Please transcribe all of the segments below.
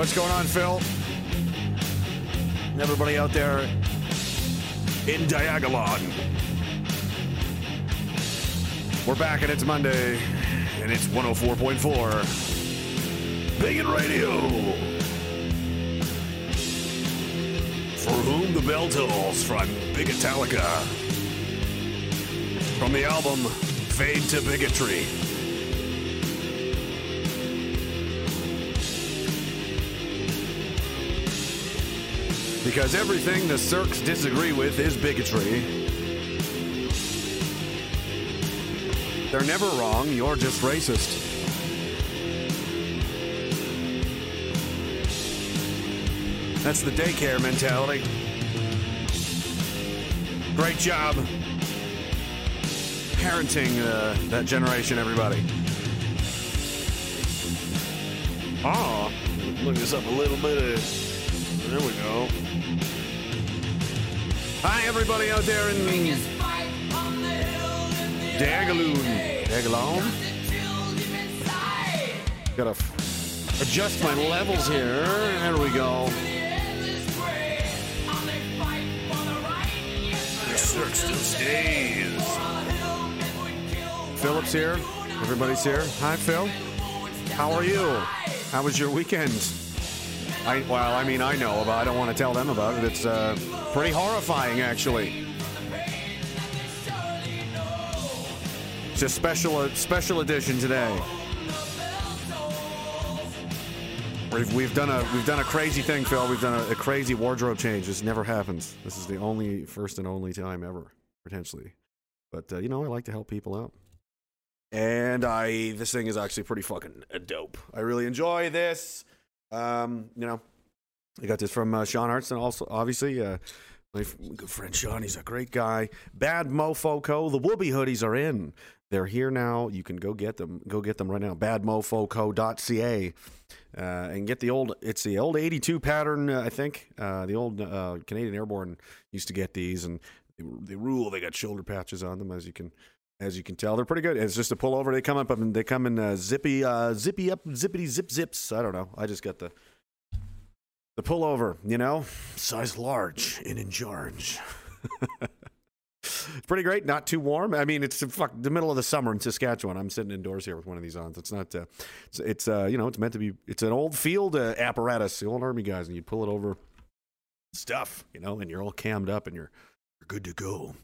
What's going on, Phil? Everybody out there in Diagolon. We're back and it's Monday, and it's 104.4 Bigot Radio. For whom the bell tolls from Bigotalica. From the album Fade to Bigotry. Because everything the Cirques disagree with is bigotry. They're never wrong, you're just racist. That's the daycare mentality. Great job parenting uh, that generation, everybody. Oh, look this up a little bit. Of, there we go. Hi, everybody out there in Dagaloon. Dagalon? Gotta adjust my levels here. There we go. The Cirque still stays. Philip's here. Everybody's here. Hi, Phil. How are you? How was your weekend? I, well, I mean, I know, but I don't want to tell them about it. It's uh, pretty horrifying, actually. It's a special, special edition today. We've, we've done a we've done a crazy thing, Phil. We've done a, a crazy wardrobe change. This never happens. This is the only first and only time ever, potentially. But uh, you know, I like to help people out. And I, this thing is actually pretty fucking dope. I really enjoy this. Um, you know, I got this from uh, Sean Hartson, also obviously. Uh, my good friend Sean, he's a great guy. Bad Mofo Co. The Woobie hoodies are in. They're here now. You can go get them. Go get them right now. Badmofoco.ca uh, and get the old. It's the old '82 pattern, uh, I think. Uh, the old uh, Canadian Airborne used to get these, and they, they rule. They got shoulder patches on them, as you can as you can tell, they're pretty good. It's just a pullover. They come up and they come in uh, zippy, uh, zippy up, zippity zip zips. I don't know. I just got the the pullover. You know, size large and in charge. it's pretty great. Not too warm. I mean, it's the fuck the middle of the summer in Saskatchewan. I'm sitting indoors here with one of these on. It's not. Uh, it's, it's uh, you know, it's meant to be. It's an old field uh, apparatus. The old army guys, and you pull it over stuff. You know, and you're all cammed up and you're you're good to go.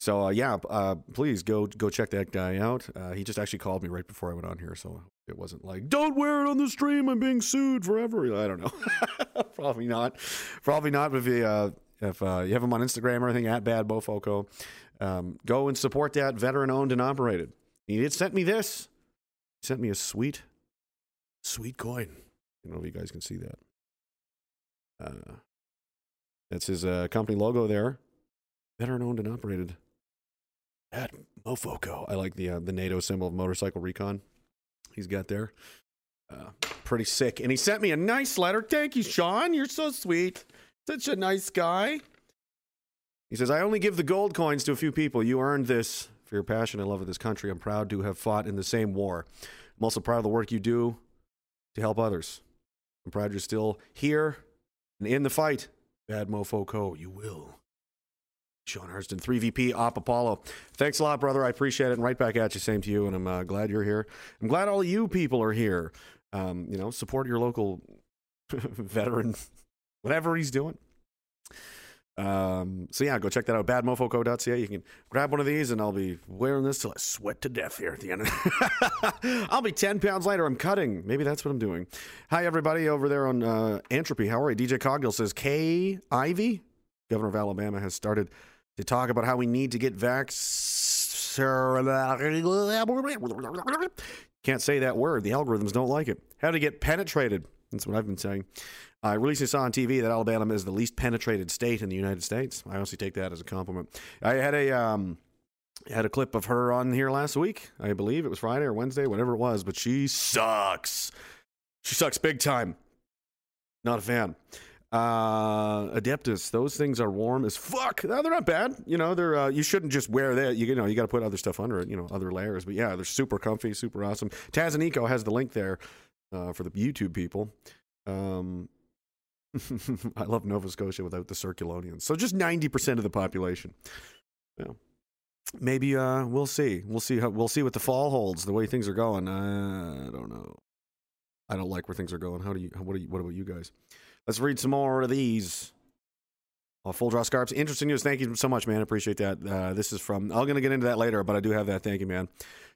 So uh, yeah, uh, please go go check that guy out. Uh, he just actually called me right before I went on here, so it wasn't like don't wear it on the stream. I'm being sued forever. I don't know. Probably not. Probably not. But if you uh, if uh, you have him on Instagram or anything at Bad Mofoco, um, go and support that veteran owned and operated. He did sent me this. He sent me a sweet, sweet coin. I don't know if you guys can see that. Uh, that's his uh, company logo there. Veteran owned and operated at Mofoco. I like the uh, the NATO symbol of motorcycle recon. He's got there. Uh, pretty sick. And he sent me a nice letter. Thank you, Sean. You're so sweet. Such a nice guy. He says, I only give the gold coins to a few people. You earned this for your passion and love of this country. I'm proud to have fought in the same war. I'm also proud of the work you do to help others. I'm proud you're still here and in the fight. Bad Mofo Co. You will. Sean Hurston, 3VP Op Apollo. Thanks a lot, brother. I appreciate it. And right back at you. Same to you. And I'm uh, glad you're here. I'm glad all you people are here. Um, you know, support your local veteran, whatever he's doing. Um, so yeah, go check that out. Badmofoco.ca. You can grab one of these, and I'll be wearing this till I sweat to death here at the end. I'll be ten pounds lighter. I'm cutting. Maybe that's what I'm doing. Hi everybody over there on uh, Entropy. How are you? DJ Cogdill says Kay Ivey, governor of Alabama, has started to talk about how we need to get vaccinated. Can't say that word. The algorithms don't like it. How to get penetrated. That's what I've been saying. I recently saw on TV that Alabama is the least penetrated state in the United States. I honestly take that as a compliment. I had a um, had a clip of her on here last week. I believe it was Friday or Wednesday, whatever it was. But she sucks. She sucks big time. Not a fan. Uh, Adeptus, those things are warm as fuck. No, they're not bad. You know, they're uh, you shouldn't just wear that. You, you know, you got to put other stuff under it. You know, other layers. But yeah, they're super comfy, super awesome. Taz and Eco has the link there uh, for the YouTube people. Um, I love Nova Scotia without the Circulonians. So just ninety percent of the population. Yeah. Maybe uh, we'll see. We'll see how we'll see what the fall holds. The way things are going. Uh, I don't know. I don't like where things are going. How do you? What do you? What about you guys? Let's read some more of these. Oh, full draw scarps. Interesting news. Thank you so much, man. Appreciate that. Uh, this is from. I'm going to get into that later, but I do have that. Thank you, man.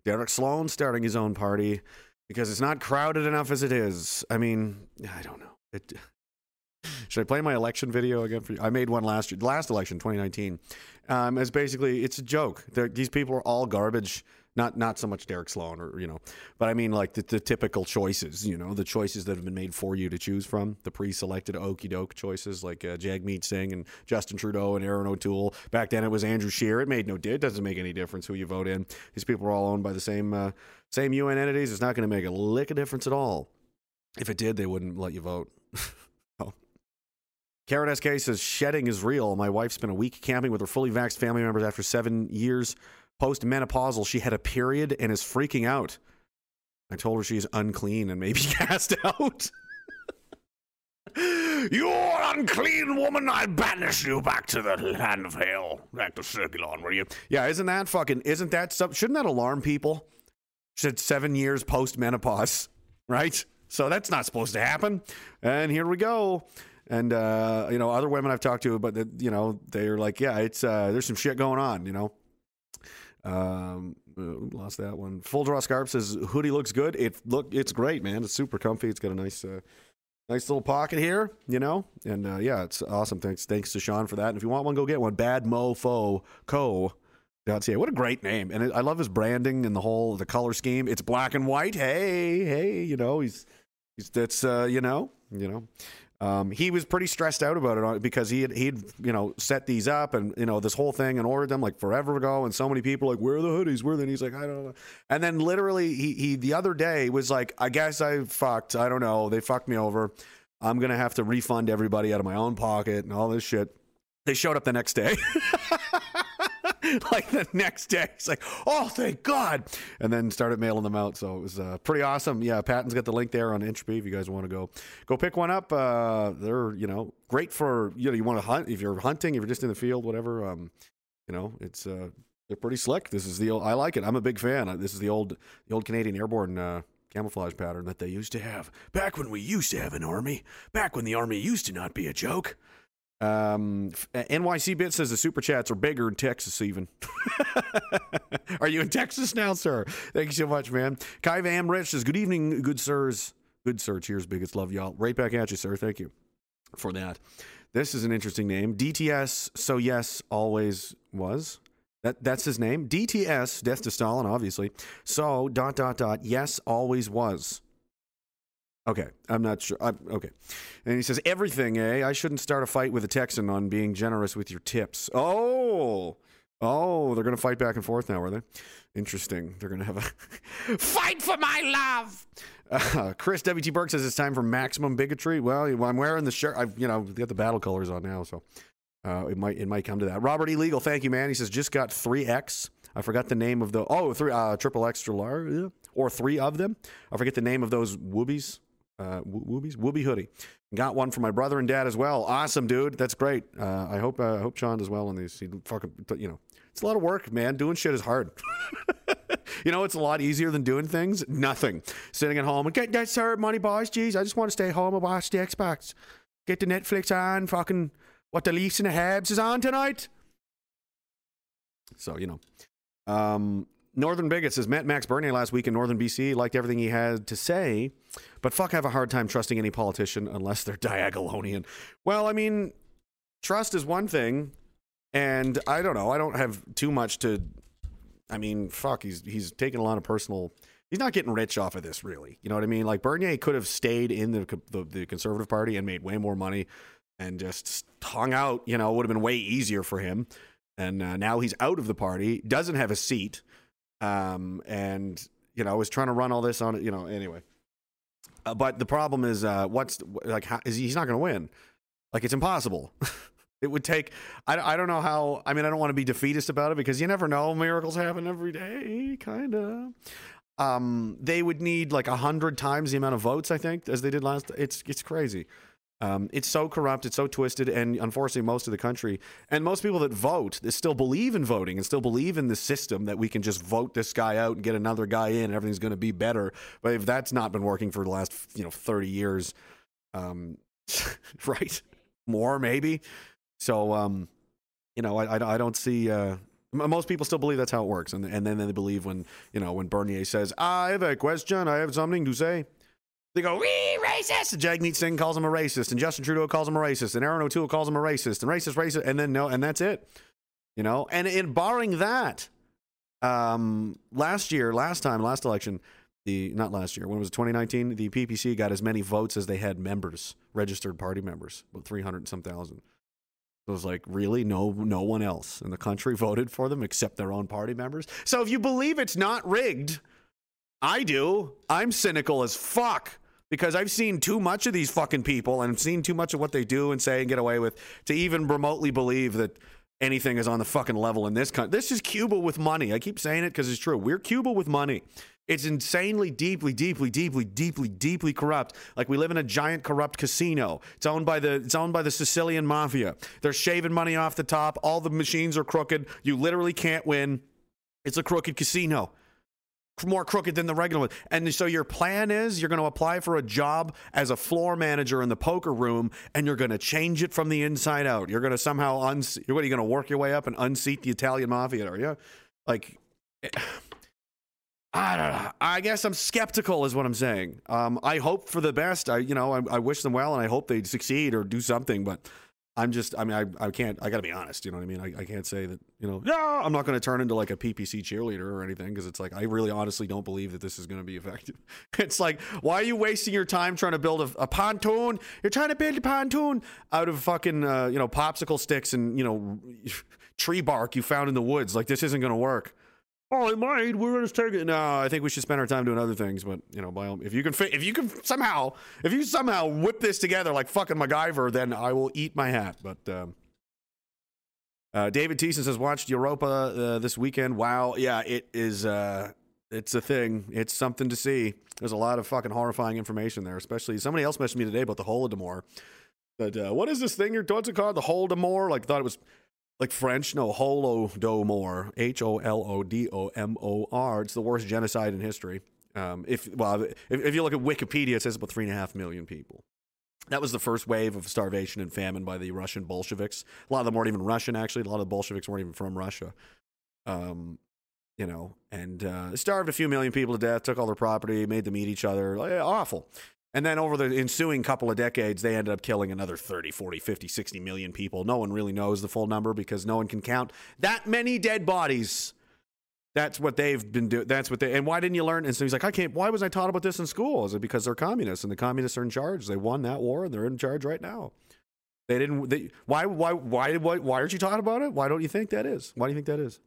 Derek Sloan starting his own party because it's not crowded enough as it is. I mean, I don't know. It, should I play my election video again for you? I made one last year, last election, 2019. Um, it's basically it's a joke. They're, these people are all garbage. Not not so much Derek Sloan or you know, but I mean like the, the typical choices. You know, the choices that have been made for you to choose from. The pre-selected okey doke choices like uh, Jagmeet Singh and Justin Trudeau and Erin O'Toole. Back then it was Andrew Scheer. It made no it doesn't make any difference who you vote in. These people are all owned by the same uh, same UN entities. It's not going to make a lick of difference at all. If it did, they wouldn't let you vote. oh. Carrot SK says shedding is real. My wife spent a week camping with her fully vaxxed family members after seven years post menopausal. She had a period and is freaking out. I told her she's unclean and maybe cast out. You're unclean woman, I banish you back to the land of hell, back to Circulon, were you? Yeah, isn't that fucking? Isn't that stuff? Shouldn't that alarm people? She said seven years post menopause, right? So that's not supposed to happen. And here we go. And uh, you know, other women I've talked to, but you know, they're like, yeah, it's uh, there's some shit going on. You know, um, lost that one. Full draw scarp says hoodie looks good. It look it's great, man. It's super comfy. It's got a nice, uh, nice little pocket here, you know. And uh, yeah, it's awesome. Thanks, thanks to Sean for that. And if you want one, go get one. Bad Mofo Co. .ca. What a great name, and it, I love his branding and the whole the color scheme. It's black and white. Hey, hey, you know he's he's that's uh, you know you know um, he was pretty stressed out about it uh, because he had he'd you know set these up and you know this whole thing and ordered them like forever ago. And so many people like where are the hoodies? Where are they and he's like I don't know. And then literally he he the other day was like I guess I fucked. I don't know. They fucked me over. I'm gonna have to refund everybody out of my own pocket and all this shit. They showed up the next day like the next day. He's like, oh, thank God. And then started mailing them out. So it was uh, pretty awesome. Yeah, Patton's got the link there on Entropy if you guys want to go go pick one up. Uh, they're, you know, great for, you know, you want to hunt. If you're hunting, if you're just in the field, whatever, um, you know, it's, uh, they're pretty slick. This is the old, I like it. I'm a big fan. This is the old, the old Canadian Airborne, uh, camouflage pattern that they used to have back when we used to have an army, back when the army used to not be a joke. Um, NYC Bit says the super chats are bigger in Texas, even. are you in Texas now, sir? Thank you so much, man. Kai Van Rich says, Good evening, good sirs. Good sir. Cheers, biggest. Love y'all. Right back at you, sir. Thank you for that. This is an interesting name. DTS, so yes, always was. That, that's his name. DTS, death to Stalin, obviously. So, dot, dot, dot, yes, always was. Okay, I'm not sure. I'm, okay. And he says, everything, eh? I shouldn't start a fight with a Texan on being generous with your tips. Oh, oh, they're going to fight back and forth now, are they? Interesting. They're going to have a fight for my love. Uh, Chris WT Burke says it's time for maximum bigotry. Well, I'm wearing the shirt. I've, you know, got the battle colors on now, so uh, it might it might come to that. Robert Illegal, thank you, man. He says just got three X. I forgot the name of the oh three uh, triple extra large or three of them. I forget the name of those woobies uh, Woobies, Wooby hoodie. Got one for my brother and dad as well. Awesome, dude. That's great. Uh, I hope uh, I hope Sean does well on these. He fucking, you know, it's a lot of work, man. Doing shit is hard. you know, it's a lot easier than doing things. Nothing. Sitting at home and get that CERB money, boys. Jeez, I just want to stay home and watch the Xbox. Get the Netflix on. Fucking what the Leafs and the Habs is on tonight. So you know, um, Northern Bigot says met Max Bernier last week in Northern BC. Liked everything he had to say, but fuck, I have a hard time trusting any politician unless they're Diagolonian. Well, I mean, trust is one thing, and I don't know. I don't have too much to. I mean, fuck, he's he's taking a lot of personal. He's not getting rich off of this, really. You know what I mean? Like Bernier could have stayed in the the, the Conservative Party and made way more money, and just hung out. You know, it would have been way easier for him. And uh, now he's out of the party, doesn't have a seat um, and you know, was trying to run all this on it. You know, anyway. Uh, but the problem is, uh, what's like? How, is he, he's not going to win. Like it's impossible. it would take. I, I don't know how. I mean, I don't want to be defeatist about it because you never know. Miracles happen every day, kind of. Um, they would need like a hundred times the amount of votes, I think, as they did last. It's it's crazy. Um, it's so corrupt, it's so twisted, and unfortunately, most of the country and most people that vote they still believe in voting and still believe in the system that we can just vote this guy out and get another guy in, and everything's going to be better. But if that's not been working for the last you know thirty years, um, right, more maybe. So um, you know, I, I, I don't see. Uh, most people still believe that's how it works, and and then they believe when you know when Bernier says, "I have a question, I have something to say." They go, we racist. And Jagmeet Singh calls him a racist, and Justin Trudeau calls him a racist, and Erin O'Toole calls him a racist, and racist, racist, and then no, and that's it. You know, and in barring that, um, last year, last time, last election, the not last year, when was it 2019? The PPC got as many votes as they had members, registered party members, about 300 and some thousand. It was like, really? No, no one else in the country voted for them except their own party members. So if you believe it's not rigged, I do. I'm cynical as fuck because I've seen too much of these fucking people and seen too much of what they do and say and get away with to even remotely believe that anything is on the fucking level in this country. This is Cuba with money. I keep saying it because it's true. We're Cuba with money. It's insanely, deeply, deeply, deeply, deeply, deeply corrupt. Like we live in a giant corrupt casino. It's owned by the it's owned by the Sicilian mafia. They're shaving money off the top. All the machines are crooked. You literally can't win. It's a crooked casino more crooked than the regular one. And so your plan is you're going to apply for a job as a floor manager in the poker room and you're going to change it from the inside out. You're going to somehow you're, what, are you going to work your way up and unseat the Italian mafia, are you? Like, I don't know. I guess I'm skeptical, is what I'm saying. Um, I hope for the best. I, you know, I, I wish them well and I hope they succeed or do something, but I'm just, I mean, I, I can't, I got to be honest. You know what I mean? I, I can't say that, you know, yeah, I'm not going to turn into like a PPC cheerleader or anything because it's like, I really honestly don't believe that this is going to be effective. It's like, why are you wasting your time trying to build a, a pontoon? You're trying to build a pontoon out of fucking, uh, you know, popsicle sticks and, you know, tree bark you found in the woods. Like, this isn't going to work. Oh, it might. We're gonna take it. No, I think we should spend our time doing other things. But you know, by all, if you can, if you can somehow, if you somehow whip this together like fucking MacGyver, then I will eat my hat. But um, uh, David Thiessen says, watched Europa uh, this weekend. Wow, yeah, it is. Uh, it's a thing. It's something to see. There's a lot of fucking horrifying information there. Especially somebody else mentioned me today about the Holodomor. But uh, what is this thing? You're it called? The Holodomor? Like thought it was like French, no, Holodomor, H O L O D O M O R. It's the worst genocide in history. Um, if well, if, if, you look at Wikipedia, it says about three and a half million people. That was the first wave of starvation and famine by the Russian Bolsheviks. A lot of them weren't even Russian, actually. A lot of the Bolsheviks weren't even from Russia. Um, you know, and uh, starved a few million people to death, took all their property, made them eat each other. Awful. And then over the ensuing couple of decades, they ended up killing another 30, 40, 50, 60 million people. No one really knows the full number because no one can count that many dead bodies. That's what they've been doing. That's what they. And why didn't you learn? And so he's like, I can't. Why was I taught about this in school? Is it because they're communists and the communists are in charge? They won that war and they're in charge right now. They didn't. They, why? Why? Why? Why? Why aren't you taught about it? Why don't you think that is? Why do you think that is?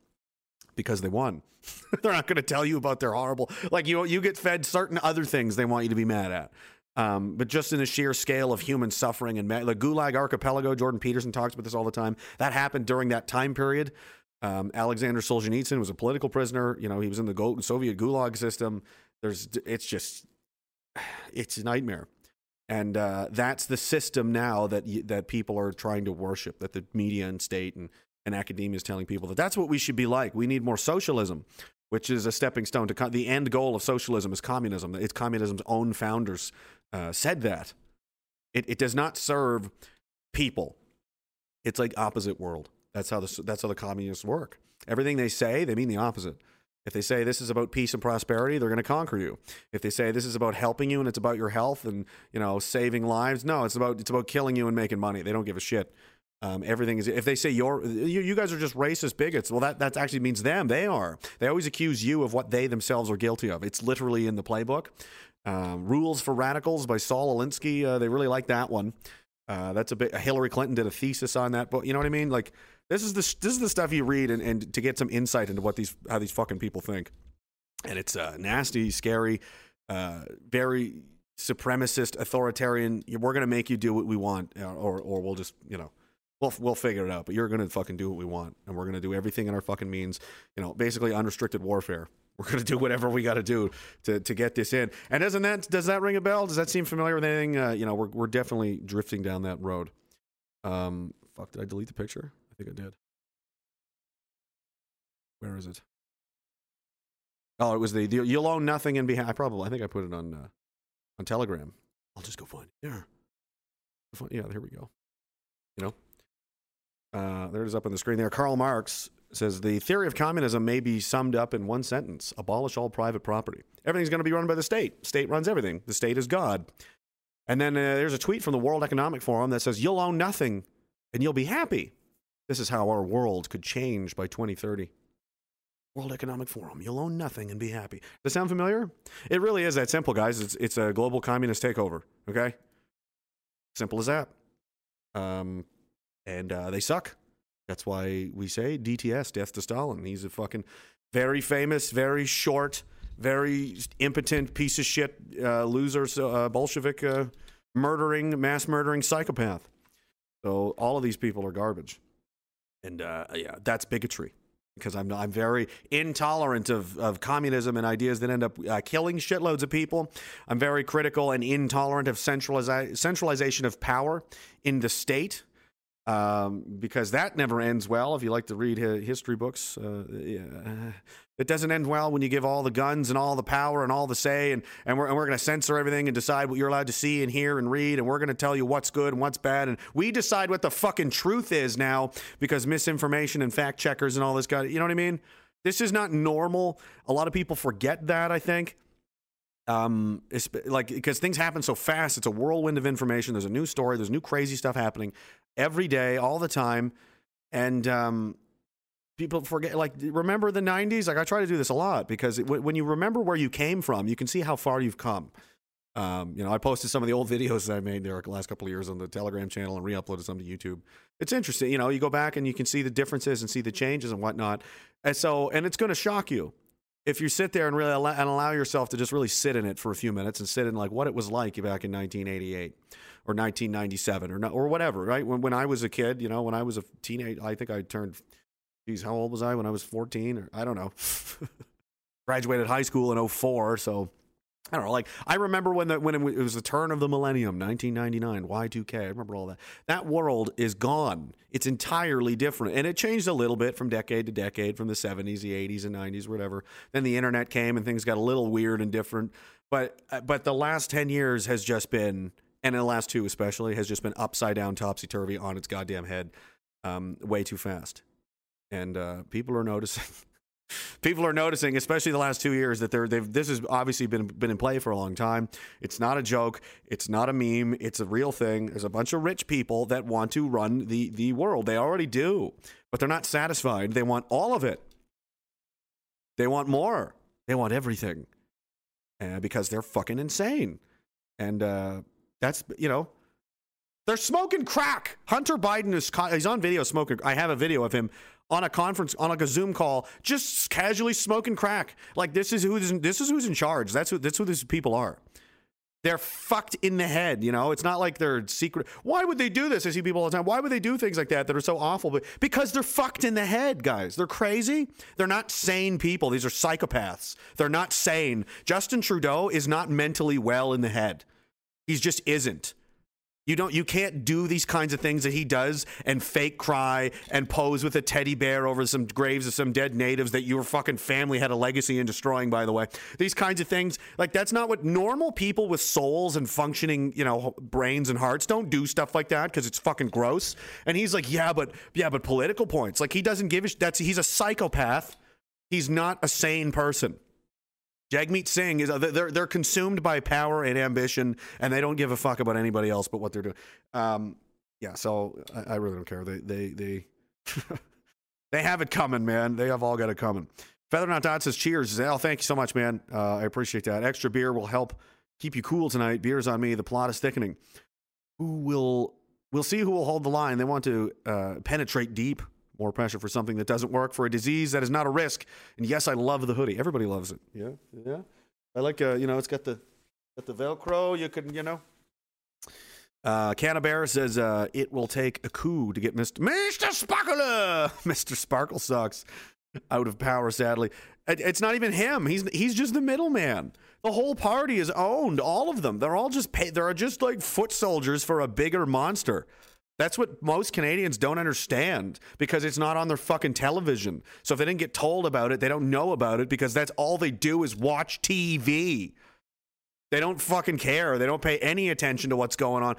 Because they won. they're not going to tell you about their horrible. Like you, you get fed certain other things they want you to be mad at. Um, but just in the sheer scale of human suffering and the Gulag Archipelago, Jordan Peterson talks about this all the time. That happened during that time period. Um, Alexander Solzhenitsyn was a political prisoner. You know, he was in the Soviet Gulag system. There's, it's just, it's a nightmare, and uh, that's the system now that that people are trying to worship. That the media and state and and academia is telling people that that's what we should be like. We need more socialism which is a stepping stone to co- the end goal of socialism is communism. It's communism's own founders uh, said that. It, it does not serve people. It's like opposite world. That's how the, that's how the communists work. Everything they say, they mean the opposite. If they say this is about peace and prosperity, they're going to conquer you. If they say this is about helping you and it's about your health and you know saving lives, no, it's about it's about killing you and making money. They don't give a shit. Um, everything is. If they say you're, you, you guys are just racist bigots, well, that that actually means them. They are. They always accuse you of what they themselves are guilty of. It's literally in the playbook. Um, Rules for Radicals by Saul Alinsky. Uh, they really like that one. Uh, that's a bit. Hillary Clinton did a thesis on that book. You know what I mean? Like this is the this is the stuff you read and, and to get some insight into what these how these fucking people think. And it's uh, nasty, scary, uh, very supremacist, authoritarian. We're to make you do what we want, or or we'll just you know. We'll, we'll figure it out, but you're to fucking do what we want, and we're to do everything in our fucking means. You know, basically unrestricted warfare. We're going to do whatever we got to do to to get this in. And doesn't that does that ring a bell? Does that seem familiar with anything? Uh, you know, we're we're definitely drifting down that road. Um, fuck, did I delete the picture? I think I did. Where is it? Oh, it was the, the you'll own nothing in behalf. I probably I think I put it on uh, on Telegram. I'll just go find it. There. Yeah, here we go. You know, uh, there it is up on the screen there. Karl Marx says the theory of communism may be summed up in one sentence: abolish all private property. Everything's going to be run by the state. State runs everything. The state is God. And then uh, there's a tweet from the World Economic Forum that says you'll own nothing and you'll be happy. This is how our world could change by 2030. World Economic Forum. You'll own nothing and be happy. Does that sound familiar? It really is that simple, guys. It's, it's a global communist takeover, okay? Simple as that. Um, and uh, they suck. That's why we say DTS, death to Stalin. He's a fucking very famous, very short, very impotent piece of shit, uh, loser, uh, Bolshevik uh, murdering, mass murdering psychopath. So all of these people are garbage. And uh, yeah, that's bigotry because I'm I'm very intolerant of, of communism and ideas that end up uh, killing shitloads of people. I'm very critical and intolerant of centraliza- centralization of power in the state. Um, because that never ends well. If you like to read history books, uh, it doesn't end well when you give all the guns and all the power and all the say, and, and we're, and we're going to censor everything and decide what you're allowed to see and hear and read, and we're going to tell you what's good and what's bad, and we decide what the fucking truth is now because misinformation and fact checkers and all this guy, you know what I mean? This is not normal. A lot of people forget that, I think. Um, like because things happen so fast, it's a whirlwind of information. There's a new story, there's new crazy stuff happening every day, all the time, and um, people forget like remember the 90s like i try to do this a lot because it, when you remember where you came from you can see how far you've come. Um, you know i posted some of the old videos that i made there the last couple of years on the telegram channel and re-uploaded some to youtube. It's interesting you know you go back and you can see the differences and see the changes and whatnot. And so and it's going to shock you if you sit there and really allow, and allow yourself to just really sit in it for a few minutes and sit in like what it was like back in 1988 or 1997 or, or whatever right when, when i was a kid you know when i was a teenager i think i turned geez, how old was I when I was 14? Or I don't know. Graduated high school in 04, so I don't know. Like I remember when the when it was the turn of the millennium, 1999, Y2K. I remember all that. That world is gone. It's entirely different, and it changed a little bit from decade to decade, from the 70s, the 80s, and 90s, whatever. Then the internet came, and things got a little weird and different. But uh, but the last 10 years has just been, and in the last two especially, has just been upside down, topsy turvy, on its goddamn head, um, way too fast and uh, people are noticing. people are noticing, especially the last two years, that they're they've this has obviously been been in play for a long time. It's not a joke. It's not a meme. It's a real thing. There's a bunch of rich people that want to run the the world. They already do, but they're not satisfied. They want all of it. They want more. They want everything, uh, because they're fucking insane, and uh, that's you know they're smoking crack. Hunter Biden is he's on video smoking. I have a video of him on a conference on like a Zoom call, just casually smoking crack. Like this is who's this is who's in charge. That's who that's who these people are. They're fucked in the head, you know. It's not like they're secret. Why would they do this? I see people all the time. Why would they do things like that that are so awful? But because they're fucked in the head, guys. They're crazy. They're not sane people. These are psychopaths. They're not sane. Justin Trudeau is not mentally well in the head. He just isn't. You don't you can't do these kinds of things that he does and fake cry and pose with a teddy bear over some graves of some dead natives that your fucking family had a legacy in destroying by the way. These kinds of things like that's not what normal people with souls and functioning, you know, brains and hearts don't do stuff like that because it's fucking gross. And he's like, "Yeah, but yeah, but political points." Like he doesn't give a sh- that's he's a psychopath. He's not a sane person. Jagmeet Singh is they're they're consumed by power and ambition, and they don't give a fuck about anybody else but what they're doing. Um, yeah, so I, I, really don't care. They they they they have it coming, man. They have all got it coming. Feather Not Dot says cheers. Al, thank you so much, man. Uh, I appreciate that. Extra beer will help keep you cool tonight. Beer's on me. The plot is thickening. Who will we'll see who will hold the line. They want to uh, penetrate deep more pressure for something that doesn't work, for a disease that is not a risk. And yes, I love the hoodie. Everybody loves it. Yeah, yeah. I like, uh, you know, it's got the Got the Velcro. You can, you know. Uh, Cannabear says uh, it will take a coup to get Mr. Mr. Sparkler, Mr. Sparkle Sucks out of power. Sadly, it, it's not even him. He's he's just the middleman. The whole party is owned. All of them. They're all just pay, they're just like foot soldiers for a bigger monster. That's what most Canadians don't understand because it's not on their fucking television. So if they didn't get told about it, they don't know about it because that's all they do is watch TV. They don't fucking care. They don't pay any attention to what's going on.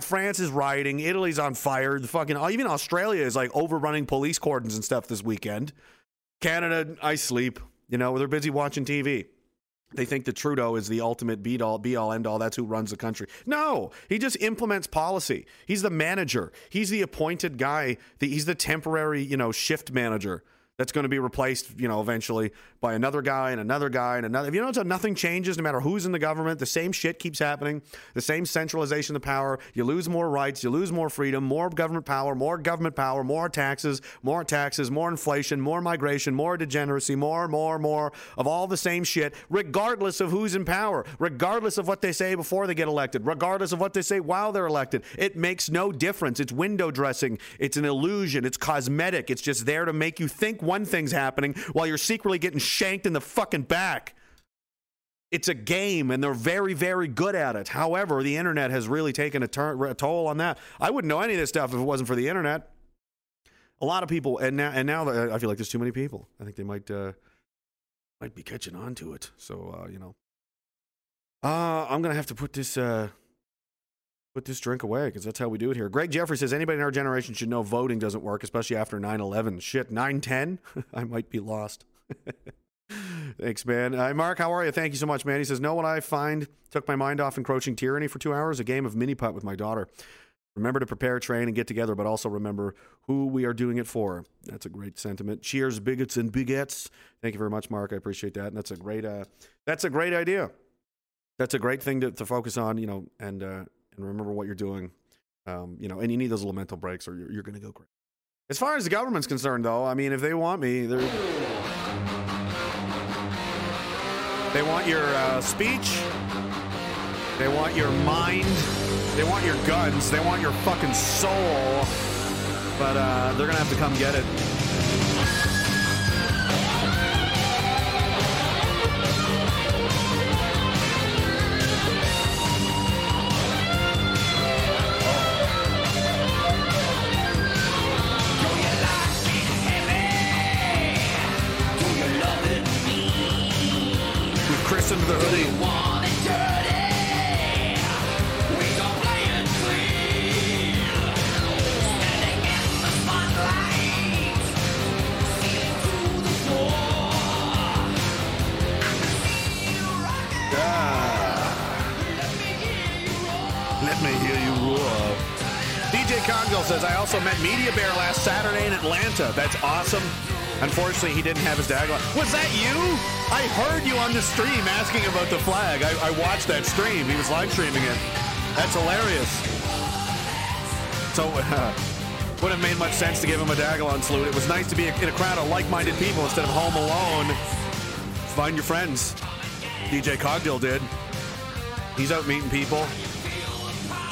France is rioting. Italy's on fire. The fucking uh, even Australia is like overrunning police cordons and stuff this weekend. Canada, I sleep. You know, they're busy watching TV. They think that Trudeau is the ultimate be all, be all, end all. That's who runs the country. No, he just implements policy. He's the manager. He's the appointed guy. he's the temporary, you know, shift manager that's going to be replaced, you know, eventually by another guy and another guy and another. You notice how nothing changes no matter who's in the government, the same shit keeps happening, the same centralization of power. You lose more rights, you lose more freedom, more government power, more government power, more taxes, more taxes, more inflation, more migration, more degeneracy, more, more, more of all the same shit, regardless of who's in power, regardless of what they say before they get elected, regardless of what they say while they're elected. It makes no difference. It's window dressing, it's an illusion, it's cosmetic, it's just there to make you think one thing's happening while you're secretly getting shanked in the fucking back. It's a game, and they're very, very good at it. However, the internet has really taken a, a toll on that. I wouldn't know any of this stuff if it wasn't for the internet. A lot of people, and now, and now I feel like there's too many people. I think they might, uh, might be catching on to it. So, uh, you know, uh, I'm gonna have to put this. Uh, put this drink away because that's how we do it here. Greg Jeffrey says anybody in our generation should know voting doesn't work, especially after 9 11. Shit, 9 10? I might be lost. Thanks, man. Hi, Mark, how are you? Thank you so much, man. He says, Know what I find took my mind off encroaching tyranny for two hours? A game of mini putt with my daughter. Remember to prepare, train, and get together, but also remember who we are doing it for. That's a great sentiment. Cheers, bigots and bigots. Thank you very much, Mark. I appreciate that. And that's a great, uh, that's a great idea. That's a great thing to, to focus on, you know, and uh, and remember what you're doing. Um, you know, and you need those little mental breaks, or you're, you're going to go crazy. As far as the government's concerned, though, I mean, if they want me, they're they want your uh, speech, they want your mind, they want your guns, they want your fucking soul, but uh, they're gonna have to come get it. Have his. Was that you? I heard you on the stream asking about the flag. I, I watched that stream. He was live streaming it. That's hilarious. So, uh, wouldn't have made much sense to give him a Dagalon salute. It was nice to be in a crowd of like-minded people instead of home alone. Find your friends. DJ Cogdill did. He's out meeting people.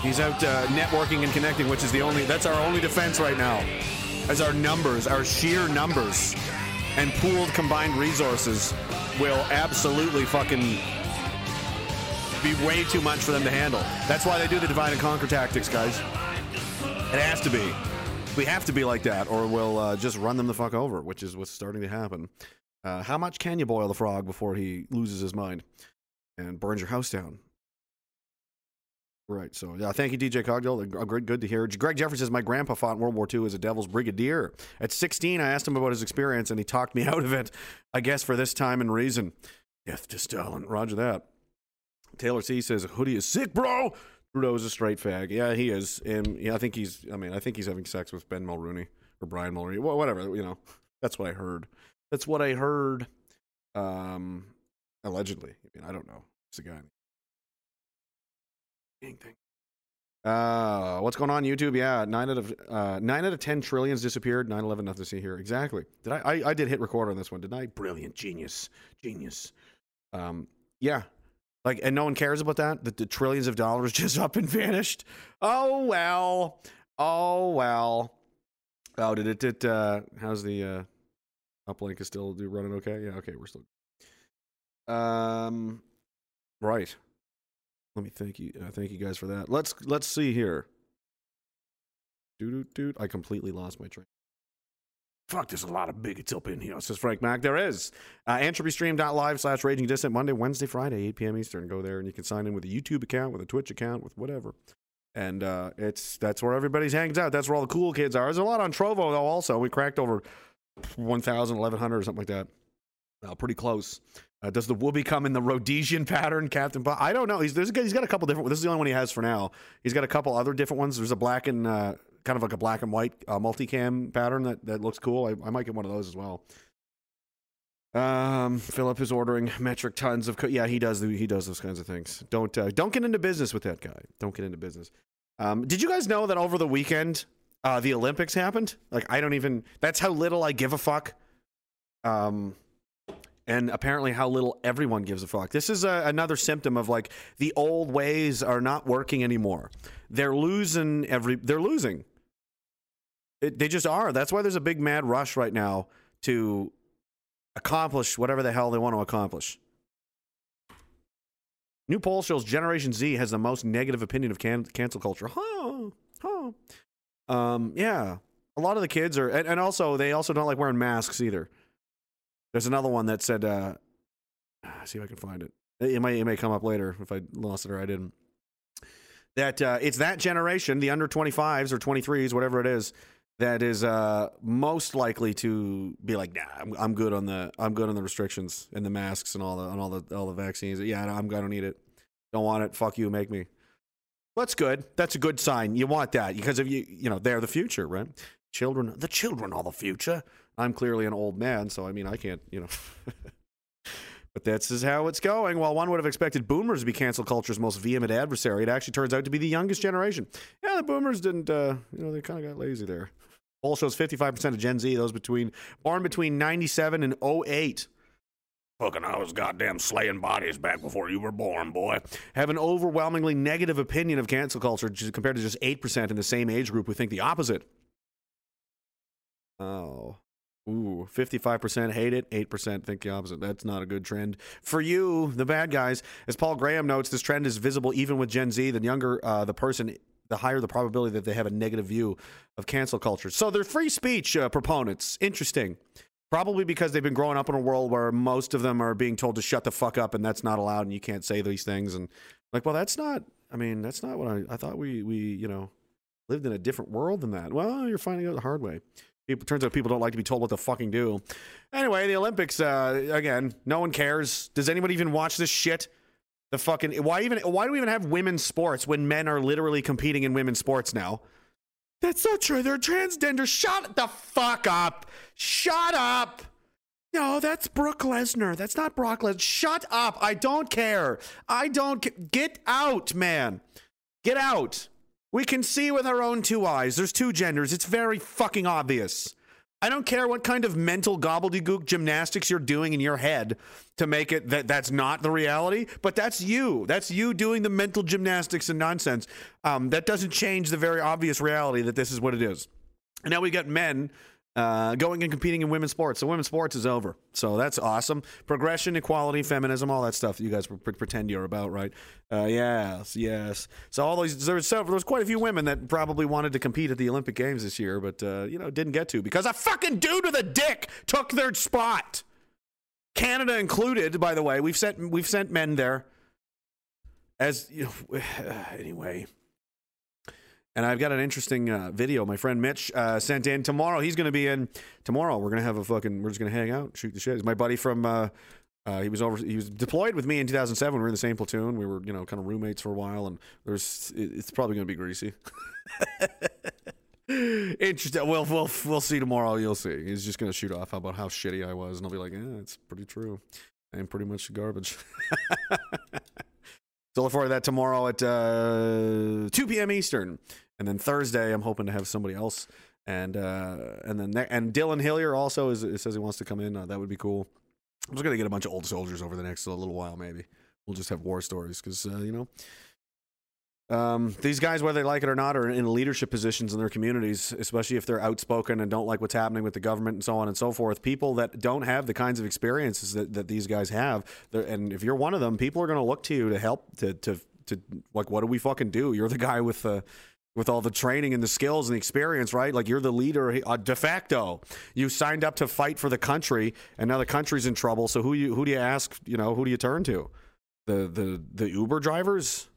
He's out uh, networking and connecting, which is the only, that's our only defense right now as our numbers, our sheer numbers, and pooled combined resources will absolutely fucking be way too much for them to handle. That's why they do the divide and conquer tactics, guys. It has to be. We have to be like that, or we'll uh, just run them the fuck over, which is what's starting to happen. Uh, how much can you boil the frog before he loses his mind and burns your house down? Right. So, yeah, thank you, DJ Cogdill. Good, good to hear. Greg Jeffrey says, My grandpa fought in World War II as a devil's brigadier. At 16, I asked him about his experience, and he talked me out of it, I guess, for this time and reason. Death to Stalin. Roger that. Taylor C says, Hoodie is sick, bro. Trudeau is a straight fag. Yeah, he is. And yeah, I think he's, I mean, I think he's having sex with Ben Mulroney or Brian Mulroney. Well, whatever, you know. That's what I heard. That's what I heard. Um, allegedly. I mean, I don't know. It's a guy thing. Uh, what's going on YouTube? Yeah, nine out of uh, nine out of ten trillions disappeared. 9-11, nothing to see here. Exactly. Did I, I? I did hit record on this one, didn't I? Brilliant, genius, genius. Um, yeah, Like, and no one cares about that. That the trillions of dollars just up and vanished. Oh well. Oh well. Oh, did it? Did uh, how's the uh, uplink is still running okay? Yeah, okay, we're still. Um, right. Let me thank you. Uh, thank you guys for that. Let's let's see here. Dude, dude, I completely lost my train. Fuck, there's a lot of bigots up in here, says Frank Mac. There is. Uh, entropystream.live slash raging dissident Monday, Wednesday, Friday, 8 p.m. Eastern. Go there and you can sign in with a YouTube account, with a Twitch account, with whatever. And uh, it's that's where everybody's hangs out. That's where all the cool kids are. There's a lot on Trovo, though, also. We cracked over 1,000, 1,100 or something like that. Uh, pretty close. Uh, does the woobie come in the Rhodesian pattern, Captain? I don't know. He's there's he's got a couple different. This is the only one he has for now. He's got a couple other different ones. There's a black and uh, kind of like a black and white uh, multicam pattern that that looks cool. I, I might get one of those as well. Um, Philip is ordering metric tons of. Co- yeah, he does. He does those kinds of things. Don't uh, don't get into business with that guy. Don't get into business. Um, did you guys know that over the weekend uh, the Olympics happened? Like, I don't even. That's how little I give a fuck. Um, and apparently how little everyone gives a fuck. This is a, another symptom of like the old ways are not working anymore. They're losing every. They're losing. It, they just are. That's why there's a big mad rush right now to accomplish whatever the hell they want to accomplish. New poll shows Generation Z has the most negative opinion of can- cancel culture. Huh? Huh? Um, yeah. A lot of the kids are, and, and also they also don't like wearing masks either. There's another one that said, uh, see if I can find it. It may it may come up later if I lost it or I didn't. That uh, it's that generation, the under 25s or 23s, whatever it is, that is uh, most likely to be like, nah, I'm, I'm good on the I'm good on the restrictions and the masks and all the and all the all the vaccines. Yeah, I'm I don't need it. Don't want it. Fuck you. Make me. That's good. That's a good sign. You want that because if you you know they're the future, right? Children, the children are the future. I'm clearly an old man, so I mean I can't you know. But this is how it's going. While one would have expected boomers to be cancel culture's most vehement adversary, it actually turns out to be the youngest generation. Yeah, the boomers didn't, uh, you know, they kind of got lazy there. Poll shows 55% of Gen Z, those between born between 97 and 08. Fucking I was goddamn slaying bodies back before you were born, boy. Have an overwhelmingly negative opinion of cancel culture compared to just 8% in the same age group who think the opposite. Oh. Ooh, 55% hate it, 8% think the opposite. That's not a good trend. For you, the bad guys, as Paul Graham notes, this trend is visible even with Gen Z. The younger uh, the person, the higher the probability that they have a negative view of cancel culture. So they're free speech uh, proponents. Interesting. Probably because they've been growing up in a world where most of them are being told to shut the fuck up and that's not allowed and you can't say these things. And like, well, that's not, I mean, that's not what I, I thought we, we, you know, lived in a different world than that. Well, you're finding out the hard way. Turns out people don't like to be told what to fucking do. Anyway, the Olympics, uh, again, no one cares. Does anybody even watch this shit? The fucking why even why do we even have women's sports when men are literally competing in women's sports now? That's not true. They're transgender. Shut the fuck up. Shut up. No, that's Brooke Lesnar. That's not Brock Lesnar. Shut up. I don't care. I don't get out, man. Get out. We can see with our own two eyes. There's two genders. It's very fucking obvious. I don't care what kind of mental gobbledygook gymnastics you're doing in your head to make it that that's not the reality, but that's you. That's you doing the mental gymnastics and nonsense. Um, that doesn't change the very obvious reality that this is what it is. And now we got men uh, going and competing in women's sports. So women's sports is over. So that's awesome. Progression, equality, feminism, all that stuff that you guys pre- pretend you're about, right? Uh, yes, yes. So all those there's several, there's quite a few women that probably wanted to compete at the Olympic Games this year, but uh, you know didn't get to because a fucking dude with a dick took their spot. Canada included, by the way. We've sent we've sent men there. As you know, anyway. And I've got an interesting uh, video. My friend Mitch uh, sent in tomorrow. He's going to be in tomorrow. We're going to have a fucking. We're just going to hang out, shoot the shit. He's my buddy from. Uh, uh, he was over. He was deployed with me in 2007. We were in the same platoon. We were, you know, kind of roommates for a while. And there's. It's probably going to be greasy. Interesting. Well, we'll we'll see tomorrow. You'll see. He's just going to shoot off about how shitty I was, and I'll be like, yeah, it's pretty true. I'm pretty much garbage. so look forward to that tomorrow at uh, 2 p.m. Eastern. And then Thursday, I'm hoping to have somebody else, and uh, and then and Dylan Hillier also is, says he wants to come in. Uh, that would be cool. I'm just gonna get a bunch of old soldiers over the next little while, maybe. we'll just have war stories because uh, you know um, these guys, whether they like it or not, are in leadership positions in their communities, especially if they're outspoken and don't like what's happening with the government and so on and so forth. People that don't have the kinds of experiences that, that these guys have, and if you're one of them, people are going to look to you to help to to to like, what do we fucking do? You're the guy with the with all the training and the skills and the experience, right? Like you're the leader uh, de facto. You signed up to fight for the country, and now the country's in trouble. So who you who do you ask? You know, who do you turn to? The the the Uber drivers,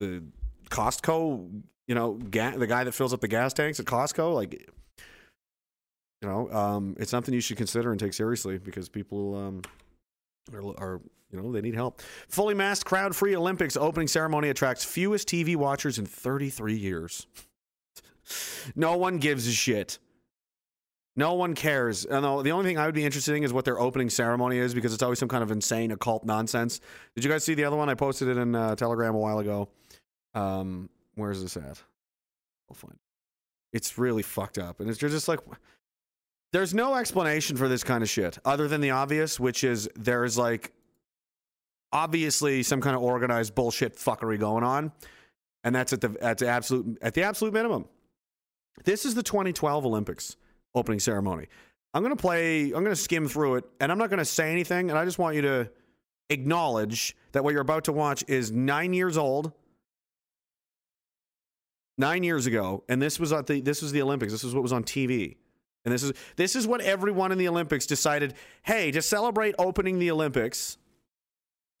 the Costco, you know, ga- the guy that fills up the gas tanks at Costco, like, you know, um, it's something you should consider and take seriously because people um, are, are, you know, they need help. Fully masked, crowd free Olympics opening ceremony attracts fewest TV watchers in 33 years. no one gives a shit. No one cares. And the only thing I would be interested in is what their opening ceremony is because it's always some kind of insane occult nonsense. Did you guys see the other one? I posted it in uh, Telegram a while ago. Um, where's this at? I'll find. It's really fucked up, and it's just like there's no explanation for this kind of shit other than the obvious, which is there's like obviously some kind of organized bullshit fuckery going on, and that's at the at the absolute at the absolute minimum. This is the 2012 Olympics opening ceremony. I'm gonna play. I'm gonna skim through it, and I'm not gonna say anything. And I just want you to acknowledge that what you're about to watch is nine years old nine years ago, and this was at the this was the Olympics. This is what was on TV. And this is this is what everyone in the Olympics decided, hey, to celebrate opening the Olympics,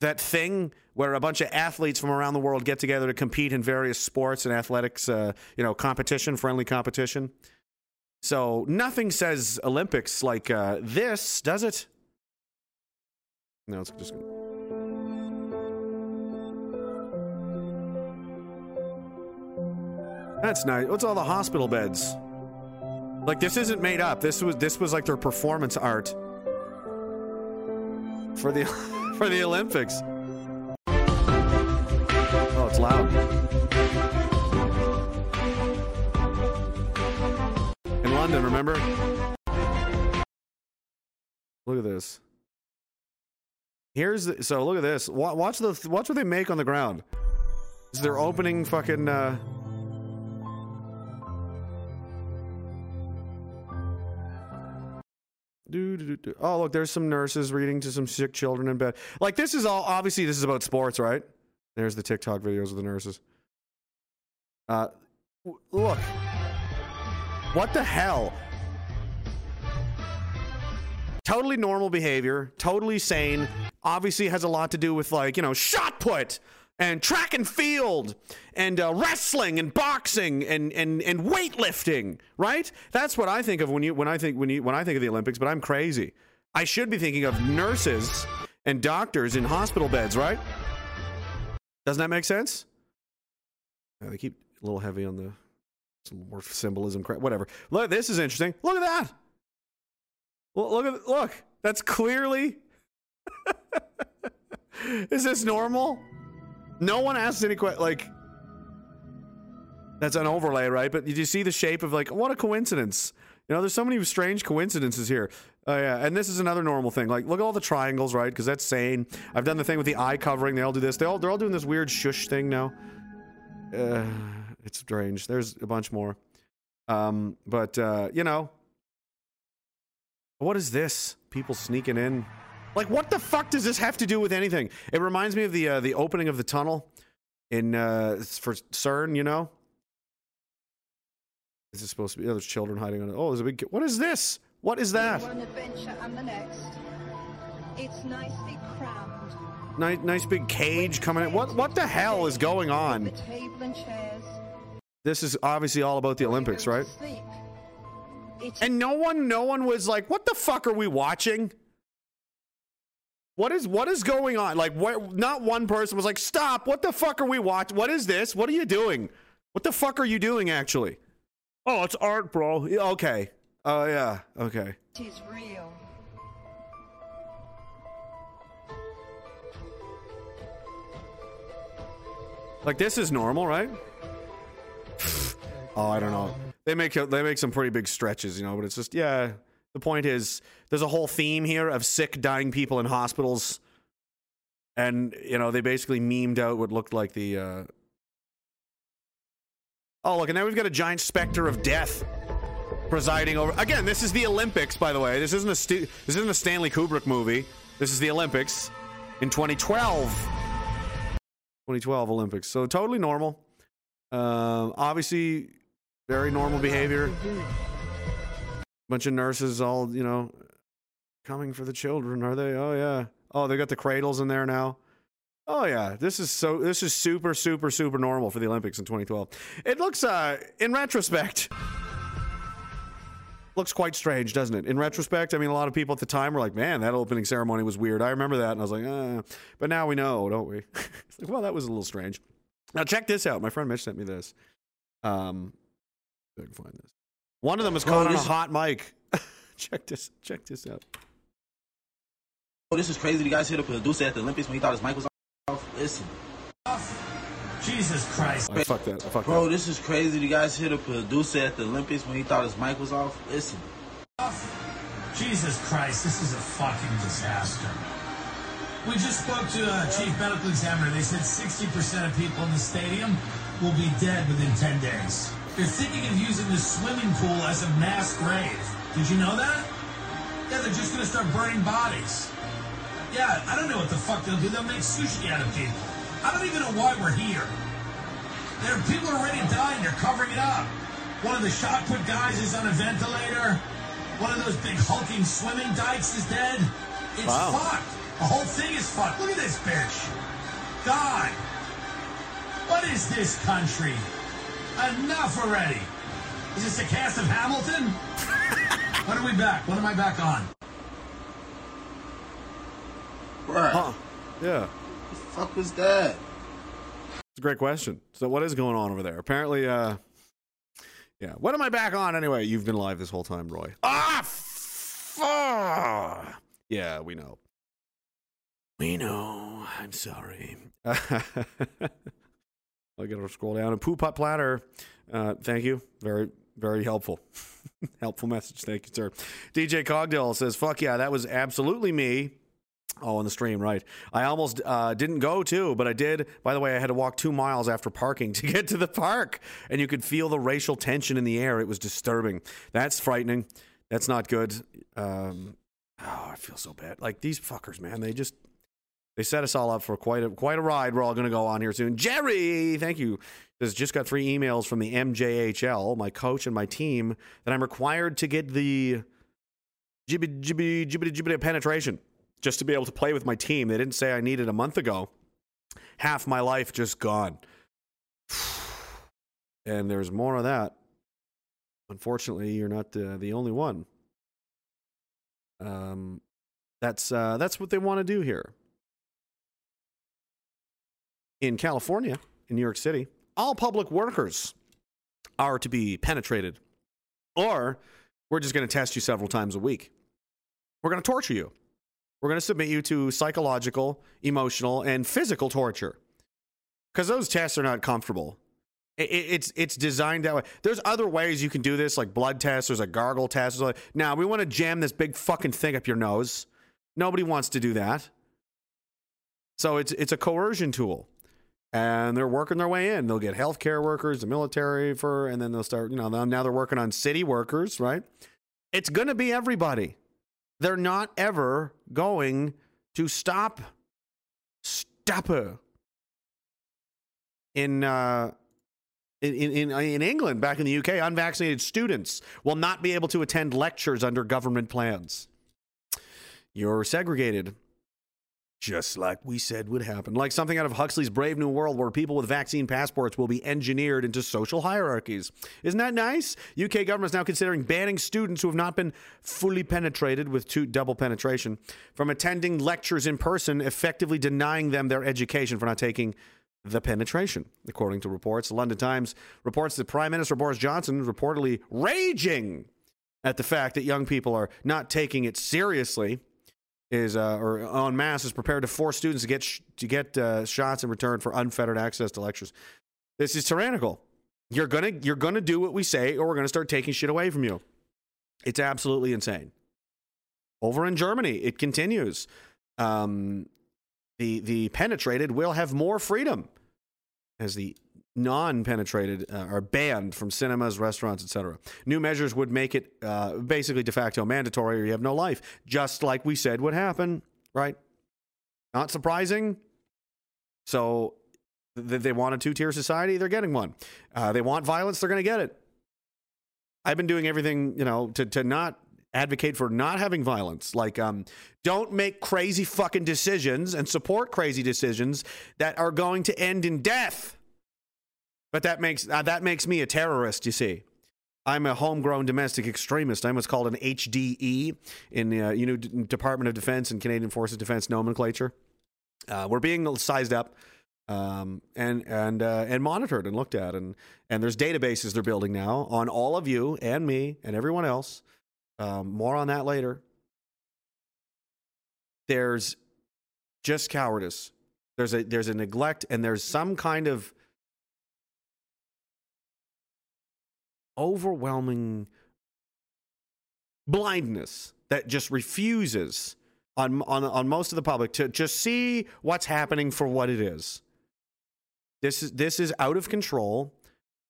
that thing where a bunch of athletes from around the world get together to compete in various sports and athletics, uh, you know, competition, friendly competition. So nothing says Olympics like uh, this, does it? No, it's just. That's nice. What's all the hospital beds? Like this isn't made up. This was this was like their performance art for the for the Olympics. Oh, it's loud. In London, remember? Look at this. Here's the, so look at this. Watch the watch what they make on the ground. Is their opening fucking uh oh, look, there's some nurses reading to some sick children in bed. Like, this is all obviously, this is about sports, right? There's the TikTok videos of the nurses. Uh, look. What the hell? Totally normal behavior, totally sane. Obviously, has a lot to do with, like, you know, shot put and track and field and uh, wrestling and boxing and, and, and weightlifting, right? That's what I think of when you when I think when you when I think of the Olympics, but I'm crazy. I should be thinking of nurses and doctors in hospital beds, right? Doesn't that make sense? Yeah, they keep a little heavy on the more symbolism, whatever. Look, this is interesting. Look at that. Look at look. That's clearly. is this normal? No one asks any question. Like, that's an overlay, right? But did you see the shape of like what a coincidence? You know, there's so many strange coincidences here. Oh yeah, and this is another normal thing. Like, look at all the triangles, right? Because that's sane. I've done the thing with the eye covering. They all do this. They all they're all doing this weird shush thing now. Uh, it's strange. There's a bunch more. Um, but uh, you know, what is this? People sneaking in. Like, what the fuck does this have to do with anything? It reminds me of the uh, the opening of the tunnel in uh, for CERN. You know, is this supposed to be? Oh, there's children hiding on it. Oh, there's a big. What is this? What is that? One adventure and the next. It's nicely crammed. Nice, nice big cage coming in. What, what the hell is going on? This is obviously all about the Olympics, right? And no one, no one was like, "What the fuck are we watching?" What is what is going on? Like what not one person was like, "Stop. What the fuck are we watching? What is this? What are you doing? What the fuck are you doing actually?" Oh, it's art, bro. Yeah, okay. Oh yeah. Okay. Is real. Like this is normal, right? oh, I don't know. They make they make some pretty big stretches, you know, but it's just yeah, the point is, there's a whole theme here of sick, dying people in hospitals. and you know they basically memed out what looked like the. Uh... Oh look, and now we've got a giant specter of death presiding over. Again, this is the Olympics, by the way. This isn't a stu- this isn't a Stanley Kubrick movie. This is the Olympics in 2012. 2012 Olympics. So totally normal. Um, obviously, very normal behavior. Bunch of nurses, all you know, coming for the children. Are they? Oh yeah. Oh, they got the cradles in there now. Oh yeah, this is so. This is super, super, super normal for the Olympics in 2012. It looks, uh, in retrospect, looks quite strange, doesn't it? In retrospect, I mean, a lot of people at the time were like, "Man, that opening ceremony was weird." I remember that, and I was like, uh. "But now we know, don't we?" well, that was a little strange. Now check this out. My friend Mitch sent me this. Um, I can find this. One of them was caught on a hot mic. check this. Check this out. Oh, this is crazy. The guy's here to produce at the Olympics when he thought his mic was off. Listen. Jesus Christ. I fucked that. I fucked Bro, that. this is crazy. The guy's here to produce at the Olympics when he thought his mic was off. Listen. Jesus Christ, this is a fucking disaster. We just spoke to uh, Chief Medical Examiner. They said 60% of people in the stadium will be dead within 10 days. They're thinking of using the swimming pool as a mass grave. Did you know that? Yeah, they're just going to start burning bodies. Yeah, I don't know what the fuck they'll do. They'll make sushi out of people. I don't even know why we're here. There are people already dying. They're covering it up. One of the shot put guys is on a ventilator. One of those big hulking swimming dykes is dead. It's Wow. fucked. The whole thing is fucked. Look at this bitch. God. What is this country? Enough already. Is this a cast of Hamilton? when are we back? When am I back on? Bruh. Huh. Yeah. What the fuck was that? It's a great question. So what is going on over there? Apparently, uh yeah. When am I back on anyway? You've been live this whole time, Roy. Ah fuck. Yeah, we know. We know. I'm sorry. I gotta scroll down and poo pot platter. Uh, thank you. Very, very helpful. helpful message. Thank you, sir. DJ Cogdill says, "Fuck yeah, that was absolutely me." Oh, on the stream, right. I almost uh, didn't go too, but I did. By the way, I had to walk two miles after parking to get to the park, and you could feel the racial tension in the air. It was disturbing. That's frightening. That's not good. Um, oh, I feel so bad. Like these fuckers, man. They just they set us all up for quite a quite a ride. We're all going to go on here soon. Jerry, thank you. Says just got three emails from the MJHL, my coach and my team, that I'm required to get the jibby jibby jibby jibby penetration just to be able to play with my team. They didn't say I needed a month ago. Half my life just gone. And there's more of that. Unfortunately, you're not the, the only one. Um, that's uh, that's what they want to do here in California, in New York City. All public workers are to be penetrated, or we're just going to test you several times a week. We're going to torture you. We're going to submit you to psychological, emotional, and physical torture because those tests are not comfortable. It's it's designed that way. There's other ways you can do this, like blood tests. There's a gargle test. Like, now we want to jam this big fucking thing up your nose. Nobody wants to do that. So it's it's a coercion tool, and they're working their way in. They'll get healthcare workers, the military for, and then they'll start. You know, now- they're working on city workers, right? It's going to be everybody. They're not ever going to stop. Stop her. In uh, in, in, in England, back in the UK, unvaccinated students will not be able to attend lectures under government plans. You're segregated. Just like we said would happen. Like something out of Huxley's Brave New World, where people with vaccine passports will be engineered into social hierarchies. Isn't that nice? UK government is now considering banning students who have not been fully penetrated with two double penetration from attending lectures in person, effectively denying them their education for not taking the penetration. According to reports, the London Times reports that Prime Minister Boris Johnson is reportedly raging at the fact that young people are not taking it seriously is uh, or en masse is prepared to force students to get sh- to get uh, shots in return for unfettered access to lectures. This is tyrannical. You're gonna you're gonna do what we say, or we're gonna start taking shit away from you. It's absolutely insane. Over in Germany, it continues. Um, the the penetrated will have more freedom as the non-penetrated uh, are banned from cinemas, restaurants, etc. New measures would make it uh, basically de facto mandatory, or you have no life, just like we said would happen. Right? Not surprising. So th- they want a two-tier society, they're getting one. Uh, they want violence, they're going to get it. I've been doing everything, you know, to to not advocate for not having violence. Like, um, don't make crazy fucking decisions and support crazy decisions that are going to end in death. But that makes uh, that makes me a terrorist. You see, I'm a homegrown domestic extremist. I'm what's called an HDE in the uh, you know D- Department of Defense and Canadian Forces Defense nomenclature. Uh, we're being sized up um, and and uh, and monitored and looked at, and and there's databases they're building now on all of you and me and everyone else. Um, more on that later. There's just cowardice. There's a there's a neglect, and there's some kind of overwhelming blindness that just refuses on, on on most of the public to just see what's happening for what it is. This is this is out of control,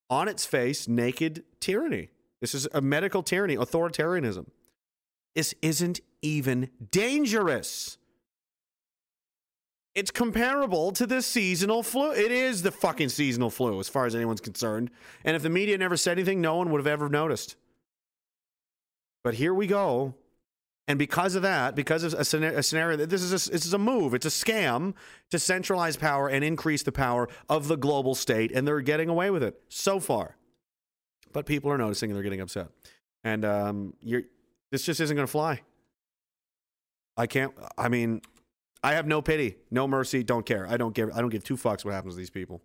on its face, naked tyranny. This is a medical tyranny, authoritarianism. This isn't even dangerous. It's comparable to the seasonal flu. It is the fucking seasonal flu, as far as anyone's concerned. And if the media never said anything, no one would have ever noticed. But here we go. And because of that, because of a scenario, this is a, this is a move. It's a scam to centralize power and increase the power of the global state, and they're getting away with it so far. But people are noticing and they're getting upset. And um, you're, this just isn't going to fly. I can't. I mean, I have no pity, no mercy, don't care. I don't give. I don't give two fucks what happens to these people.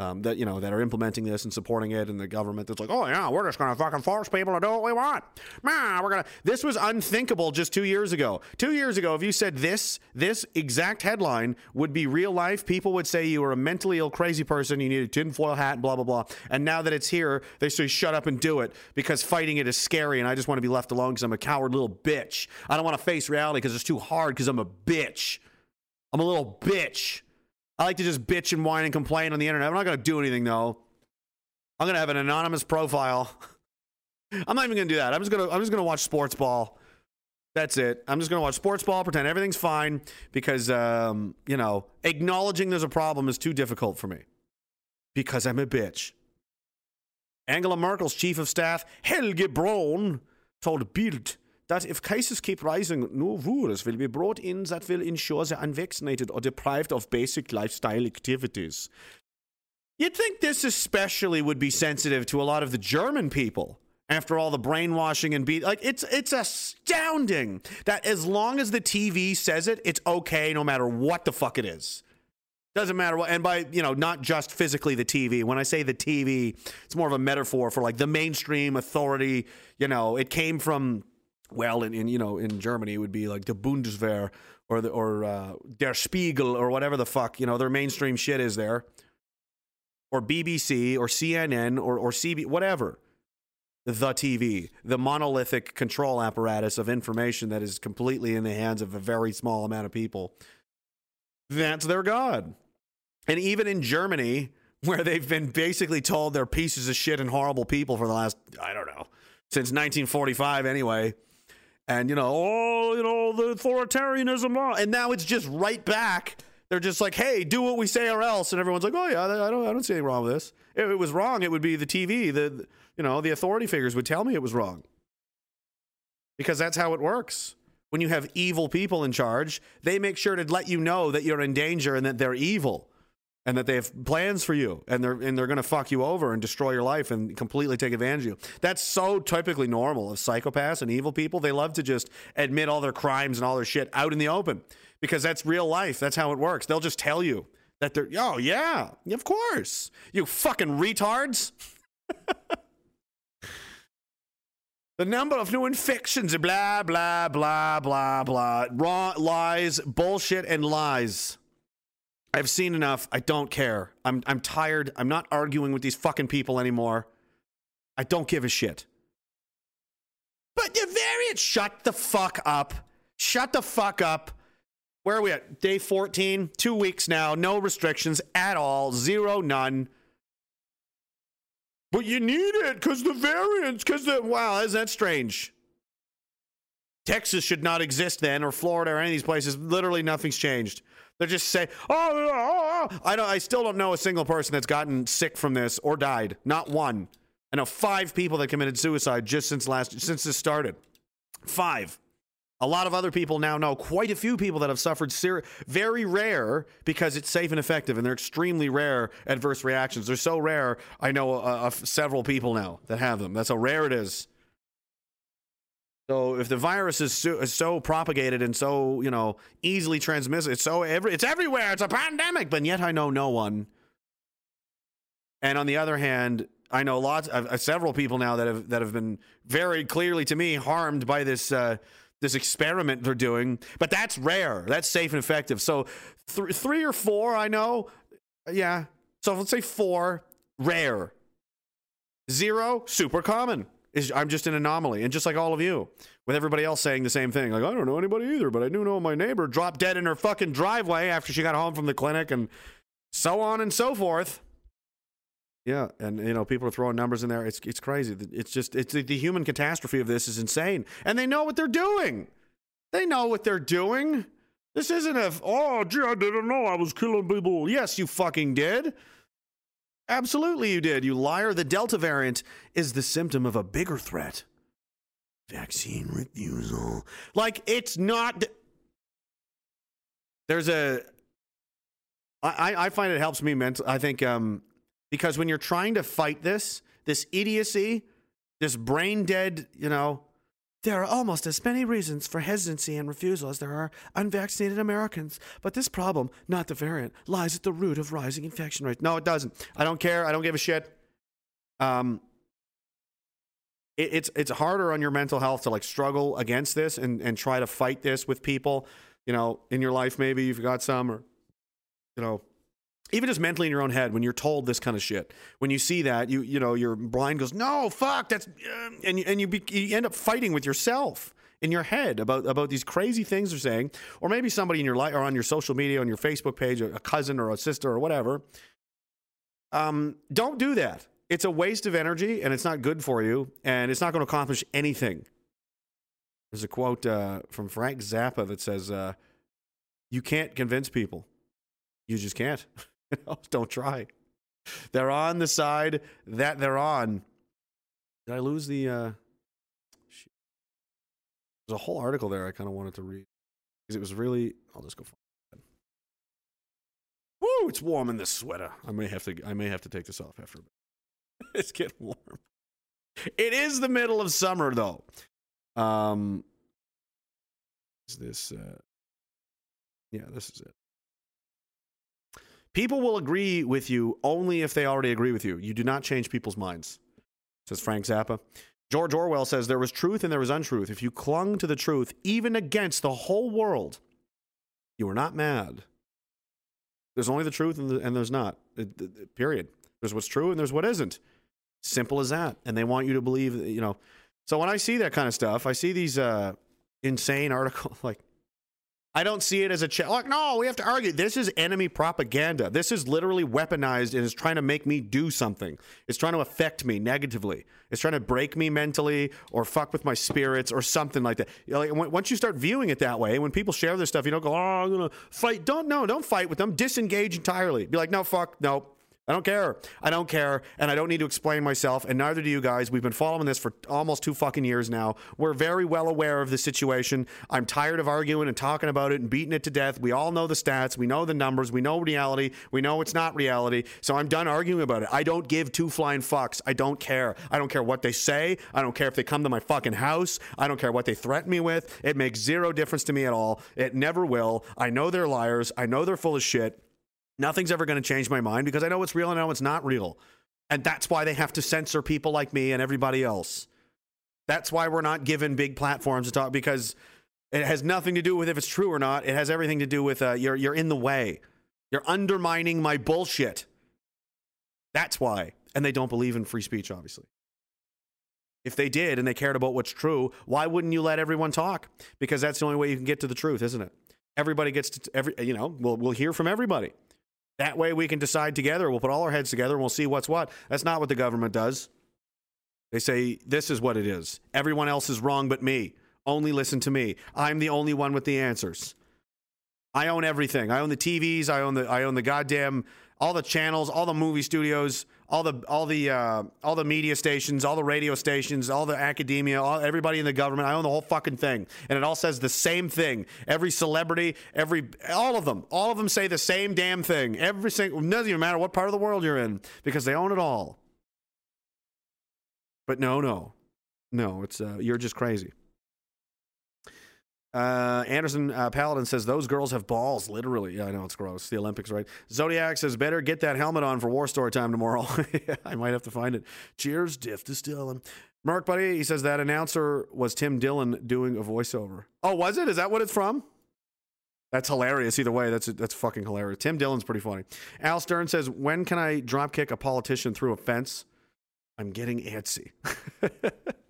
Um, that you know that are implementing this and supporting it, and the government that's like, oh yeah, we're just gonna fucking force people to do what we want. Nah, we're gonna. This was unthinkable just two years ago. Two years ago, if you said this, this exact headline would be real life, people would say you were a mentally ill, crazy person. You need a tinfoil hat, blah blah blah. And now that it's here, they say shut up and do it because fighting it is scary, and I just want to be left alone because I'm a coward little bitch. I don't want to face reality because it's too hard because I'm a bitch. I'm a little bitch. I like to just bitch and whine and complain on the internet. I'm not going to do anything though. I'm going to have an anonymous profile. I'm not even going to do that. I'm just going to I'm just going to watch sports ball. That's it. I'm just going to watch sports ball, pretend everything's fine because um, you know, acknowledging there's a problem is too difficult for me because I'm a bitch. Angela Merkel's chief of staff, Helge Braun, told Bild that if cases keep rising, new rules will be brought in that will ensure the unvaccinated are deprived of basic lifestyle activities. You'd think this especially would be sensitive to a lot of the German people after all the brainwashing and beat like it's it's astounding that as long as the TV says it, it's okay no matter what the fuck it is. Doesn't matter what, and by you know, not just physically the TV. When I say the TV, it's more of a metaphor for like the mainstream authority. You know, it came from well, in, in you know, in Germany, it would be like the Bundeswehr or the or uh, Der Spiegel or whatever the fuck you know their mainstream shit is there, or BBC or CNN or or CB whatever. The TV, the monolithic control apparatus of information that is completely in the hands of a very small amount of people. That's their god. And even in Germany, where they've been basically told they're pieces of shit and horrible people for the last, I don't know, since 1945 anyway. And, you know, oh, you know, the authoritarianism. Oh. And now it's just right back. They're just like, hey, do what we say or else. And everyone's like, oh, yeah, I don't, I don't see anything wrong with this. If it was wrong, it would be the TV. The, you know, the authority figures would tell me it was wrong. Because that's how it works. When you have evil people in charge, they make sure to let you know that you're in danger and that they're evil and that they have plans for you and they're and they're going to fuck you over and destroy your life and completely take advantage of you. That's so typically normal of psychopaths and evil people. They love to just admit all their crimes and all their shit out in the open because that's real life. That's how it works. They'll just tell you that they're oh yeah, of course. You fucking retards. the number of new infections, blah blah blah blah blah, raw lies, bullshit and lies. I've seen enough. I don't care. I'm I'm tired. I'm not arguing with these fucking people anymore. I don't give a shit. But the variant, shut the fuck up. Shut the fuck up. Where are we at? Day 14, two weeks now, no restrictions at all, zero, none. But you need it because the variants, because the. Wow, isn't that strange? Texas should not exist then, or Florida, or any of these places. Literally, nothing's changed. They're just saying, oh, oh, oh, I don't. I still don't know a single person that's gotten sick from this or died. Not one. I know five people that committed suicide just since last since this started. Five. A lot of other people now know quite a few people that have suffered ser- very rare because it's safe and effective, and they're extremely rare adverse reactions. They're so rare. I know uh, uh, several people now that have them. That's how rare it is. So if the virus is so, is so propagated and so you know easily transmissible, it's so every it's everywhere. It's a pandemic, but yet I know no one. And on the other hand, I know lots, uh, several people now that have that have been very clearly to me harmed by this uh, this experiment they're doing. But that's rare. That's safe and effective. So th- three or four, I know. Yeah. So let's say four, rare. Zero, super common. Is I'm just an anomaly, and just like all of you, with everybody else saying the same thing. Like I don't know anybody either, but I do know my neighbor dropped dead in her fucking driveway after she got home from the clinic, and so on and so forth. Yeah, and you know people are throwing numbers in there. It's it's crazy. It's just it's the, the human catastrophe of this is insane, and they know what they're doing. They know what they're doing. This isn't a oh gee I didn't know I was killing people. Yes, you fucking did. Absolutely, you did. You liar. The Delta variant is the symptom of a bigger threat. Vaccine refusal. Like it's not. There's a. I I find it helps me mentally. I think um because when you're trying to fight this, this idiocy, this brain dead, you know, there are almost as many reasons for hesitancy and refusal as there are unvaccinated Americans. But this problem, not the variant, lies at the root of rising infection rates. No, it doesn't. I don't care. I don't give a shit. Um, it, it's it's harder on your mental health to like struggle against this and and try to fight this with people. You know, in your life, maybe you've got some, or you know, even just mentally in your own head when you're told this kind of shit when you see that you you know your blind goes no fuck that's uh, and and you, be, you end up fighting with yourself in your head about about these crazy things they're saying. Or maybe somebody in your life or on your social media on your facebook page a cousin or a sister or whatever um, don't do that. It's a waste of energy and it's not good for you and it's not going to accomplish anything. There's a quote uh, from frank zappa that says uh, you can't convince people. You just can't Don't try. They're on the side that they're on. Did I lose the? Uh... There's a whole article there I kind of wanted to read because it was really. I'll just go. Find it. Woo! It's warm in this sweater. I may have to. I may have to take this off after a bit. it's getting warm. It is the middle of summer though. Um, is this? Uh, yeah, this is it. People will agree with you only if they already agree with you. You do not change people's minds, says Frank Zappa. George Orwell says there was truth and there was untruth. If you clung to the truth, even against the whole world, you were not mad. There's only the truth and, the, and there's not. It, it, period. There's what's true and there's what isn't. Simple as that. And they want you to believe, you know. So when I see that kind of stuff, I see these uh, insane articles like I don't see it as a check. Like, no, we have to argue. This is enemy propaganda. This is literally weaponized and is trying to make me do something. It's trying to affect me negatively. It's trying to break me mentally or fuck with my spirits or something like that. Like, once you start viewing it that way, when people share this stuff, you don't go, "Oh, I'm gonna fight." Don't no, don't fight with them. Disengage entirely. Be like, "No, fuck, no." I don't care. I don't care. And I don't need to explain myself. And neither do you guys. We've been following this for almost two fucking years now. We're very well aware of the situation. I'm tired of arguing and talking about it and beating it to death. We all know the stats. We know the numbers. We know reality. We know it's not reality. So I'm done arguing about it. I don't give two flying fucks. I don't care. I don't care what they say. I don't care if they come to my fucking house. I don't care what they threaten me with. It makes zero difference to me at all. It never will. I know they're liars. I know they're full of shit. Nothing's ever going to change my mind because I know what's real and I know what's not real. And that's why they have to censor people like me and everybody else. That's why we're not given big platforms to talk because it has nothing to do with if it's true or not. It has everything to do with uh, you're, you're in the way. You're undermining my bullshit. That's why. And they don't believe in free speech, obviously. If they did and they cared about what's true, why wouldn't you let everyone talk? Because that's the only way you can get to the truth, isn't it? Everybody gets to every you know, we'll we'll hear from everybody. That way we can decide together. We'll put all our heads together and we'll see what's what. That's not what the government does. They say this is what it is. Everyone else is wrong but me. Only listen to me. I'm the only one with the answers. I own everything. I own the TVs. I own the I own the goddamn all the channels, all the movie studios, all the all the uh, all the media stations, all the radio stations, all the academia, all, everybody in the government. I own the whole fucking thing, and it all says the same thing. Every celebrity, every all of them, all of them say the same damn thing. Every single doesn't even matter what part of the world you're in because they own it all. But no, no, no. It's uh, you're just crazy. Uh, Anderson uh, Paladin says those girls have balls. Literally, yeah, I know it's gross. The Olympics, right? Zodiac says better get that helmet on for War Story time tomorrow. yeah, I might have to find it. Cheers, Diff Distilling. Mark Buddy, he says that announcer was Tim Dillon doing a voiceover. Oh, was it? Is that what it's from? That's hilarious. Either way, that's that's fucking hilarious. Tim Dillon's pretty funny. Al Stern says, "When can I drop kick a politician through a fence?" I'm getting antsy.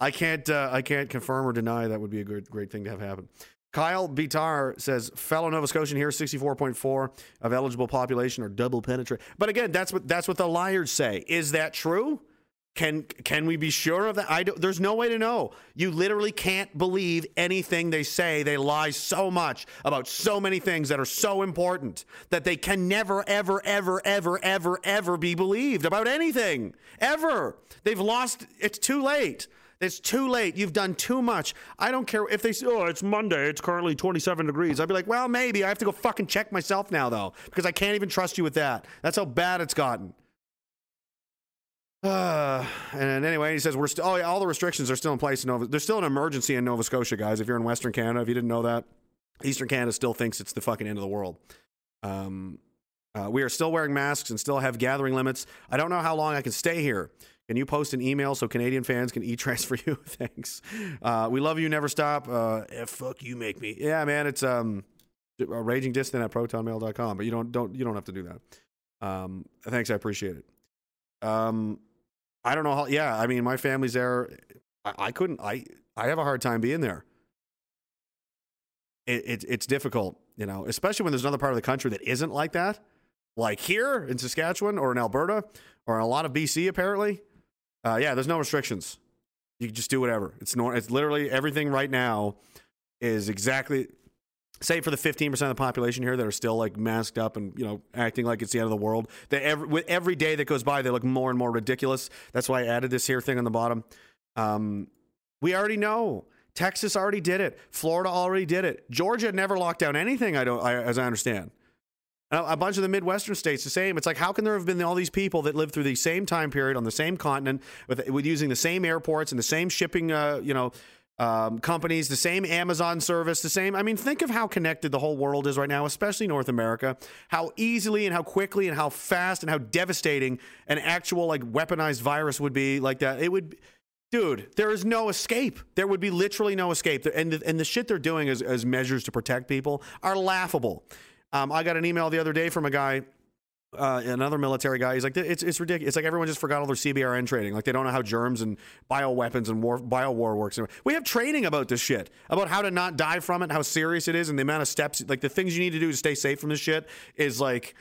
I can't uh, I can't confirm or deny that would be a good great thing to have happen. Kyle Bitar says fellow Nova Scotian here 64.4 of eligible population are double penetrated. But again, that's what that's what the liars say. Is that true? Can can we be sure of that? I don't, there's no way to know. You literally can't believe anything they say. They lie so much about so many things that are so important that they can never ever ever ever ever ever be believed about anything. Ever. They've lost it's too late. It's too late. You've done too much. I don't care if they say, oh, it's Monday. It's currently 27 degrees. I'd be like, well, maybe. I have to go fucking check myself now, though, because I can't even trust you with that. That's how bad it's gotten. Uh, and anyway, he says we're still. Oh, yeah, all the restrictions are still in place in Nova. There's still an emergency in Nova Scotia, guys. If you're in Western Canada, if you didn't know that, Eastern Canada still thinks it's the fucking end of the world. Um, uh, we are still wearing masks and still have gathering limits. I don't know how long I can stay here. Can you post an email so Canadian fans can e-transfer you? Thanks. Uh, we love you. Never stop. Uh, F fuck you make me. Yeah, man. It's um, raging dissident at protonmail.com, but you don't don't you don't have to do that. Um, thanks. I appreciate it. Um, I don't know how. Yeah, I mean, my family's there. I, I couldn't. I I have a hard time being there. It, it, it's difficult, you know, especially when there's another part of the country that isn't like that, like here in Saskatchewan or in Alberta or in a lot of BC. Apparently, uh, yeah, there's no restrictions. You can just do whatever. It's nor- It's literally everything right now is exactly save for the 15% of the population here that are still like masked up and you know acting like it's the end of the world they every, with every day that goes by they look more and more ridiculous. That's why i added this here thing on the bottom. Um, we already know. Texas already did it. Florida already did it. Georgia never locked down anything i don't I, as i understand a bunch of the Midwestern states the same. It's like how can there have been all these people that lived through the same time period on the same continent with, with using the same airports and the same shipping, uh, you know, um, companies, the same Amazon service, the same. I mean, think of how connected the whole world is right now, especially North America. How easily and how quickly and how fast and how devastating an actual like weaponized virus would be like that. It would. Dude, there is no escape. There would be literally no escape. And the, and the shit they're doing as, as measures to protect people are laughable. Um, I got an email the other day from a guy uh, another military guy. He's like, it's it's ridiculous. It's like everyone just forgot all their CBRN training. Like they don't know how germs and bioweapons and war bio war works. We have training about this shit, about how to not die from it, how serious it is, and the amount of steps, like the things you need to do to stay safe from this shit is like.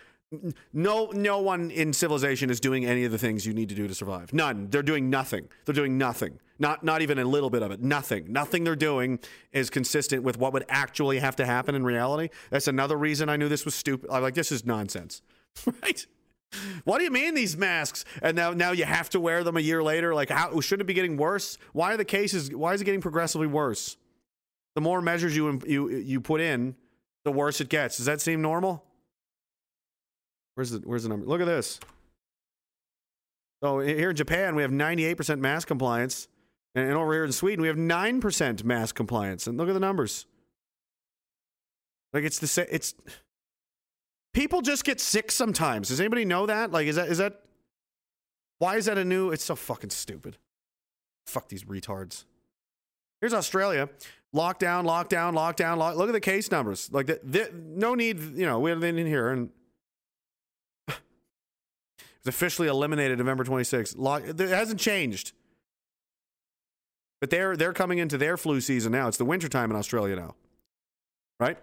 No, no one in civilization is doing any of the things you need to do to survive. None. They're doing nothing. They're doing nothing. Not, not even a little bit of it. Nothing. Nothing they're doing is consistent with what would actually have to happen in reality. That's another reason I knew this was stupid. I'm like, this is nonsense. right? What do you mean these masks? And now, now you have to wear them a year later. Like, how shouldn't it be getting worse? Why are the cases? Why is it getting progressively worse? The more measures you you you put in, the worse it gets. Does that seem normal? Where's the Where's the number? Look at this. So here in Japan, we have 98% mask compliance, and over here in Sweden, we have 9% mask compliance. And look at the numbers. Like it's the same. It's people just get sick sometimes. Does anybody know that? Like, is that is that why is that a new? It's so fucking stupid. Fuck these retards. Here's Australia. Lockdown, lockdown, lockdown. Lock, look at the case numbers. Like, the, the, no need. You know, we have in here, and it was officially eliminated November 26th. Lock, it hasn't changed. But they're they're coming into their flu season now. It's the wintertime in Australia now. right?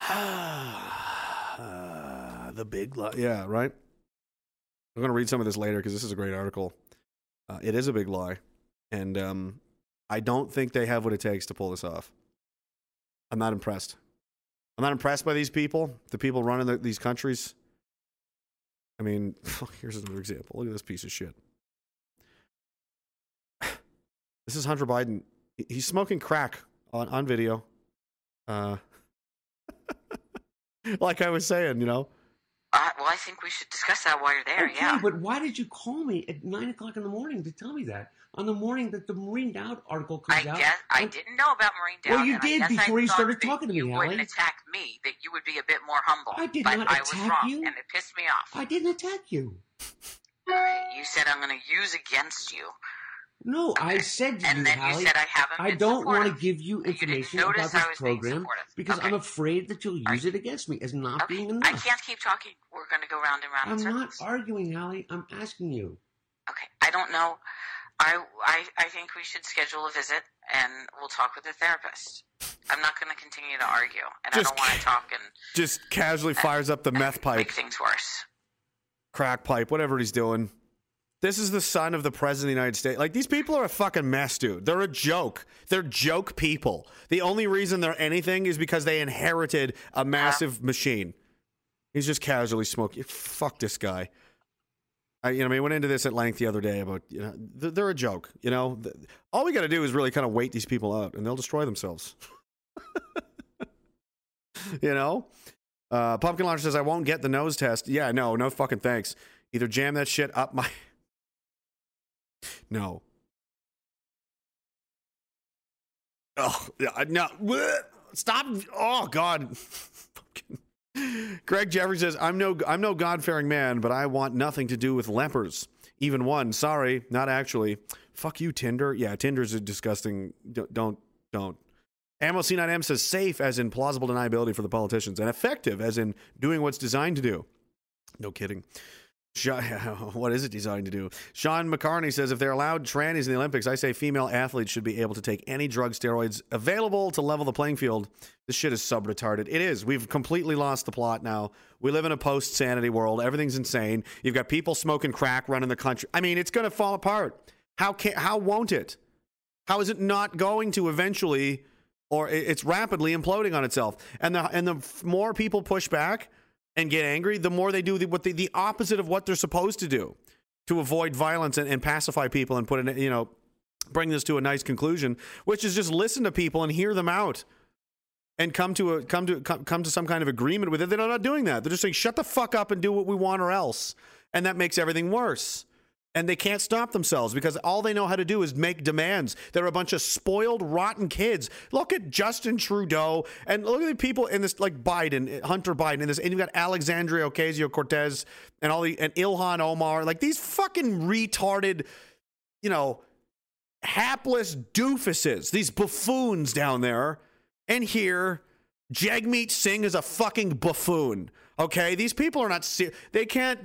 the big lie. Yeah, right. I'm going to read some of this later because this is a great article. Uh, it is a big lie, and um, I don't think they have what it takes to pull this off. I'm not impressed. I'm not impressed by these people, the people running the, these countries. I mean, here's another example. Look at this piece of shit. This is Hunter Biden. He's smoking crack on, on video. Uh, like I was saying, you know. Uh, well, I think we should discuss that while you're there. okay, yeah. but why did you call me at nine o'clock in the morning to tell me that? On the morning that the Marine Down article I comes out. guess I and- didn't know about Marine Down. Well, you did I before you started talking to me. you me, wouldn't Allie. attack me. That you would be a bit more humble. I did but not I was attack wrong, you. and it pissed me off. I didn't attack you. You said I'm going to use against you, No, I said to and you, then Hallie, you said I haven't. I don't want to give you You information notice about this I was being program because Okay. I'm afraid that you'll Are use it against me as not Okay, being I can't keep talking. We're going to go round and round I'm not arguing, Hallie. I'm asking you. Okay, I don't know. I, I I think we should schedule a visit, and we'll talk with the therapist. I'm not going to continue to argue, and Just I don't want to talk and Just casually fires up the meth pipe, make things worse. crack pipe, whatever he's doing. This is the son of the president of the United States. Like these people are a fucking mess, dude. They're a joke. They're joke people. The only reason they're anything is because they inherited a massive machine. He's just casually smoking. Fuck this guy. I, you know, I mean, went into this at length the other day about, you know, they're, they're a joke. You know, all we got to do is really kind of wait these people out, and they'll destroy themselves. you know, uh, Pumpkin Launcher says, "I won't get the nose test." Yeah, no, no fucking thanks. Either jam that shit up my. No. Oh no! Stop! Oh God! Greg Jeffrey says, "I'm no, I'm no God-fearing man, but I want nothing to do with lepers. Even one. Sorry, not actually. Fuck you, Tinder. Yeah, Tinder's a disgusting. Don't, don't, don't. Ammo C9M says safe as in plausible deniability for the politicians, and effective as in doing what's designed to do. No kidding. What is it designed to do? Sean McCartney says if they're allowed trannies in the Olympics, I say female athletes should be able to take any drug steroids available to level the playing field. This shit is sub retarded. It is. We've completely lost the plot now. We live in a post sanity world. Everything's insane. You've got people smoking crack running the country. I mean, it's going to fall apart. How can? How won't it? How is it not going to eventually? Or it's rapidly imploding on itself. And the and the more people push back and get angry, the more they do the, what the, the opposite of what they're supposed to do to avoid violence and, and pacify people and put it, you know, bring this to a nice conclusion, which is just listen to people and hear them out and come to a come to come to some kind of agreement with it. They're not doing that. They're just saying shut the fuck up and do what we want or else, and that makes everything worse. And they can't stop themselves because all they know how to do is make demands. They're a bunch of spoiled, rotten kids. Look at Justin Trudeau and look at the people in this, like Biden, Hunter Biden, in this, and you've got Alexandria Ocasio Cortez and all the and Ilhan Omar, like these fucking retarded, you know, hapless doofuses, these buffoons down there. And here, Jagmeet Singh is a fucking buffoon. Okay, these people are not. Se- they can't.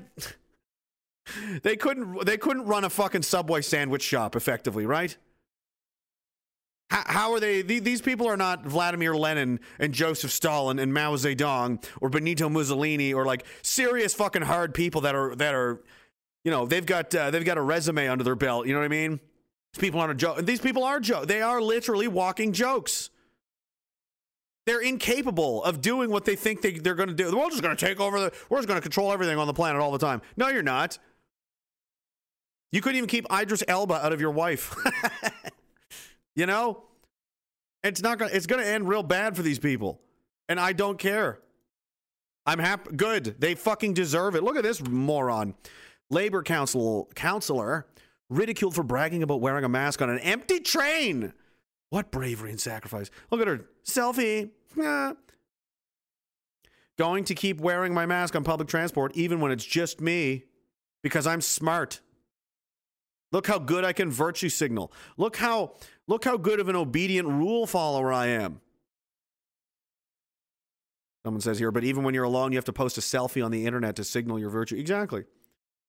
They couldn't. They couldn't run a fucking Subway sandwich shop effectively, right? How, are they? These people are not Vladimir Lenin and Joseph Stalin and Mao Zedong or Benito Mussolini or like serious fucking hard people that are that are, you know, they've got uh, they've got a resume under their belt. You know what I mean? These people aren't a joke. These people are joke. They are literally walking jokes. They're incapable of doing what they think they, they're going to do. The world's just going to take over. The, we're just going to control everything on the planet all the time. No, you're not. You couldn't even keep Idris Elba out of your wife. you know, it's not to It's to end real bad for these people, and I don't care. I'm happy. Good. They fucking deserve it. Look at this moron. Labor council counselor ridiculed for bragging about wearing a mask on an empty train. What bravery and sacrifice. Look at her. Selfie. Going to keep wearing my mask on public transport even when it's just me because I'm smart. Look how good I can virtue signal. Look how look how good of an obedient rule follower I am. Someone says here, but even when you're alone, you have to post a selfie on the internet to signal your virtue. Exactly.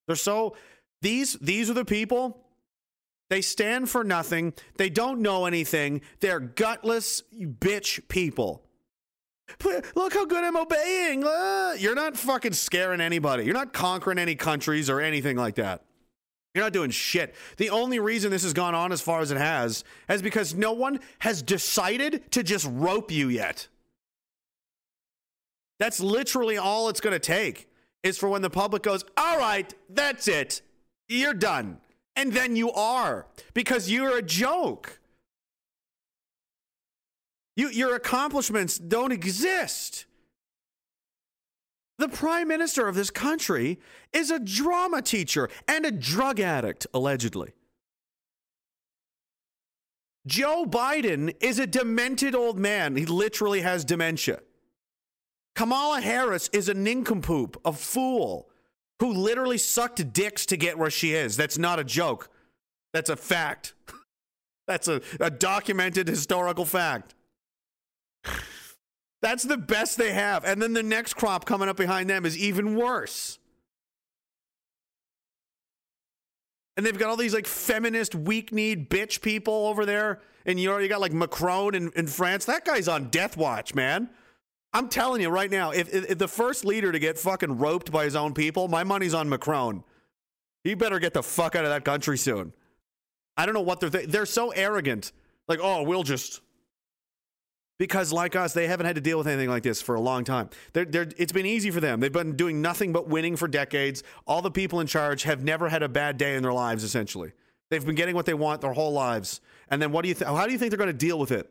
They're so these these are the people They stand for nothing. They don't know anything. They're gutless bitch people. Look how good I'm obeying. Ah, you're not fucking scaring anybody. You're not conquering any countries or anything like that. You're not doing shit. The only reason this has gone on as far as it has is because no one has decided to just rope you yet. That's literally all it's going to take is for when the public goes, all right, that's it. You're done. And then you are because you're a joke. You, your accomplishments don't exist. The prime minister of this country is a drama teacher and a drug addict, allegedly. Joe Biden is a demented old man. He literally has dementia. Kamala Harris is a nincompoop, a fool, who literally sucked dicks to get where she is. That's not a joke. That's a fact. That's a, a documented historical fact. That's the best they have. And then the next crop coming up behind them is even worse. And they've got all these like feminist, weak kneed bitch people over there. And you already got like Macron in, in France. That guy's on death watch, man. I'm telling you right now, if, if, if the first leader to get fucking roped by his own people, my money's on Macron. He better get the fuck out of that country soon. I don't know what they're th- they're so arrogant. Like, oh, we'll just because like us, they haven't had to deal with anything like this for a long time. They're, they're, it's been easy for them. They've been doing nothing but winning for decades. All the people in charge have never had a bad day in their lives. Essentially, they've been getting what they want their whole lives. And then what do you? Th- how do you think they're going to deal with it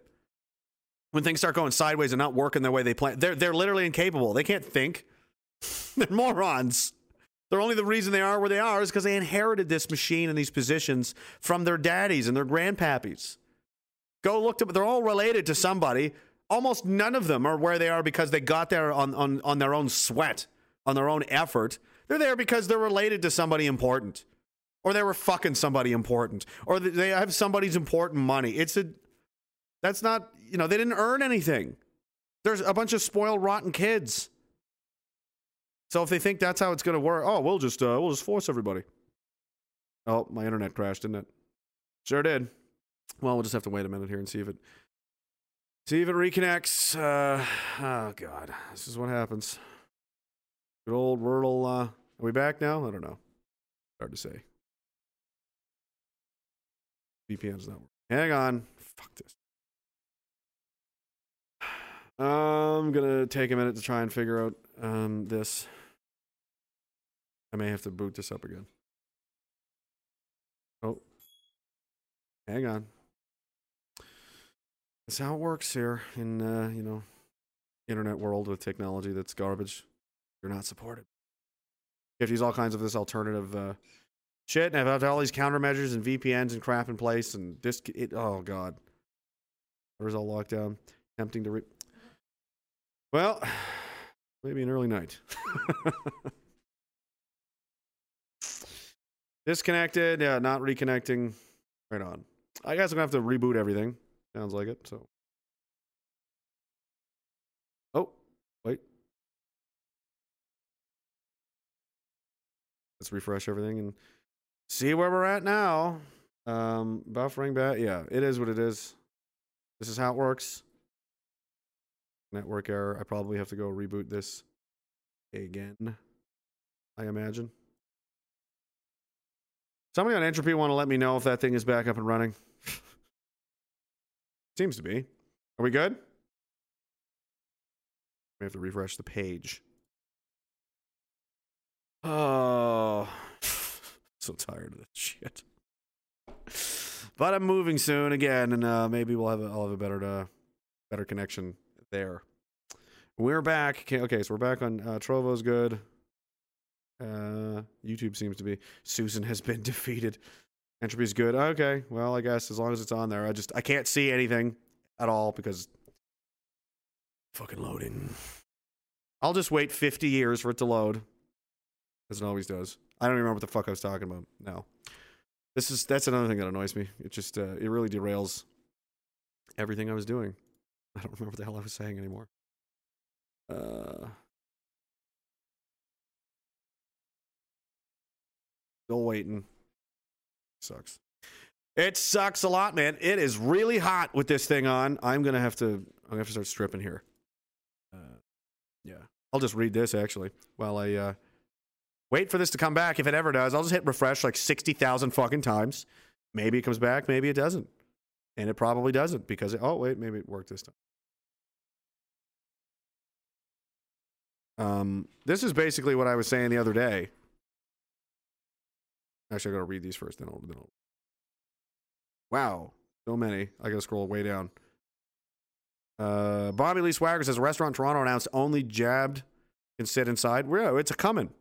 when things start going sideways and not working the way they plan? They're they're literally incapable. They can't think. they're morons. They're only the reason they are where they are is because they inherited this machine and these positions from their daddies and their grandpappies. Go look to they're all related to somebody. Almost none of them are where they are because they got there on, on, on their own sweat, on their own effort. They're there because they're related to somebody important. Or they were fucking somebody important. Or they have somebody's important money. It's a that's not, you know, they didn't earn anything. There's a bunch of spoiled, rotten kids. So if they think that's how it's going to work, oh, we'll just uh, we'll just force everybody. Oh, my internet crashed, didn't it? Sure did. Well, we'll just have to wait a minute here and see if it see if it reconnects. Uh, oh God, this is what happens. Good old Wordle. Uh, are we back now? I don't know. Hard to say. VPN's not working. Hang on. Fuck this. I'm gonna take a minute to try and figure out um, this. I may have to boot this up again. Oh, hang on. That's how it works here in uh, you know internet world with technology that's garbage. You're not supported. You have to use all kinds of this alternative uh, shit, and I've had all these countermeasures and VPNs and crap in place, and this. It, oh god, where's all locked down? Tempting to. Re- well, maybe an early night. Disconnected. Yeah, not reconnecting. Right on. I guess I'm gonna have to reboot everything. Sounds like it. So. Oh, wait. Let's refresh everything and see where we're at now. Um, buffering bat. Yeah, it is what it is. This is how it works. Network error. I probably have to go reboot this again. I imagine. Somebody on Entropy want to let me know if that thing is back up and running. Seems to be. Are we good? We have to refresh the page. Oh, so tired of this shit. But I'm moving soon again, and uh, maybe we'll have a, I'll have a better uh, better connection there. We're back. Okay, okay so we're back on uh, Trovo's good. Uh, YouTube seems to be. Susan has been defeated. Entropy's good. Okay, well, I guess as long as it's on there, I just I can't see anything at all because fucking loading. I'll just wait 50 years for it to load, as it always does. I don't even remember what the fuck I was talking about now. This is that's another thing that annoys me. It just uh, it really derails everything I was doing. I don't remember what the hell I was saying anymore. Uh, still waiting. Sucks. It sucks a lot, man. It is really hot with this thing on. I'm gonna have to. I'm gonna have to start stripping here. Uh, yeah, I'll just read this actually while I uh, wait for this to come back. If it ever does, I'll just hit refresh like sixty thousand fucking times. Maybe it comes back. Maybe it doesn't, and it probably doesn't because it, oh wait, maybe it worked this time. Um, this is basically what I was saying the other day. Actually, I gotta read these first, then I'll, then I'll Wow, so many. I gotta scroll way down. Uh, Bobby Lee Swagger says a restaurant Toronto announced only jabbed can sit inside. Well, it's a coming.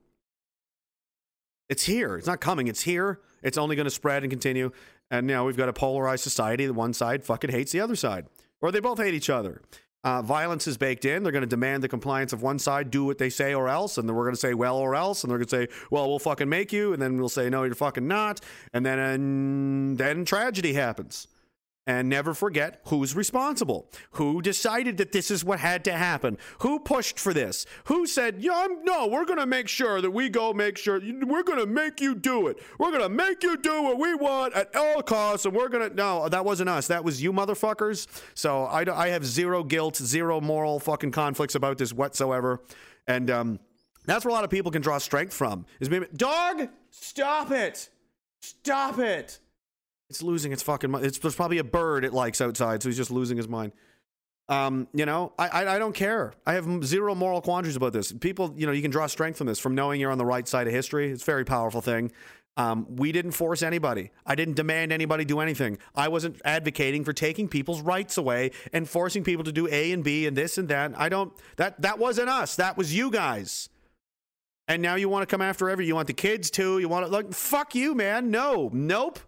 It's here. It's not coming. It's here. It's only going to spread and continue. And now we've got a polarized society. The one side fucking hates the other side, or they both hate each other. Uh, violence is baked in. They're going to demand the compliance of one side, do what they say or else. And then we're going to say, well, or else. And they're going to say, well, we'll fucking make you. And then we'll say, no, you're fucking not. And then, and then tragedy happens. And never forget who's responsible. Who decided that this is what had to happen? Who pushed for this? Who said, yeah, no, we're going to make sure that we go make sure, we're going to make you do it. We're going to make you do what we want at all costs. And we're going to, no, that wasn't us. That was you motherfuckers. So I, I have zero guilt, zero moral fucking conflicts about this whatsoever. And um, that's where a lot of people can draw strength from. Is maybe, dog, stop it. Stop it. It's losing its fucking mind. It's, there's probably a bird it likes outside, so he's just losing his mind. Um, you know, I, I, I don't care. I have zero moral quandaries about this. People, you know, you can draw strength from this from knowing you're on the right side of history. It's a very powerful thing. Um, we didn't force anybody. I didn't demand anybody do anything. I wasn't advocating for taking people's rights away and forcing people to do A and B and this and that. I don't. That that wasn't us. That was you guys. And now you want to come after every. You want the kids too. You want to like fuck you, man. No, nope.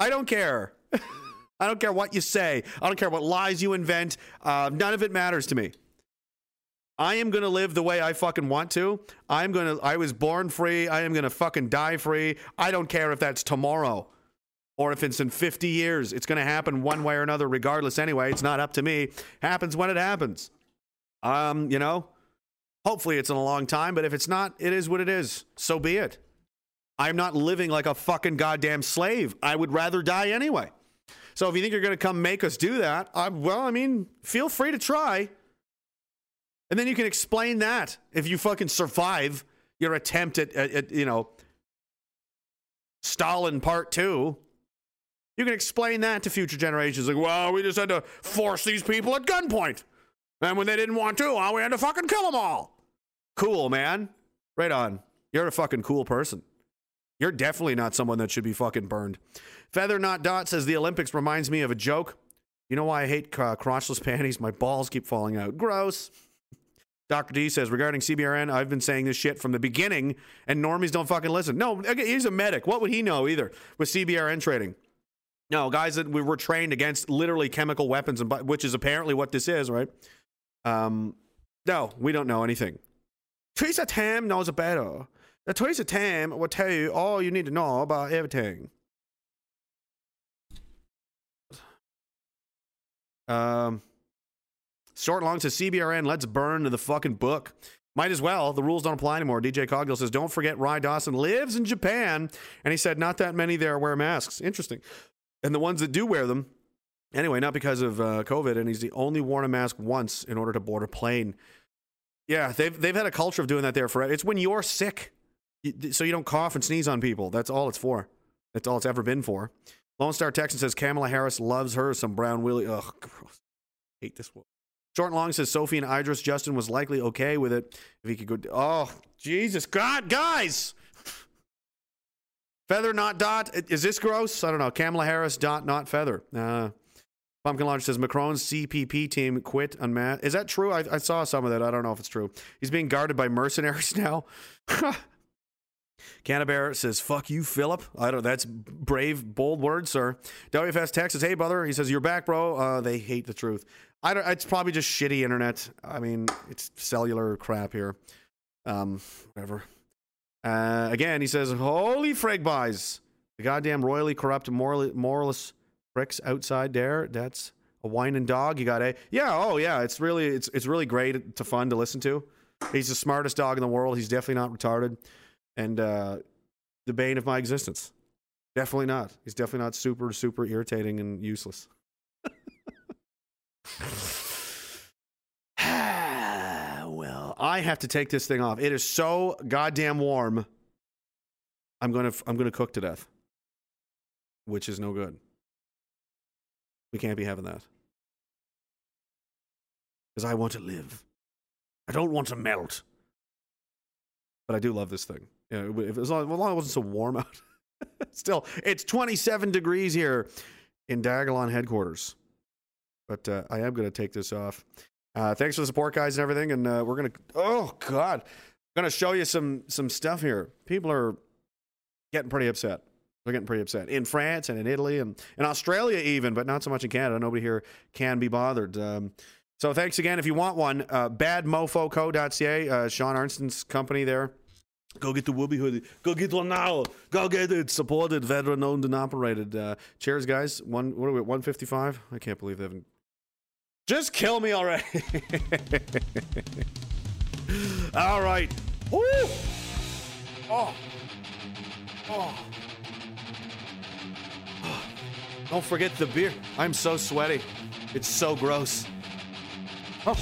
I don't care. I don't care what you say. I don't care what lies you invent. Uh, none of it matters to me. I am going to live the way I fucking want to. I'm going to, I was born free. I am going to fucking die free. I don't care if that's tomorrow or if it's in 50 years. It's going to happen one way or another, regardless anyway. It's not up to me. Happens when it happens. Um, you know, hopefully it's in a long time, but if it's not, it is what it is. So be it. I'm not living like a fucking goddamn slave. I would rather die anyway. So if you think you're going to come make us do that, I, well, I mean, feel free to try. And then you can explain that if you fucking survive your attempt at, at, at you know, Stalin part two. You can explain that to future generations. Like, well, we just had to force these people at gunpoint. And when they didn't want to, well, we had to fucking kill them all. Cool, man. Right on. You're a fucking cool person. You're definitely not someone that should be fucking burned. Feather Not Dot says the Olympics reminds me of a joke. You know why I hate uh, crotchless panties? My balls keep falling out. Gross. Dr. D says regarding CBRN, I've been saying this shit from the beginning, and normies don't fucking listen. No, he's a medic. What would he know either with CBRN trading? No, guys that we were trained against literally chemical weapons, and which is apparently what this is, right? Um, no, we don't know anything. Theresa Tam knows better. The Theresa Tam will tell you all you need to know about everything. Um, short long to CBRN, let's burn the fucking book. Might as well. The rules don't apply anymore. DJ Cogdill says, don't forget Rye Dawson lives in Japan. And he said, not that many there wear masks. Interesting. And the ones that do wear them, anyway, not because of uh, COVID, and he's the only worn a mask once in order to board a plane. Yeah, they've, they've had a culture of doing that there forever. It's when you're sick so you don't cough and sneeze on people. That's all it's for. That's all it's ever been for. Lone Star Texan says Kamala Harris loves her some brown Willie. Ugh, gross. Hate this one. Short and long says Sophie and Idris Justin was likely okay with it if he could go. Oh, Jesus God, guys! Feather not dot. Is this gross? I don't know. Kamala Harris dot not feather. Uh, Pumpkin Lodge says Macron's CPP team quit Matt. Is that true? I, I saw some of that. I don't know if it's true. He's being guarded by mercenaries now. Canterbury says, fuck you, Philip. I don't That's brave, bold words, sir. WFS Texas, hey, brother. He says, you're back, bro. Uh, they hate the truth. I don't, it's probably just shitty internet. I mean, it's cellular crap here. Um, whatever. Uh, again, he says, holy frig buys. The goddamn royally corrupt, moral, moralist pricks outside there. That's a whining dog. You got a yeah. Oh yeah. It's really it's it's really great to fun to listen to. He's the smartest dog in the world. He's definitely not retarded and uh, the bane of my existence. Definitely not. He's definitely not super, super irritating and useless. well, I have to take this thing off. It is so goddamn warm. I'm gonna I'm gonna cook to death, which is no good. We can't be having that because I want to live. I don't want to melt. But I do love this thing. Yeah, if as long, as long as it wasn't so warm out. Still, it's 27 degrees here in Diagolon headquarters. But uh, I am going to take this off. Uh, thanks for the support, guys, and everything. And uh, we're going to, oh, God. I'm going to show you some, some stuff here. People are getting pretty upset. They're getting pretty upset in France and in Italy and in Australia, even, but not so much in Canada. Nobody here can be bothered. Um, so thanks again. If you want one, uh, badmofoco.ca, uh, Sean Arnston's company there. Go get the Woobie hoodie. Go get one now. Go get it. Supported, veteran owned and operated. Uh, cheers, guys. One. What are we? One fifty five. I can't believe they haven't. Just kill me already. All right. Woo! Oh. Oh. Don't forget the beer. I'm so sweaty. It's so gross. Oh.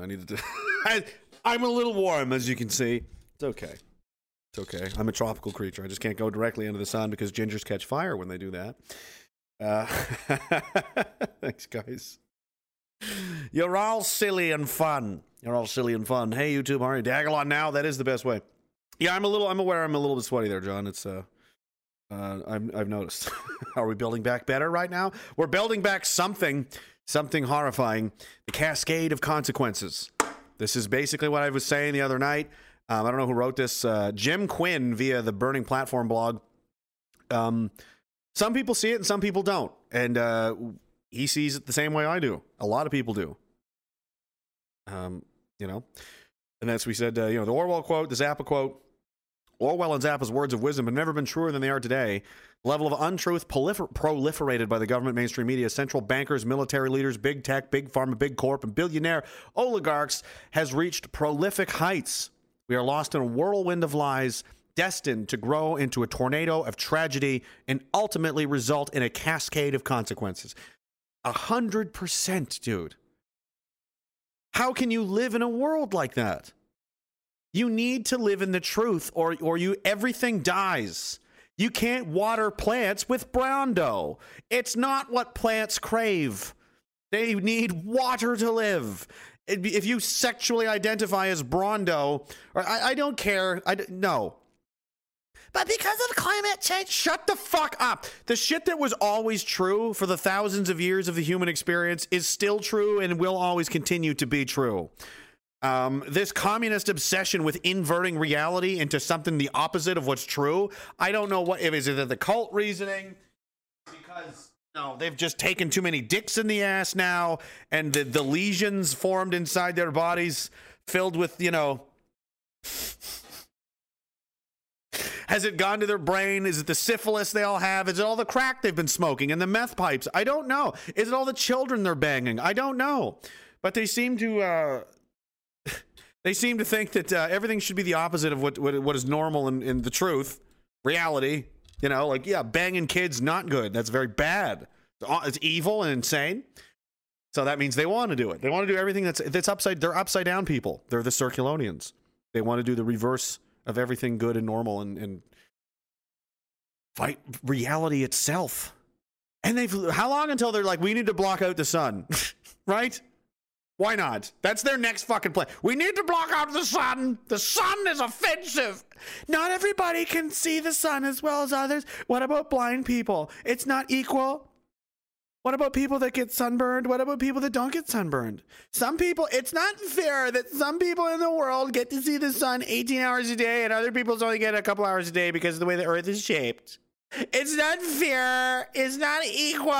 Intermission. I needed to. I, I'm a little warm, as you can see. It's okay. It's okay. I'm a tropical creature. I just can't go directly into the sun because gingers catch fire when they do that. Uh, thanks, guys. You're all silly and fun. You're all silly and fun. Hey, YouTube, are you? Diagolon now. That is the best way. Yeah, I'm a little. I'm aware. I'm a little bit sweaty there, John. It's uh, uh I'm, I've noticed. are we building back better right now? We're building back something, something horrifying. The cascade of consequences. This is basically what I was saying the other night. Um, I don't know who wrote this. Uh, Jim Quinn via the Burning Platform blog. Um, some people see it and some people don't, and uh, he sees it the same way I do. A lot of people do. Um, you know, and that's we said. Uh, you know, the Orwell quote, the Zappa quote. Orwell and Zappa's words of wisdom have never been truer than they are today. The level of untruth prolifer- proliferated by the government, mainstream media, central bankers, military leaders, big tech, big pharma, big corp, and billionaire oligarchs has reached prolific heights. We are lost in a whirlwind of lies, destined to grow into a tornado of tragedy and ultimately result in a cascade of consequences. A hundred percent, dude. How can you live in a world like that? You need to live in the truth, or or you everything dies. You can't water plants with brown dough. It's not what plants crave. They need water to live. If you sexually identify as Brondo, or I, I don't care. I no. But because of climate change, shut the fuck up. The shit that was always true for the thousands of years of the human experience is still true and will always continue to be true. Um, this communist obsession with inverting reality into something the opposite of what's true. I don't know what is it the cult reasoning because no, they've just taken too many dicks in the ass now, and the, the lesions formed inside their bodies filled with you know. Has it gone to their brain? Is it the syphilis they all have? Is it all the crack they've been smoking and the meth pipes? I don't know. Is it all the children they're banging? I don't know. But they seem to uh, they seem to think that uh, everything should be the opposite of what what, what is normal in the truth, reality. You know, like yeah, banging kids not good. That's very bad. It's evil and insane. So that means they want to do it. They want to do everything that's that's upside. They're upside down people. They're the Circulonians. They want to do the reverse of everything good and normal and, and fight reality itself. And they've how long until they're like, we need to block out the sun, right? Why not? That's their next fucking plan. We need to block out the sun. The sun is offensive. Not everybody can see the sun as well as others. What about blind people? It's not equal. What about people that get sunburned? What about people that don't get sunburned? Some people, it's not fair that some people in the world get to see the sun 18 hours a day and other people only get a couple hours a day because of the way the earth is shaped. It's not fair. It's not equal.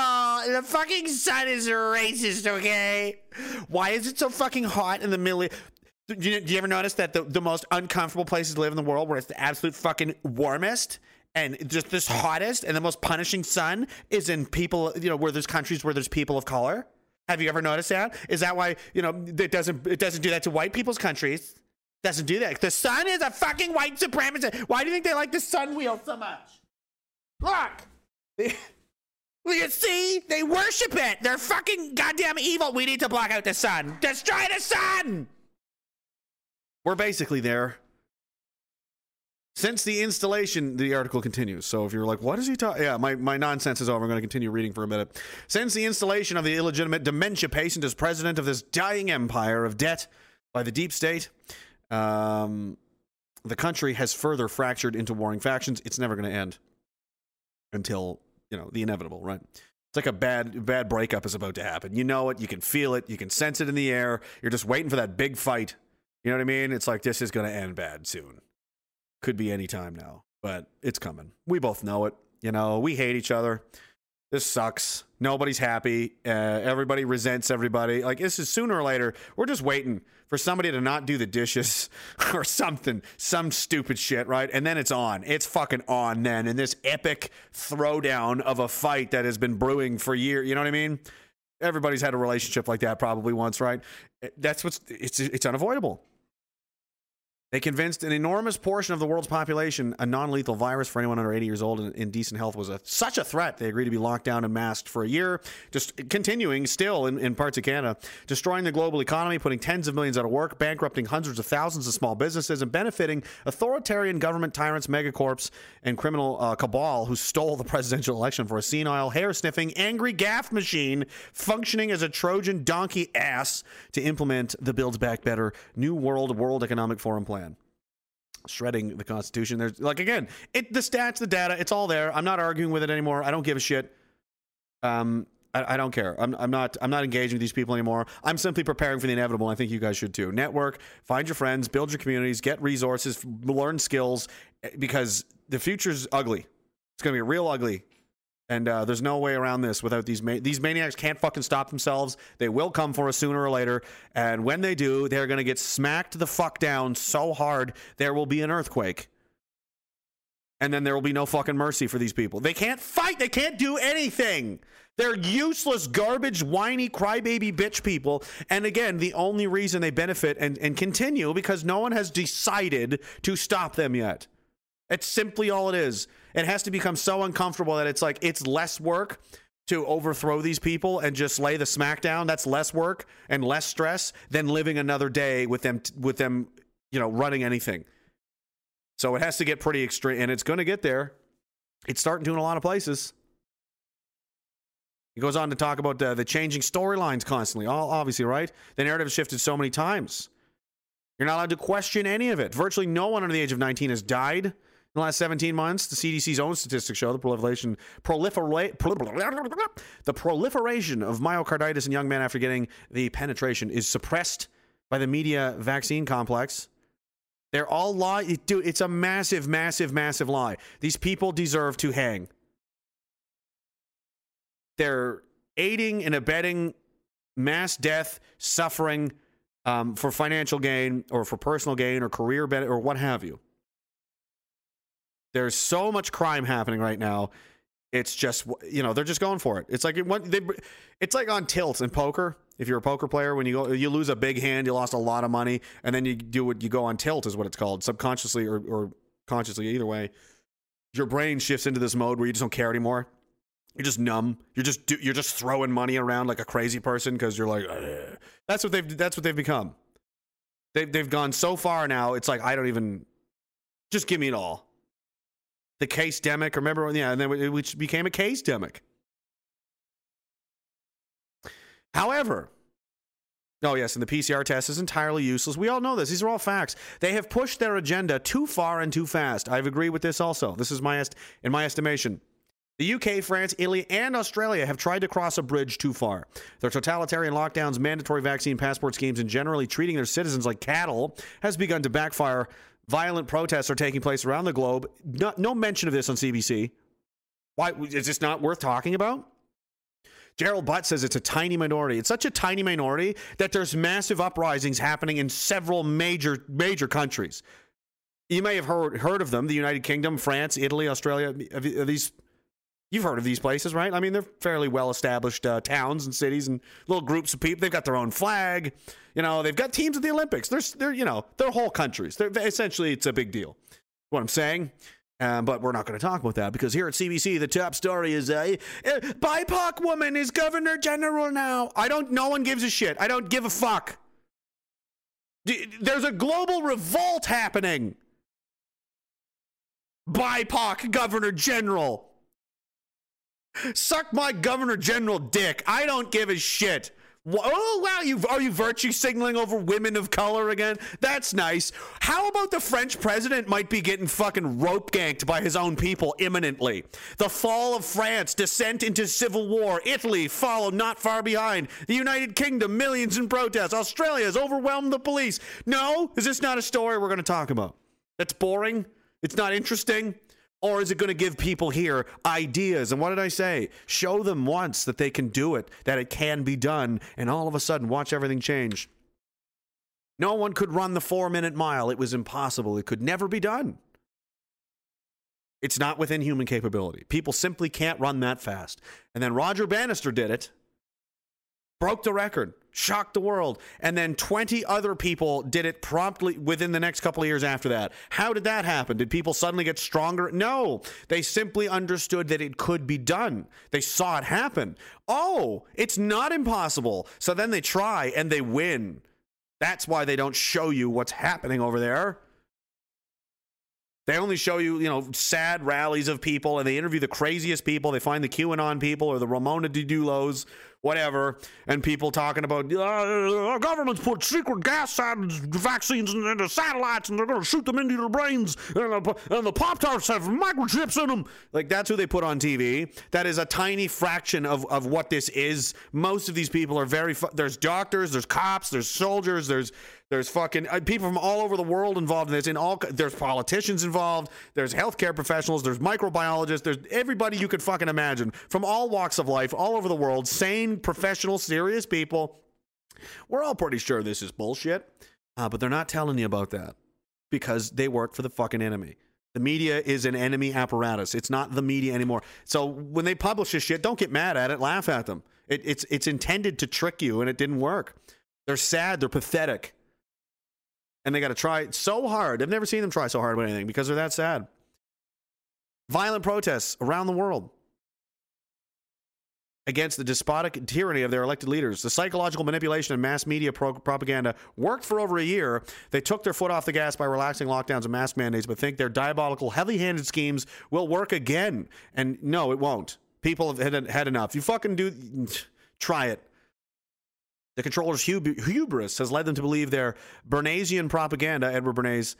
The fucking sun is racist, okay? Why is it so fucking hot in the middle? Do, you, do you ever notice that the, the most uncomfortable places to live in the world, where it's the absolute fucking warmest and just this hottest and the most punishing sun, is in people, you know, where there's countries where there's people of color? Have you ever noticed that? Is that why you know it doesn't it doesn't do that to white people's countries? Doesn't do that. The sun is a fucking white supremacist. Why do you think they like the sun wheel so much? Look. You see? They worship it. They're fucking goddamn evil. We need to block out the sun. Destroy the sun. We're basically there. Since the installation, the article continues. So if you're like, what is he talking? Yeah, my, my nonsense is over. I'm going to continue reading for a minute. Since the installation of the illegitimate dementia patient as president of this dying empire of debt by the deep state, um, the country has further fractured into warring factions. It's never going to end until you know the inevitable, right? It's like a bad bad breakup is about to happen. You know it, you can feel it, you can sense it in the air. You're just waiting for that big fight. You know what I mean? It's like this is going to end bad soon. Could be any time now, but it's coming. We both know it. You know, we hate each other. This sucks. Nobody's happy. Uh, everybody resents everybody. Like this is sooner or later. We're just waiting for somebody to not do the dishes or something, some stupid shit, right? And then it's on. It's fucking on then. in this epic throwdown of a fight that has been brewing for years. You know what I mean? Everybody's had a relationship like that probably once, right? That's what's. It's it's unavoidable. They convinced an enormous portion of the world's population a non lethal virus for anyone under 80 years old and in decent health was a, such a threat. They agreed to be locked down and masked for a year, just continuing still in, in parts of Canada, destroying the global economy, putting tens of millions out of work, bankrupting hundreds of thousands of small businesses, and benefiting authoritarian government tyrants, megacorps, and criminal uh, cabal who stole the presidential election for a senile, hair sniffing, angry gaff machine functioning as a Trojan donkey ass to implement the Build Back Better New World World Economic Forum plan shredding the Constitution. There's like again, it the stats, the data, it's all there. I'm not arguing with it anymore. I don't give a shit. Um, I, I, don't care. I'm, I'm not. I'm not engaging with these people anymore. I'm simply preparing for the inevitable. I think you guys should too. Network, find your friends, build your communities, get resources, learn skills, eh, because the future's ugly. It's gonna be real ugly. And uh, there's no way around this without these ma- these maniacs can't fucking stop themselves. They will come for us sooner or later, and when they do, they're gonna get smacked the fuck down so hard there will be an earthquake, and then there will be no fucking mercy for these people. They can't fight. They can't do anything. They're useless, garbage, whiny, crybaby bitch people. And again, the only reason they benefit and, and continue because no one has decided to stop them yet. It's simply all it is. It has to become so uncomfortable that it's like it's less work to overthrow these people and just lay the smackdown. That's less work and less stress than living another day with them with them, you know, running anything. So it has to get pretty extreme, and it's going to get there. It's starting to in a lot of places. He goes on to talk about uh, the changing storylines constantly. All obviously, right? The narrative shifted so many times. You're not allowed to question any of it. Virtually no one under the age of 19 has died in the last 17 months. The CDC's own statistics show the proliferation, prolifera- the proliferation of myocarditis in young men after getting the penetration is suppressed by the media vaccine complex. They're all lie. Dude, it's a massive, massive, massive lie. These people deserve to hang. They're aiding and abetting mass death, suffering um, for financial gain or for personal gain or career benefit or what have you. There's so much crime happening right now. It's just you know they're just going for it. It's like they, it's like on tilt in poker. If you're a poker player, when you go you lose a big hand, you lost a lot of money, and then you do what you go on tilt is what it's called, subconsciously or, or consciously, either way. Your brain shifts into this mode where you just don't care anymore you're just numb. You're just you're just throwing money around like a crazy person because you're like, Ugh. that's what they've that's what they've become. They've they've gone so far now. It's like I don't even. Just give me it all. The case demic. Remember? when? Yeah, and then it which became a case demic. However, oh yes, and the PCR test is entirely useless. We all know this. These are all facts. They have pushed their agenda too far and too fast. I've agreed with this also. This is my est- in my estimation. The UK, France, Italy, and Australia have tried to cross a bridge too far. Their totalitarian lockdowns, mandatory vaccine passport schemes, and generally treating their citizens like cattle has begun to backfire. Violent protests are taking place around the globe. No, no mention of this on CBC. Why is this not worth talking about? Gerald Butt says it's a tiny minority. It's such a tiny minority that there's massive uprisings happening in several major major countries. You may have heard heard of them: the United Kingdom, France, Italy, Australia. These You've heard of these places, right? I mean, they're fairly well established uh, towns and cities and little groups of people. They've got their own flag. You know, they've got teams at the Olympics. They're, they're you know, they're whole countries. They're, essentially, it's a big deal. What I'm saying. Um, but we're not going to talk about that because here at CBC, the top story is a uh, BIPOC woman is governor general now. I don't, no one gives a shit. I don't give a fuck. There's a global revolt happening. BIPOC governor general. Suck my governor general dick. I don't give a shit. Oh wow, you are you virtue signaling over women of color again? That's nice. How about the French president might be getting fucking rope ganked by his own people imminently? The fall of France, descent into civil war, Italy followed not far behind. The United Kingdom, millions in protests. Australia has overwhelmed the police. No, is this not a story we're going to talk about? That's boring. It's not interesting. Or is it going to give people here ideas? And what did I say? Show them once that they can do it, that it can be done, and all of a sudden watch everything change. No one could run the four minute mile. It was impossible. It could never be done. It's not within human capability. People simply can't run that fast. And then Roger Bannister did it broke the record, shocked the world. And then 20 other people did it promptly within the next couple of years after that. How did that happen? Did people suddenly get stronger? No. They simply understood that it could be done. They saw it happen. Oh, it's not impossible. So then they try and they win. That's why they don't show you what's happening over there. They only show you, you know, sad rallies of people and they interview the craziest people. They find the QAnon people or the Ramona Didulos whatever, and people talking about uh, our government's put secret gas vaccines into satellites and they're going to shoot them into your brains, and the, and the Pop Tarts have microchips in them. Like, that's who they put on TV. That is a tiny fraction of, of what this is. Most of these people are very, fu- there's doctors, there's cops, there's soldiers, there's there's fucking uh, people from all over the world involved in this. In all, there's politicians involved. There's healthcare professionals. There's microbiologists. There's everybody you could fucking imagine from all walks of life, all over the world. Sane, professional, serious people. We're all pretty sure this is bullshit, uh, but they're not telling you about that because they work for the fucking enemy. The media is an enemy apparatus. It's not the media anymore. So when they publish this shit, don't get mad at it. Laugh at them. It, it's it's intended to trick you, and it didn't work. They're sad. They're pathetic and they got to try so hard. I've never seen them try so hard with anything because they're that sad. Violent protests around the world against the despotic tyranny of their elected leaders. The psychological manipulation and mass media pro- propaganda worked for over a year. They took their foot off the gas by relaxing lockdowns and mask mandates, but think their diabolical, heavy handed schemes will work again. And no, it won't. People have had, had enough. You fucking do, try it. The controller's hubris has led them to believe their Bernaysian propaganda, Edward Bernays,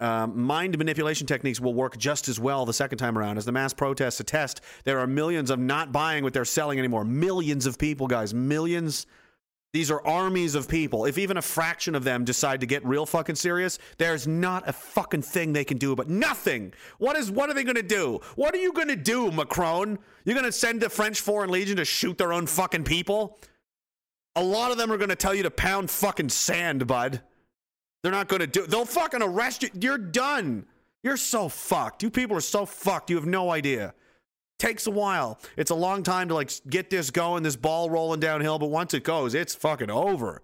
um, mind manipulation techniques will work just as well the second time around. As the mass protests attest, there are millions of not buying what they're selling anymore. Millions of people, guys. Millions. These are armies of people. If even a fraction of them decide to get real fucking serious, there's not a fucking thing they can do but nothing. What is what are they going to do? What are you going to do, Macron? You're going to send the French Foreign Legion to shoot their own fucking people? A lot of them are going to tell you to pound fucking sand, bud. They're not going to do. They'll fucking arrest you. You're done. You're so fucked. You people are so fucked. You have no idea. Takes a while. It's a long time to like get this going, this ball rolling downhill. But once it goes, it's fucking over.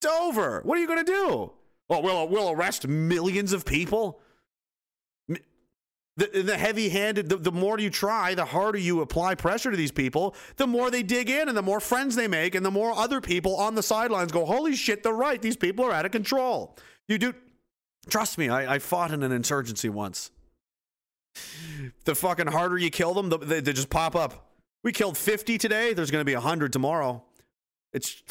It's over. What are you going to do? Well, we'll we'll arrest millions of people the, the heavy handed, the, the more you try, the harder you apply pressure to these people, the more they dig in and the more friends they make, and the more other people on the sidelines go, Holy shit, they're right. These people are out of control. You do, trust me, I, I fought in an insurgency once. The fucking harder you kill them, they, they just pop up. We killed 50 today, there's going to be 100 tomorrow. It's,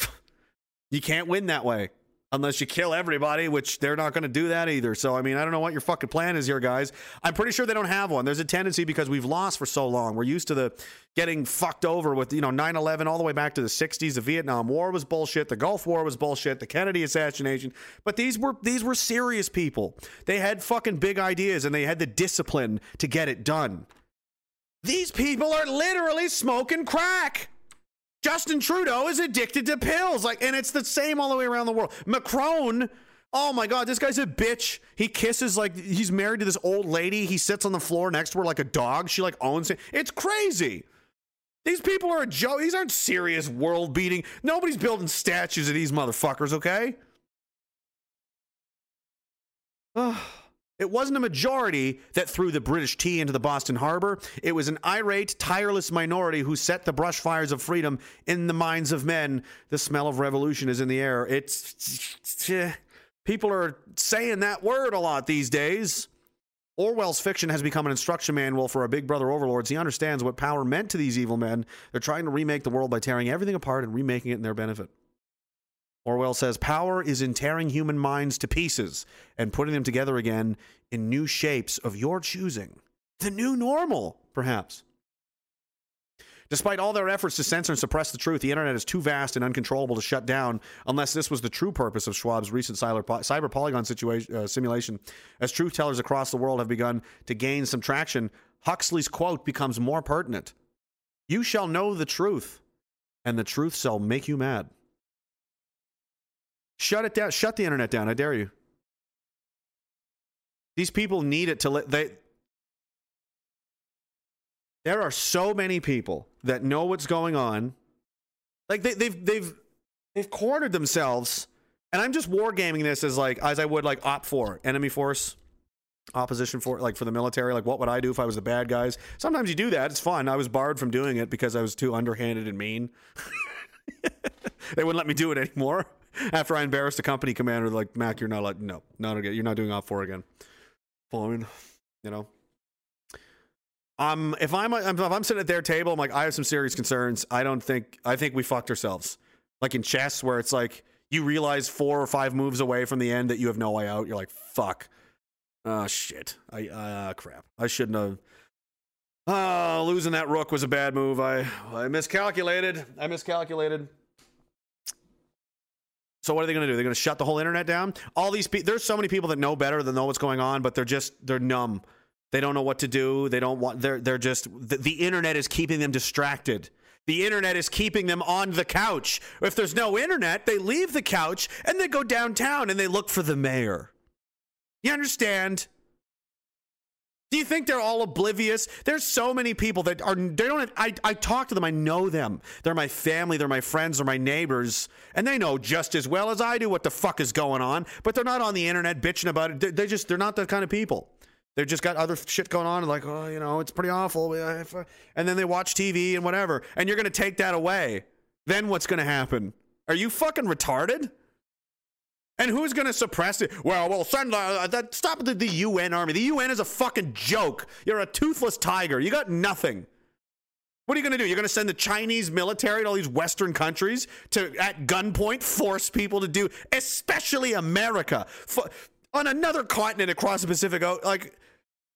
you can't win that way. Unless you kill everybody, which they're not going to do that either. So, I mean, I don't know what your fucking plan is here, guys. I'm pretty sure they don't have one. There's a tendency because we've lost for so long. We're used to the getting fucked over with, you know, 9 11 all the way back to the 60s. The Vietnam War was bullshit. The Gulf War was bullshit. The Kennedy assassination. But these were these were serious people. They had fucking big ideas and they had the discipline to get it done. These people are literally smoking crack. Justin Trudeau is addicted to pills. Like, and it's the same all the way around the world. Macron, oh my God, this guy's a bitch. He kisses like he's married to this old lady. He sits on the floor next to her like a dog. She like owns it. It's crazy. These people are a joke. These aren't serious world beating. Nobody's building statues of these motherfuckers, okay? It wasn't a majority that threw the British tea into the Boston Harbor. It was an irate, tireless minority who set the brush fires of freedom in the minds of men. The smell of revolution is in the air. It's. People are saying that word a lot these days. Orwell's fiction has become an instruction manual for our big brother overlords. He understands what power meant to these evil men. They're trying to remake the world by tearing everything apart and remaking it in their benefit. Orwell says power is in tearing human minds to pieces and putting them together again in new shapes of your choosing. The new normal, perhaps. Despite all their efforts to censor and suppress the truth, the internet is too vast and uncontrollable to shut down unless this was the true purpose of Schwab's recent cyber, polygon situation, uh, simulation. As truth tellers across the world have begun to gain some traction, Huxley's quote becomes more pertinent You shall know the truth, and the truth shall make you mad. Shut it down. Shut the internet down. I dare you. These people need it to let they. There are so many people that know what's going on. Like they, they've they've they've cornered themselves, and I'm just wargaming this as like as I would like OPFOR enemy force, opposition for like for the military. Like what would I do if I was the bad guys? Sometimes you do that. It's fun. I was barred from doing it because I was too underhanded and mean. they wouldn't let me do it anymore after I embarrassed the company commander, like Mac, you're not like no, not again. You're not doing OPFOR again. Fine, you know. Um, if I'm if I'm sitting at their table, I'm like, I have some serious concerns. I don't think I think we fucked ourselves. Like in chess, where it's like you realize four or five moves away from the end that you have no way out. You're like, fuck. Oh shit. I uh crap. I shouldn't have. Oh, losing that rook was a bad move. I I miscalculated. I miscalculated. So what are they going to do? They're going to shut the whole internet down. All these people, there's so many people that know better than know what's going on, but they're just they're numb. They don't know what to do. They don't want. They're they're just the, the internet is keeping them distracted. The internet is keeping them on the couch. If there's no internet, they leave the couch and they go downtown and they look for the mayor. You understand? Do you think they're all oblivious? There's so many people that are they don't have, I I talk to them, I know them. They're my family, they're my friends, they're my neighbors, and they know just as well as I do what the fuck is going on, but they're not on the internet bitching about it. They, they just they're not that kind of people. They've just got other shit going on, like, oh, you know, it's pretty awful. Uh, and then they watch TV and whatever. And you're going to take that away. Then what's going to happen? Are you fucking retarded? And who's going to suppress it? Well, well, send uh, that. Stop the, the UN army. The UN is a fucking joke. You're a toothless tiger. You got nothing. What are you going to do? You're going to send the Chinese military to all these Western countries to, at gunpoint, force people to do, especially America, on another continent across the Pacific. Like,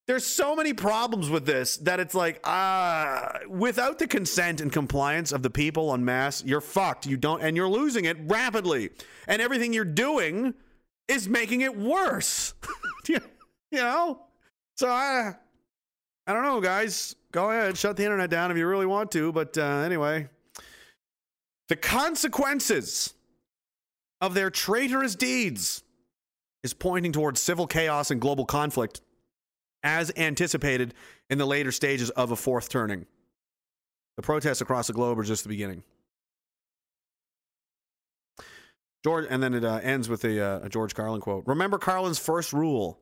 there's so many problems with this that it's like, ah, uh, without the consent and compliance of the people en masse, you're fucked. You don't, and you're losing it rapidly. And everything you're doing is making it worse. you know? So I, I don't know, guys. Go ahead, shut the internet down if you really want to. But uh, anyway, the consequences of their traitorous deeds is pointing towards civil chaos and global conflict as anticipated in the later stages of a fourth turning. The protests across the globe are just the beginning. George, and then it uh, ends with a, uh, a, George Carlin quote. Remember Carlin's first rule.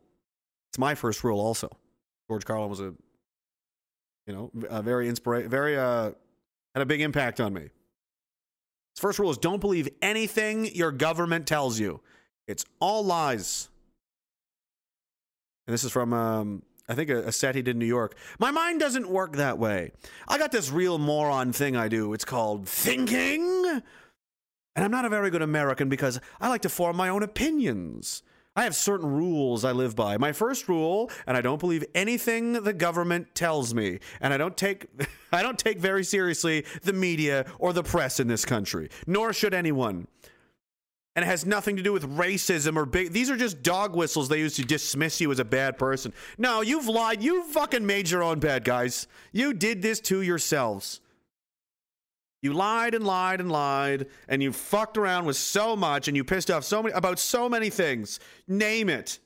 It's my first rule, also. George Carlin was a, you know, a very inspira- very uh, had a big impact on me. His first rule is don't believe anything your government tells you. It's all lies. And this is from um, I think a, a, set he did in New York. My mind doesn't work that way. I got this real moron thing I do. It's called thinking. And I'm not a very good American because I like to form my own opinions. I have certain rules I live by. My first rule, and I don't believe anything the government tells me, and I don't take I don't take very seriously the media or the press in this country, nor should anyone. And it has nothing to do with racism or big. These are just dog whistles they use to dismiss you as a bad person. No, you've lied. You fucking made your own bed, guys. You did this to yourselves. You lied and lied and lied, and you fucked around with so much, and you pissed off so many about so many things. Name it.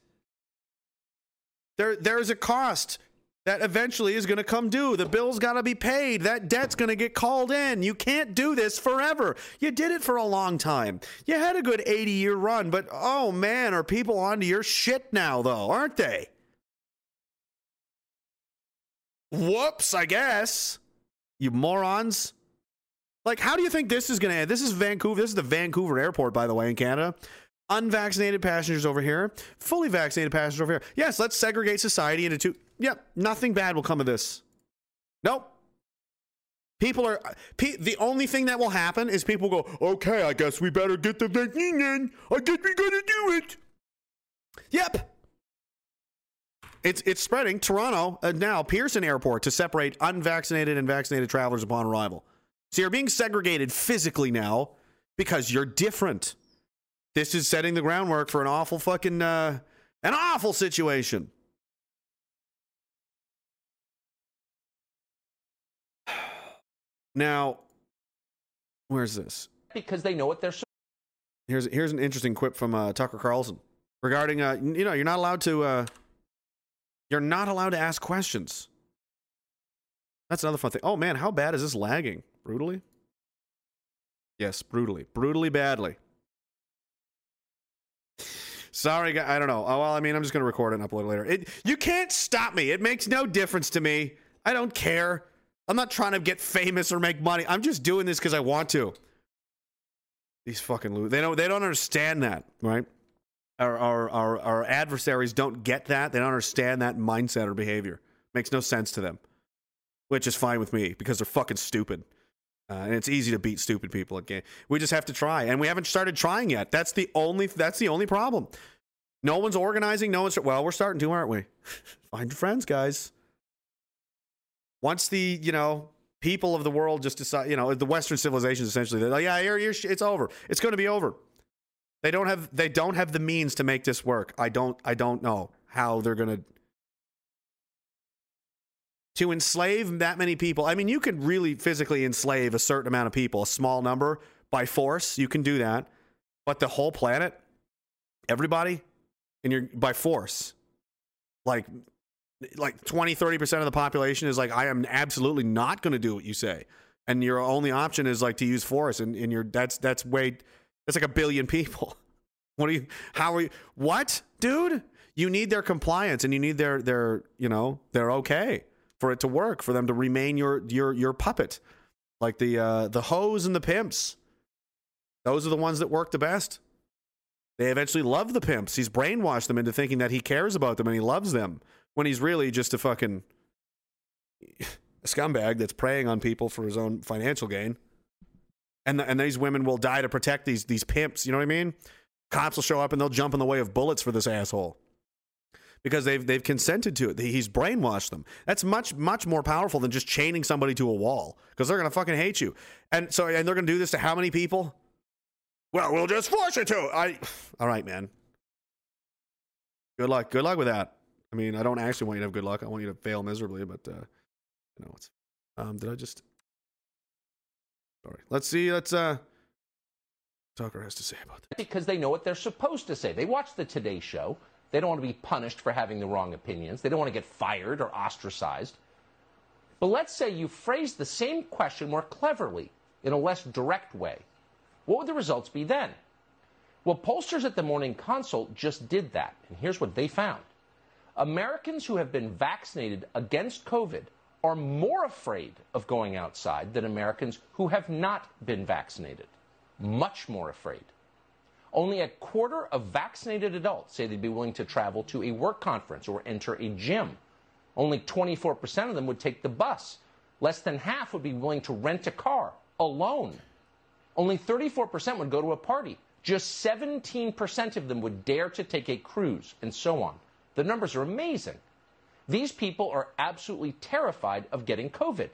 There, there's a cost that eventually is going to come due. The bill's got to be paid. That debt's going to get called in. You can't do this forever. You did it for a long time. You had a good 80 year run, but oh man, are people onto your shit now, though, aren't they? Whoops, I guess. You morons. Like, how do you think this is going to end? This is Vancouver. This is the Vancouver airport, by the way, in Canada. Unvaccinated passengers over here, fully vaccinated passengers over here. Yes, let's segregate society into two. Yep, nothing bad will come of this. Nope. People are pe- the only thing that will happen is people go, okay, I guess we better get the vaccine in. I guess we gotta do it. Yep. It's it's spreading. Toronto uh, now Pearson Airport to separate unvaccinated and vaccinated travelers upon arrival. So you're being segregated physically now because you're different. This is setting the groundwork for an awful fucking uh, an awful situation. Now, where's this? because they know what they're Here's here's an interesting quip from uh, Tucker Carlson regarding uh, you know you're not allowed to uh, you're not allowed to ask questions. That's another fun thing. Oh man, how bad is this lagging? Brutally? Yes, brutally, brutally badly. Sorry. I don't know. Oh well, I mean, I'm just gonna record it and upload it later. It you can't stop me. It makes no difference to me. I don't care. I'm not trying to get famous or make money. I'm just doing this because I want to. These fucking lo- they don't they don't understand that, right? Our, our our our adversaries don't get that. They don't understand that mindset or behavior. Makes no sense to them, which is fine with me because they're fucking stupid. Uh, and it's easy to beat stupid people at game. We just have to try, and we haven't started trying yet. That's the only that's the only problem. No one's organizing. No one's well. We're starting to, aren't we? Find your friends, guys. Once the you know people of the world just decide, you know, the Western civilizations essentially, they're like, yeah, you're, you're, it's over. It's going to be over. They don't have they don't have the means to make this work. I don't I don't know how they're going to to enslave that many people. I mean, you can really physically enslave a certain amount of people, a small number by force. You can do that. But the whole planet, everybody, and you're by force. Like like 20 30% of the population is like I am absolutely not going to do what you say. And your only option is like to use force and, and you're that's that's way that's like a billion people. What are you how are you what? Dude, you need their compliance and you need their their, you know, they're okay for it to work, for them to remain your your your puppet. Like the uh the hoes and the pimps. Those are the ones that work the best. They eventually love the pimps. He's brainwashed them into thinking that he cares about them and he loves them when he's really just a fucking scumbag that's preying on people for his own financial gain. And and these women will die to protect these these pimps. You know what I mean? Cops will show up and they'll jump in the way of bullets for this asshole because they've they've consented to it. He's brainwashed them. That's much much more powerful than just chaining somebody to a wall because they're gonna fucking hate you. And so and they're gonna do this to how many people? Well, we'll just force it to. I. All right, man. Good luck. Good luck with that. I mean, I don't actually want you to have good luck. I want you to fail miserably, but uh, you know, it's. Um, did I just? Sorry. Let's see. Let's uh. Tucker has to say about that. because they know what they're supposed to say. They watch the Today Show. They don't want to be punished for having the wrong opinions. They don't want to get fired or ostracized. But let's say you phrase the same question more cleverly, in a less direct way. What would the results be then? Well, pollsters at the Morning Consult just did that, and here's what they found. Americans who have been vaccinated against COVID are more afraid of going outside than Americans who have not been vaccinated. Much more afraid. Only a quarter of vaccinated adults say they'd be willing to travel to a work conference or enter a gym. Only 24% of them would take the bus. Less than half would be willing to rent a car alone. Only 34% would go to a party. Just 17% of them would dare to take a cruise, and so on. The numbers are amazing. These people are absolutely terrified of getting COVID.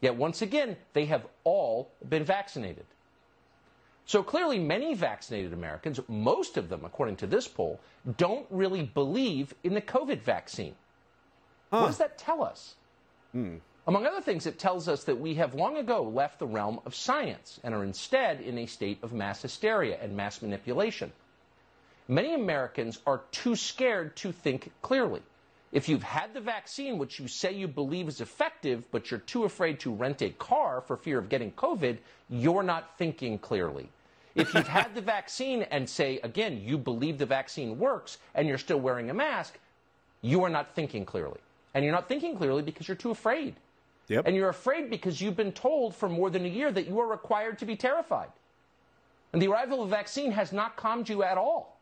Yet once again, they have all been vaccinated. So clearly, many vaccinated Americans, most of them, according to this poll, don't really believe in the COVID vaccine. What does that tell us? Hmm. Among other things, it tells us that we have long ago left the realm of science and are instead in a state of mass hysteria and mass manipulation. Many Americans are too scared to think clearly. If you've had the vaccine, which you say you believe is effective, but you're too afraid to rent a car for fear of getting COVID, you're not thinking clearly. If you've had the vaccine and say, again, you believe the vaccine works and you're still wearing a mask, you are not thinking clearly. And you're not thinking clearly because you're too afraid. Yep. And you're afraid because you've been told for more than a year that you are required to be terrified. And the arrival of a vaccine has not calmed you at all.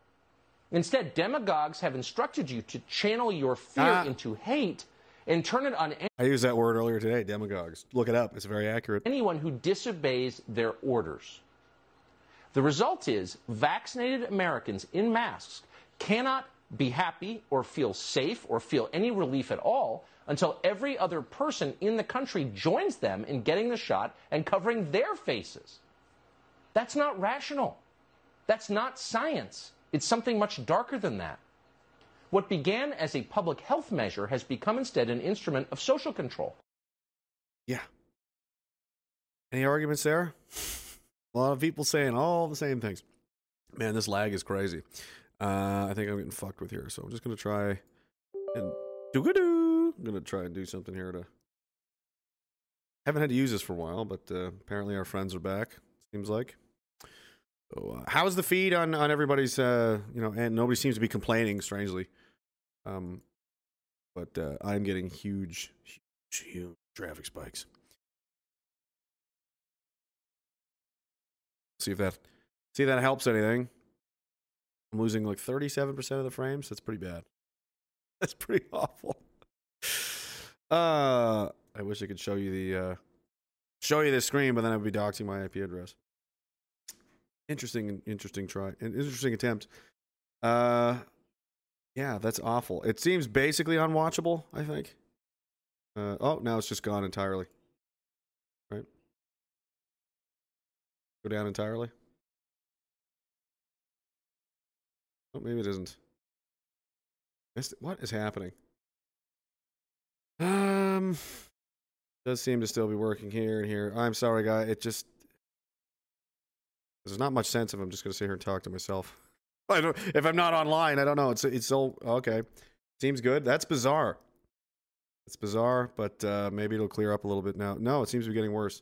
Instead, demagogues have instructed you to channel your fear Ah. into hate and turn it on I used that word earlier today, demagogues. Look it up. It's very accurate. anyone who disobeys their orders. The result is vaccinated Americans in masks cannot be happy or feel safe or feel any relief at all until every other person in the country joins them in getting the shot and covering their faces. That's not rational. That's not science. It's something much darker than that. What began as a public health measure has become instead an instrument of social control. Yeah. Any arguments there? A lot of people saying all the same things. Man, this lag is crazy. Uh, I think I'm getting fucked with here, so I'm just gonna try and do doo. I'm gonna try and do something here to. Haven't had to use this for a while, but uh, apparently our friends are back. Seems like. How's the feed on on everybody's? Uh, you know, and nobody seems to be complaining. Strangely, um, but uh, I'm getting huge, huge, huge traffic spikes. See if that see if that helps anything. I'm losing like 37% of the frames. That's pretty bad. That's pretty awful. Uh I wish I could show you the uh show you the screen, but then I'd be doxing my IP address. Interesting interesting try. An interesting attempt. Uh yeah, that's awful. It seems basically unwatchable, I think. Uh, oh, now it's just gone entirely. Right? Go down entirely. Oh, maybe it isn't. What is happening? Um, does seem to still be working here and here. I'm sorry, guy. It just there's not much sense if I'm just going to sit here and talk to myself. I don't. If I'm not online, I don't know. It's it's so okay. Seems good. That's bizarre. It's bizarre, but uh, maybe it'll clear up a little bit now. No, it seems to be getting worse.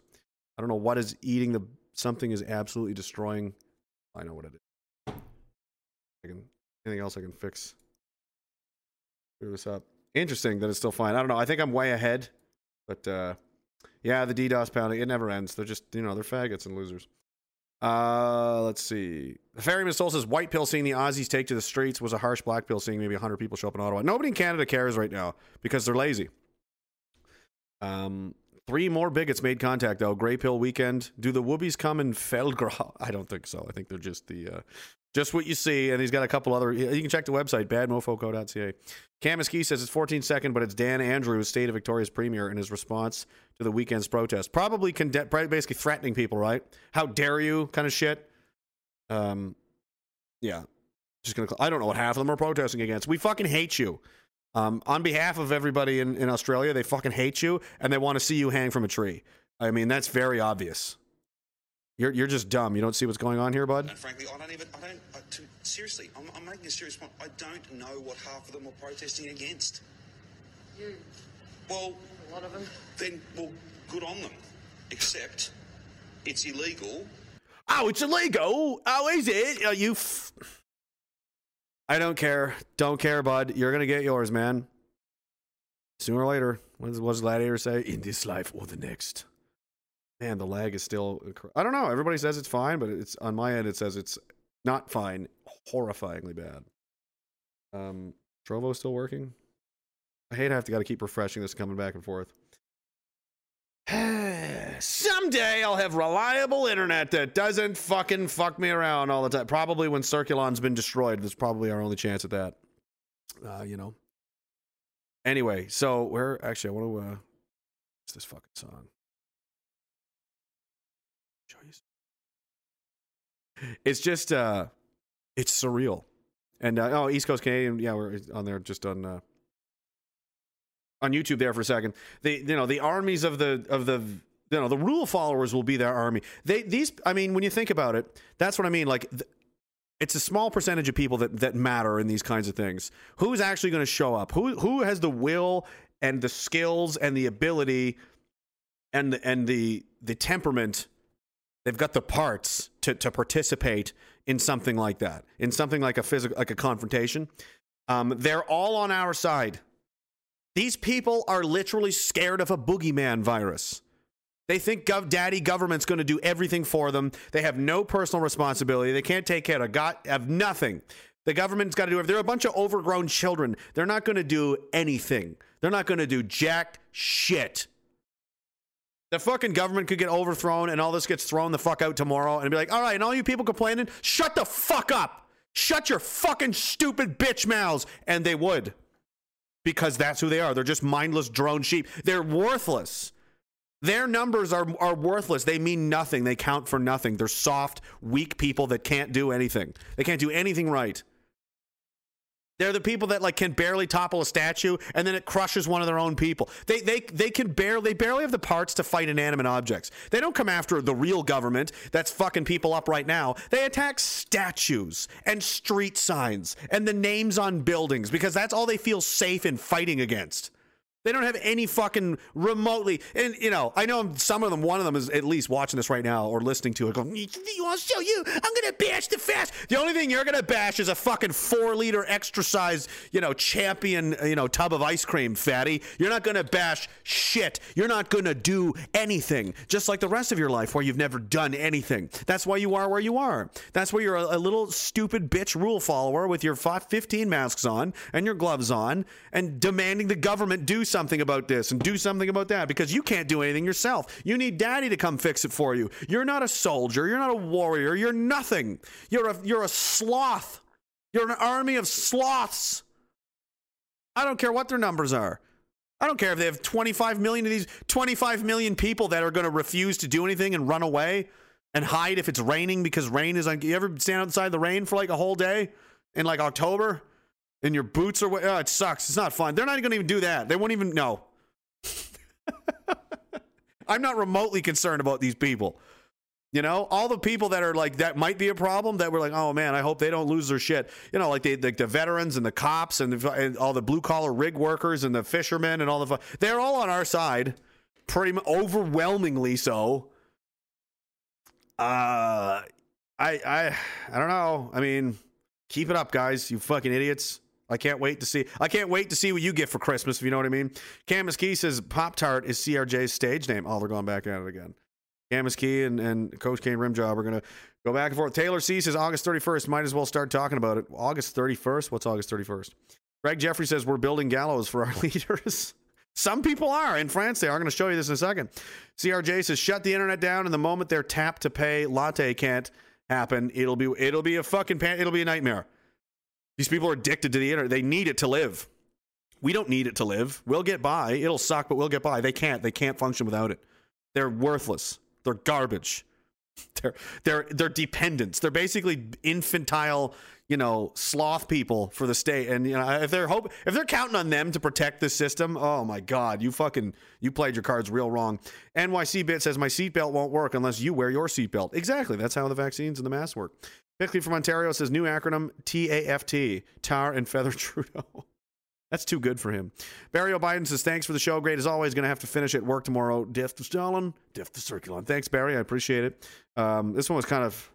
I don't know what is eating the something is absolutely destroying. I know what it is. I can anything else I can fix. Clear this up. Interesting that it's still fine. I don't know. I think I'm way ahead, but uh, yeah, the DDoS pounding it never ends. They're just you know they're faggots and losers. Uh, let's see. The Ferryman Soul says white pill seeing the Aussies take to the streets was a harsh black pill seeing maybe 100 people show up in Ottawa. Nobody in Canada cares right now because they're lazy. Um, three more bigots made contact though. Grey pill weekend. Do the Woobies come in Feldgrau? I don't think so. I think they're just the uh, just what you see. And he's got a couple other. You can check the website badmofoco.ca. Cam Ski says it's 14 second, but it's Dan Andrews, state of Victoria's premier, in his response to the weekend's protest. Probably conde- basically threatening people, right? How dare you, kind of shit. Um, yeah. Just gonna. I don't know what half of them are protesting against. We fucking hate you. Um, on behalf of everybody in, in Australia, they fucking hate you and they want to see you hang from a tree. I mean, that's very obvious. You're you're just dumb. You don't see what's going on here, bud. And frankly, I don't even, I don't, I, to, seriously, I'm, I'm making a serious point. I don't know what half of them are protesting against. You, Well, a lot of them. then, well, good on them. Except it's illegal. Oh, it's illegal. Oh, is it? Uh, you. F- I don't care. Don't care, bud. You're gonna get yours, man. Sooner or later. What does, what does Gladiator say? In this life or the next. Man, the lag is still. I don't know. Everybody says it's fine, but it's on my end. It says it's not fine. Horrifyingly bad. Um, Trovo still working. I hate I have to got to keep refreshing this, coming back and forth. Someday I'll have reliable internet that doesn't fucking fuck me around all the time. Probably when Circulon's been destroyed. That's probably our only chance at that. Uh, you know. Anyway, so where actually I want to uh what's this fucking song? It's just uh it's surreal. And uh, oh, East Coast Canadian, yeah, we're on there just on uh on YouTube there for a second. The you know the armies of the of the you know the rule followers will be their army. They these I mean when you think about it, that's what I mean. Like th- it's a small percentage of people that that matter in these kinds of things. Who's actually going to show up? Who who has the will and the skills and the ability and and the the temperament? They've got the parts to to participate in something like that, in something like a physical like a confrontation. Um, they're all on our side. These people are literally scared of a boogeyman virus. They think gov- daddy government's going to do everything for them. They have no personal responsibility. They can't take care of God, have nothing. The government's got to do it. They're a bunch of overgrown children. They're not going to do anything. They're not going to do jack shit. The fucking government could get overthrown and all this gets thrown the fuck out tomorrow and be like, all right, and all you people complaining, shut the fuck up. Shut your fucking stupid bitch mouths. And they would because that's who they are. They're just mindless drone sheep. They're worthless. Their numbers are, are worthless. They mean nothing. They count for nothing. They're soft, weak people that can't do anything. They can't do anything right. They're the people that like can barely topple a statue and then it crushes one of their own people. They they they can barely they barely have the parts to fight inanimate objects. They don't come after the real government that's fucking people up right now. They attack statues and street signs and the names on buildings because that's all they feel safe in fighting against. They don't have any fucking remotely, and you know, I know some of them. One of them is at least watching this right now or listening to it. Going, "You want to show you? I'm gonna bash the fast." The only thing you're gonna bash is a fucking four liter extra size, you know, champion, uh, you know, tub of ice cream, fatty. You're not gonna bash shit. You're not gonna do anything. Just like the rest of your life, where you've never done anything. That's why you are where you are. That's why you're a, a little stupid bitch rule follower with your fi- 15 masks on and your gloves on and demanding the government do something about this and do something about that because you can't do anything yourself. You need daddy to come fix it for you. You're not a soldier. You're not a warrior. You're nothing. You're a, you're a sloth. You're an army of sloths. I don't care what their numbers are. I don't care if they have 25 million of these 25 million people that are going to refuse to do anything and run away and hide if it's raining because rain is like you ever stand outside the rain for like a whole day in like October and your boots are oh, it sucks. It's not fun. They're not going to even do that. They won't even know. I'm not remotely concerned about these people. You know, all the people that are like that might be a problem that we're like, oh man, I hope they don't lose their shit. You know, like like the veterans and the cops and, the, and all the blue collar rig workers and the fishermen and all the they're all on our side, pretty overwhelmingly so. Uh, I I I don't know. I mean, keep it up, guys. You fucking idiots. I can't wait to see. I can't wait to see what you get for Christmas. If you know what I mean. Camus Key says Pop Tart is CRJ's stage name. Oh, they're going back at it again. Camus Key and, and Coach Kane Rimjob are going to go back and forth. Taylor C says August 31st. Might as well start talking about it. August 31st? What's August 31st? Greg Jeffrey says we're building gallows for our leaders. Some people are. In France, they are. I'm going to show you this in a second. CRJ says shut the internet down, and the moment they're tapped to pay latte can't happen, it'll be it'll be a fucking pan- it'll be a nightmare. These people are addicted to the internet. They need it to live. We don't need it to live. We'll get by. It'll suck, but we'll get by. They can't. They can't function without it. They're worthless. They're garbage. They're they're they're dependents. They're basically infantile, you know, sloth people for the state. And you know, if they're hope if they're counting on them to protect the system, oh my god, you fucking you played your cards real wrong. NYC bit says my seatbelt won't work unless you wear your seatbelt. Exactly. That's how the vaccines and the masks work. Bickley from Ontario says new acronym TAFT, Tar and Feather Trudeau. That's too good for him. Barry O'Biden says, thanks for the show. Great as always. Going to have to finish at work tomorrow. Diff the Stalin, diff the Circulon. Thanks, Barry. I appreciate it. Um, this one was kind of,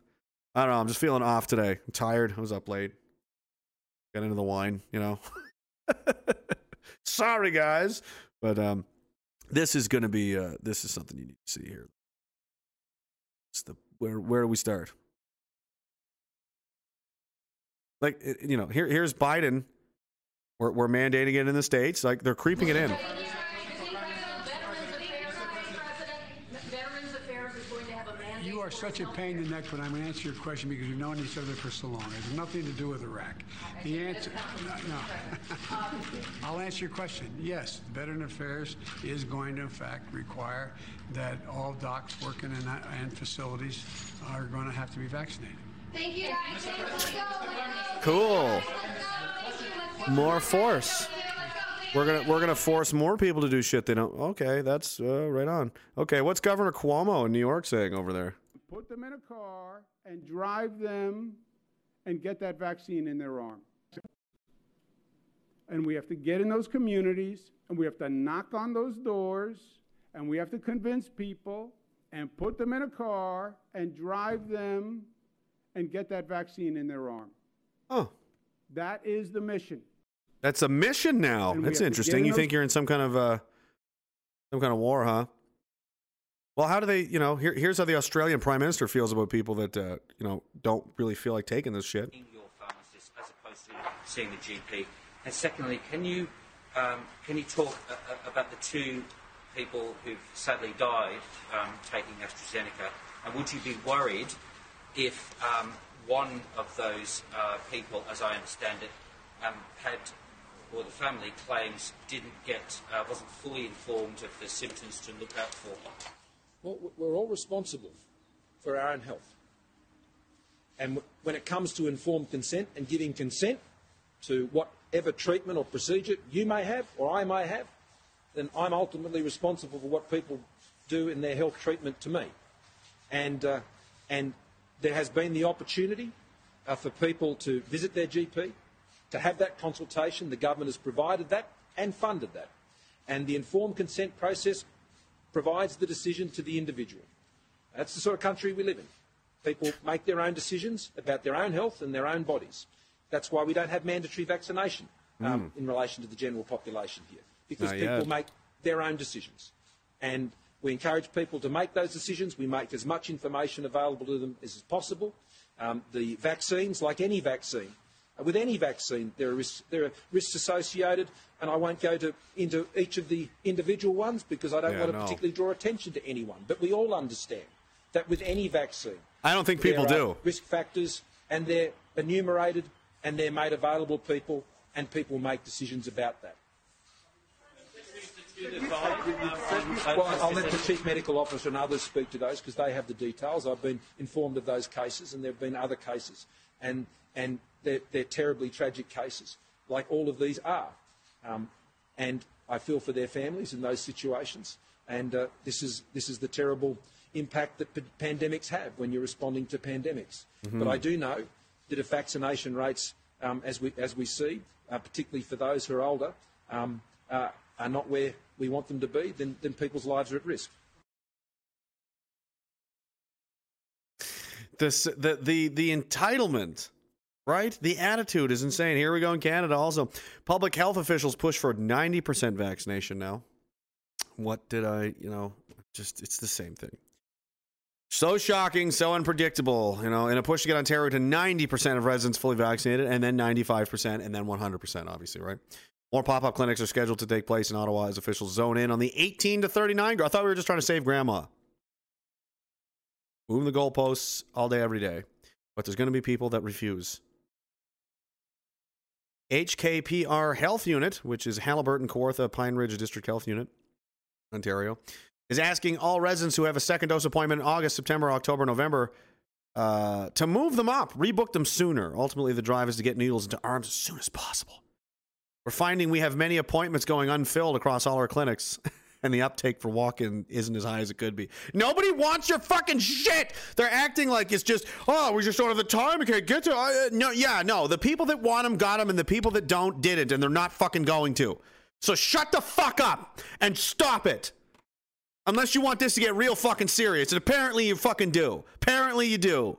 I don't know. I'm just feeling off today. I'm tired. I was up late. Got into the wine, you know. Sorry, guys. But um, this is going to be, uh, this is something you need to see here. It's the, where, where do we start? Like, you know, here, here's Biden. We're, we're mandating it in the states. Like they're creeping it in. You are such a pain in the neck, but I'm going to answer your question because we've known each other for so long. It has nothing to do with Iraq. The answer, no, no. I'll answer your question. Yes, Veteran Affairs is going to, in fact, require that all docs working in and facilities are going to have to be vaccinated. Thank you, guys. Cool. More force. We're gonna we're gonna force more people to do shit they don't. Okay, that's uh, right on. Okay, what's Governor Cuomo in New York saying over there? Put them in a car and drive them and get that vaccine in their arm. And we have to get in those communities and we have to knock on those doors and we have to convince people and put them in a car and drive them and get that vaccine in their arm. Oh. That is the mission. That's a mission now. And That's interesting. in You those- think you're in some kind of uh, some kind of war, huh? Well, how do they? You know, here, here's how the Australian Prime Minister feels about people that uh, you know don't really feel like taking this shit. your pharmacist as opposed to seeing the GP? And secondly, can you um, can you talk uh, uh, about the two people who've sadly died um, taking AstraZeneca? And would you be worried if um, one of those uh, people, as I understand it, um, had or the family claims didn't get uh, wasn't fully informed of the symptoms to look out for? Well, we're all responsible for our own health. And when it comes to informed consent and giving consent to whatever treatment or procedure you may have or I may have, then I'm ultimately responsible for what people do in their health treatment to me. And, uh, and there has been the opportunity uh, for people to visit their GP, to have that consultation. The government has provided that and funded that. And the informed consent process provides the decision to the individual. That's the sort of country we live in. People make their own decisions about their own health and their own bodies. That's why we don't have mandatory vaccination um, in relation to the general population here, because Not people make their own decisions. And we encourage people to make those decisions. We make as much information available to them as is possible. Um, the vaccines, like any vaccine, uh, with any vaccine, there are, risks, there are risks associated, and I won't go to, into each of the individual ones because I don't Yeah, want to no. particularly draw attention to anyone. But we all understand that with any vaccine, I don't think people there do. risk factors, and they're enumerated and they're made available to people, and people make decisions about that. Well, I'll let the Chief Medical Officer and others speak to those because they have the details. I've been informed of those cases, and there have been other cases, and and they're, they're terribly tragic cases, like all of these are. Um, and I feel for their families in those situations, and uh, this is this is the terrible impact that p- pandemics have when you're responding to pandemics. Mhm. But I do know that if vaccination rates, um, as we as we see, uh, particularly for those who are older, um, uh, are not where we want them to be, then, then people's lives are at risk. This the the the entitlement, right? The attitude is insane. Here we go in Canada. Also, public health officials push for ninety percent vaccination now. What did I? You know, just it's the same thing. So shocking, so unpredictable. You know, in a push to get Ontario to ninety percent of residents fully vaccinated, and then ninety-five percent, and then one hundred percent. Obviously, right? More pop-up clinics are scheduled to take place in Ottawa as officials zone in on the eighteen to thirty-nine. gr- I thought we were just trying to save grandma. Moving the goalposts all day, every day. But there's going to be people that refuse. HKPR Health Unit, which is Haliburton, Kawartha, Pine Ridge District Health Unit, Ontario, is asking all residents who have a second dose appointment in August, September, October, November uh, to move them up, rebook them sooner. Ultimately, the drive is to get needles into arms as soon as possible. We're finding we have many appointments going unfilled across all our clinics, and the uptake for walk in isn't as high as it could be. Nobody wants your fucking shit. They're acting like it's just, oh, we just don't have the time. We can't get to uh, No, yeah, no. The people that want them got them, and the people that don't didn't, and they're not fucking going to. So shut the fuck up and stop it. Unless you want this to get real fucking serious. And apparently you fucking do. Apparently you do.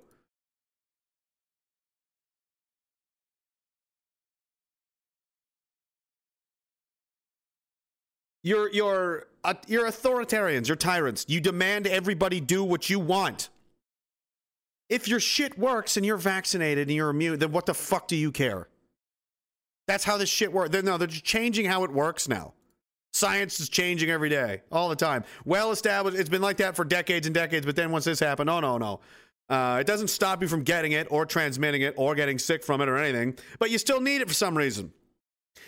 You're you're uh, you're authoritarians. You're tyrants. You demand everybody do what you want. If your shit works and you're vaccinated and you're immune, then what the fuck do you care? That's how this shit works. They're, no, they're just changing how it works now. Science is changing every day, all the time. Well established. It's been like that for decades and decades. But then once this happened, oh no, no. Uh, it doesn't stop you from getting it or transmitting it or getting sick from it or anything, but you still need it for some reason.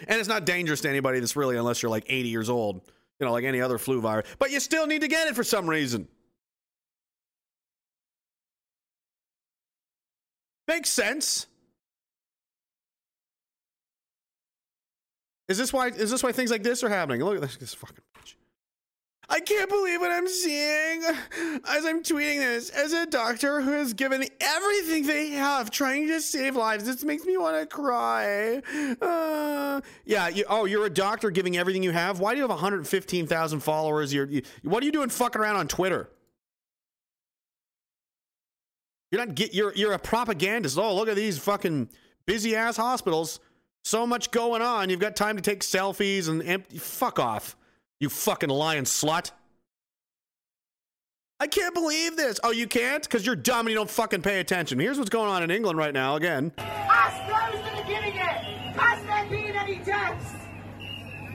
And it's not dangerous to anybody that's really, unless you're like 80 years old, you know, like any other flu virus, but you still need to get it for some reason. Makes sense. Is this why? Is this why things like this are happening? Look at this, this fucking. I can't believe what I'm seeing as I'm tweeting this. As a doctor who has given everything they have trying to save lives, this makes me want to cry. Uh, yeah. You, oh, you're a doctor giving everything you have. Why do you have 115,000 followers? You're, you, what are you doing fucking around on Twitter? You're not get. You're you're a propagandist. Oh, look at these fucking busy ass hospitals. So much going on. You've got time to take selfies and empty. Fuck off, you fucking lying slut. I can't believe this. Oh, you can't? Because you're dumb and you don't fucking pay attention. Here's what's going on in England right now again. Ask those that are giving it. Has there been any deaths?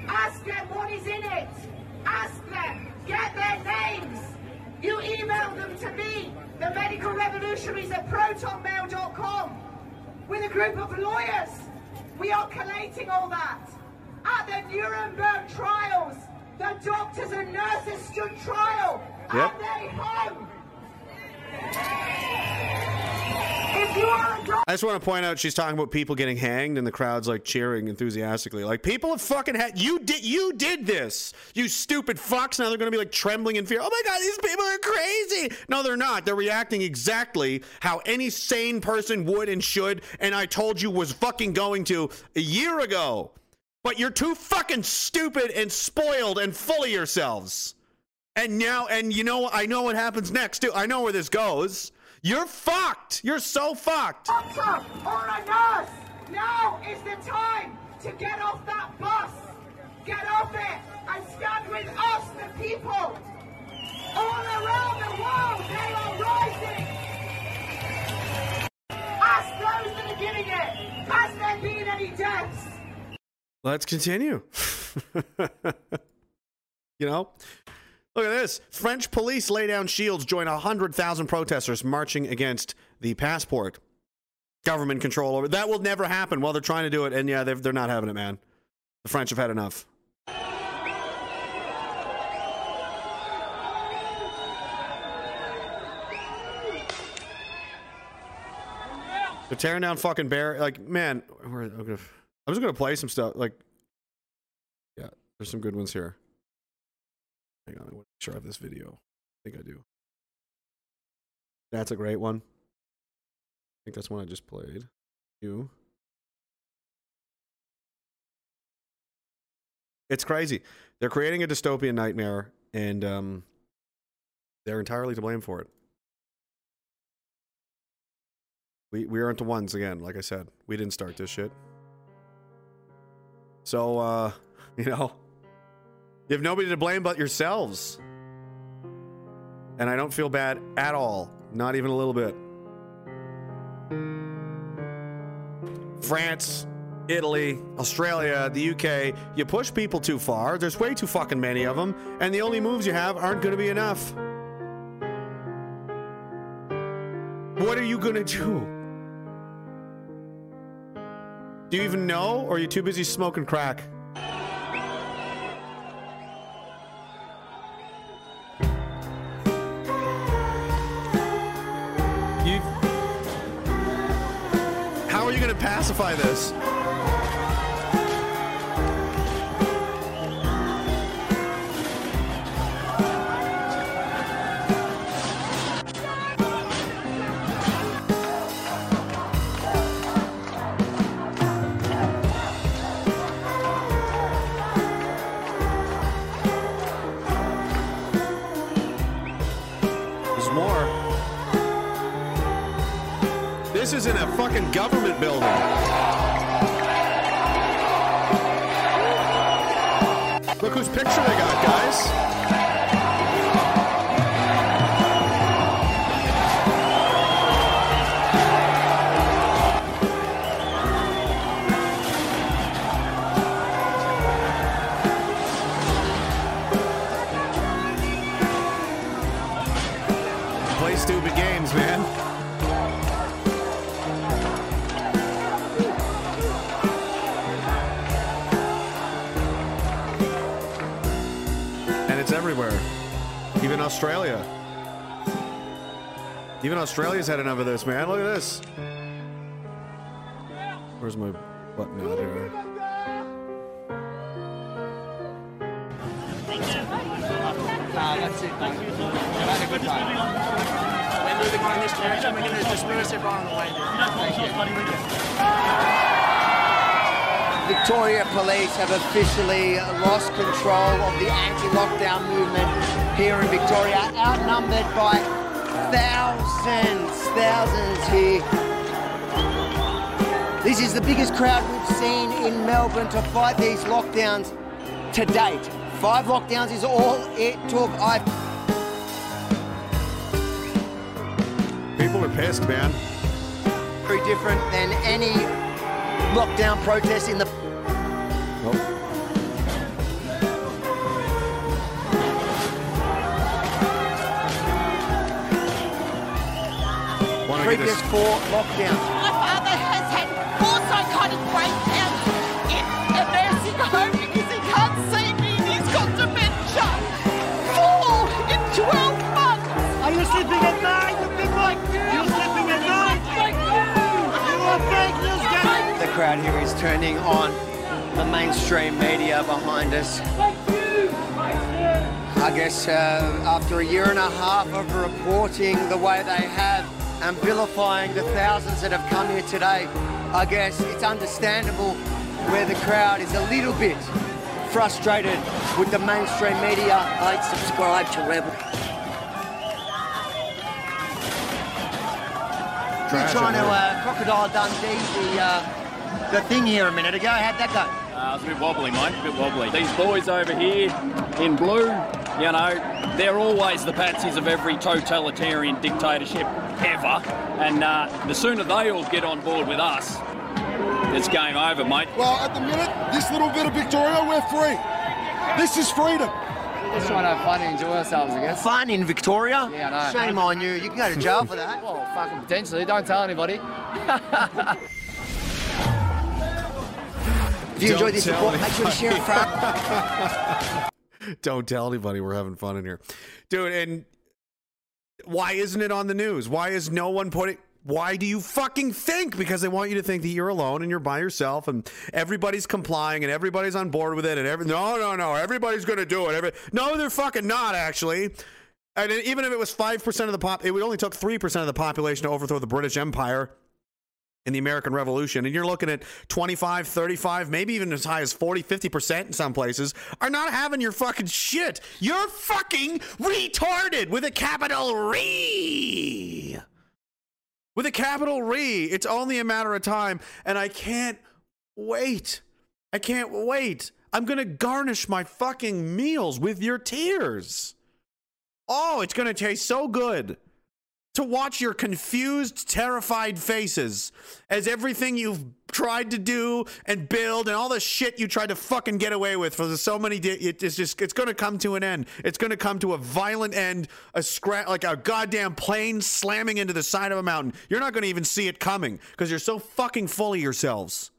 Ask them what is in it. Ask them. Get their names. You email them to me, the medical revolutionaries at protonmail.com, with a group of lawyers. We are collating all that. At the Nuremberg trials, the doctors and nurses stood trial. Yep. They hung. If you are a doctor, I just want to point out she's talking about people getting hanged and the crowd's like cheering enthusiastically. Like people have fucking had you did you did this. You stupid fucks. Now they're gonna be like trembling in fear. Oh my god, these people are crazy. No, they're not. They're reacting exactly how any sane person would and should, and I told you was fucking going to a year ago. But you're too fucking stupid and spoiled and full of yourselves. And now, and you know, I know what happens next too. I know where this goes. You're fucked. You're so fucked. now is the time to get off that bus. Get off it and stand with us, the people. All around the world, they are rising. Ask those that are giving it. Has there been any deaths? Let's continue. you know, look at this. French police lay down shields, join 100,000 protesters marching against the passport government control over. That will never happen while they're trying to do it. And yeah, they're, they're not having it, man. The French have had enough. They're tearing down fucking bear. Like, man, we're, I'm, gonna, I'm just gonna play some stuff. Like, yeah, there's some good ones here. Hang on, I want to make sure I have this video. I think I do. That's a great one. I think that's one I just played. You. It's crazy. They're creating a dystopian nightmare, and um, they're entirely to blame for it. We we aren't the ones again. Like I said, we didn't start this shit. So uh, you know, you have nobody to blame but yourselves. And I don't feel bad at all, not even a little bit. France, Italy, Australia, the UK, you push people too far. There's way too fucking many of them, and the only moves you have aren't going to be enough. What are you going to do? Do you even know, or are you too busy smoking crack? You. How are you to pacify this? In a fucking government building. Look whose picture they got, guys. Australia. Even Australia's had enough of this, man. Look at this. Where's my button out here? That's it. Thank you. We're moving on this direction. We're going to disperse everyone on the way. Victoria Police have officially lost control of the anti-lockdown movement here in Victoria, outnumbered by thousands, thousands here. This is the biggest crowd we've seen in Melbourne to fight these lockdowns to date. Five lockdowns is all it took. I People are pissed, man. very different than any lockdown protest in the previous this- four lockdowns. My father has had four psychotic breakdowns in a nursing home because he can't see me and he's got dementia. Four in 12 months. Are you sleeping at night, you big boy? You're sleeping at night? You are fake news. The crowd here is turning on the mainstream media behind us. I guess uh, after a year and a half of reporting the way they have and vilifying the thousands that have come here today, I guess it's understandable where the crowd is a little bit frustrated with the mainstream media. I'd subscribe to Rebel. Trying to uh, crocodile Dundee the uh, the thing here a minute ago. How'd that go? Uh, it's a bit wobbly, mate. A bit wobbly. These boys over here in blue, you know, they're always the patsies of every totalitarian dictatorship ever. And uh, the sooner they all get on board with us, it's game over, mate. Well, at the minute, this little bit of Victoria, we're free. This is freedom. Just trying to have fun and enjoy ourselves, I guess. Fun in Victoria? Yeah, I know. Shame on you. You can go to jail for that. Well, fucking potentially. Don't tell anybody. If you Don't enjoyed this tell report, make sure to share it for Don't tell anybody we're having fun in here. Dude, and why isn't it on the news? Why is no one putting why do you fucking think? Because they want you to think that you're alone and you're by yourself and everybody's complying and everybody's on board with it and every no no no everybody's gonna do it. Every, no, they're fucking not actually. And even if it was five percent of the pop, it would only took three percent of the population to overthrow the British Empire in the American Revolution, and you're looking at 25, 35, maybe even as high as 40, 50% in some places, are not having your fucking shit. You're fucking retarded with a capital re. With a capital re. It's only a matter of time, and I can't wait. I can't wait. I'm going to garnish my fucking meals with your tears. Oh, it's going to taste so good to watch your confused, terrified faces as everything you've tried to do and build and all the shit you tried to fucking get away with for so many days, it's just it's going to come to an end. It's going to come to a violent end, a scra- like a goddamn plane slamming into the side of a mountain. You're not going to even see it coming because you're so fucking full of yourselves.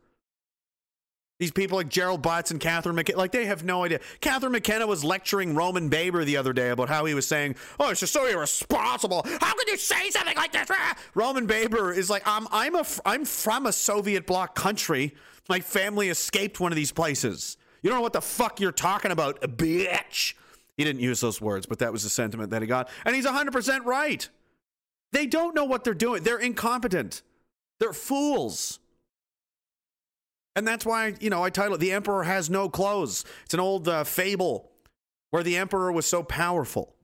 These people like Gerald Butts and Catherine McKenna, like they have no idea. Catherine McKenna was lecturing Roman Baber the other day about how he was saying, "Oh, it's just so irresponsible. How could you say something like this?" Ah! Roman Baber is like, "I'm I'm a I'm from a Soviet bloc country. My family escaped one of these places. You don't know what the fuck you're talking about, bitch." He didn't use those words, but that was the sentiment that he got, and he's 100% right. They don't know what they're doing. They're incompetent. They're fools. And that's why, you know, I title it The Emperor Has No Clothes. It's an old uh, fable where the emperor was so powerful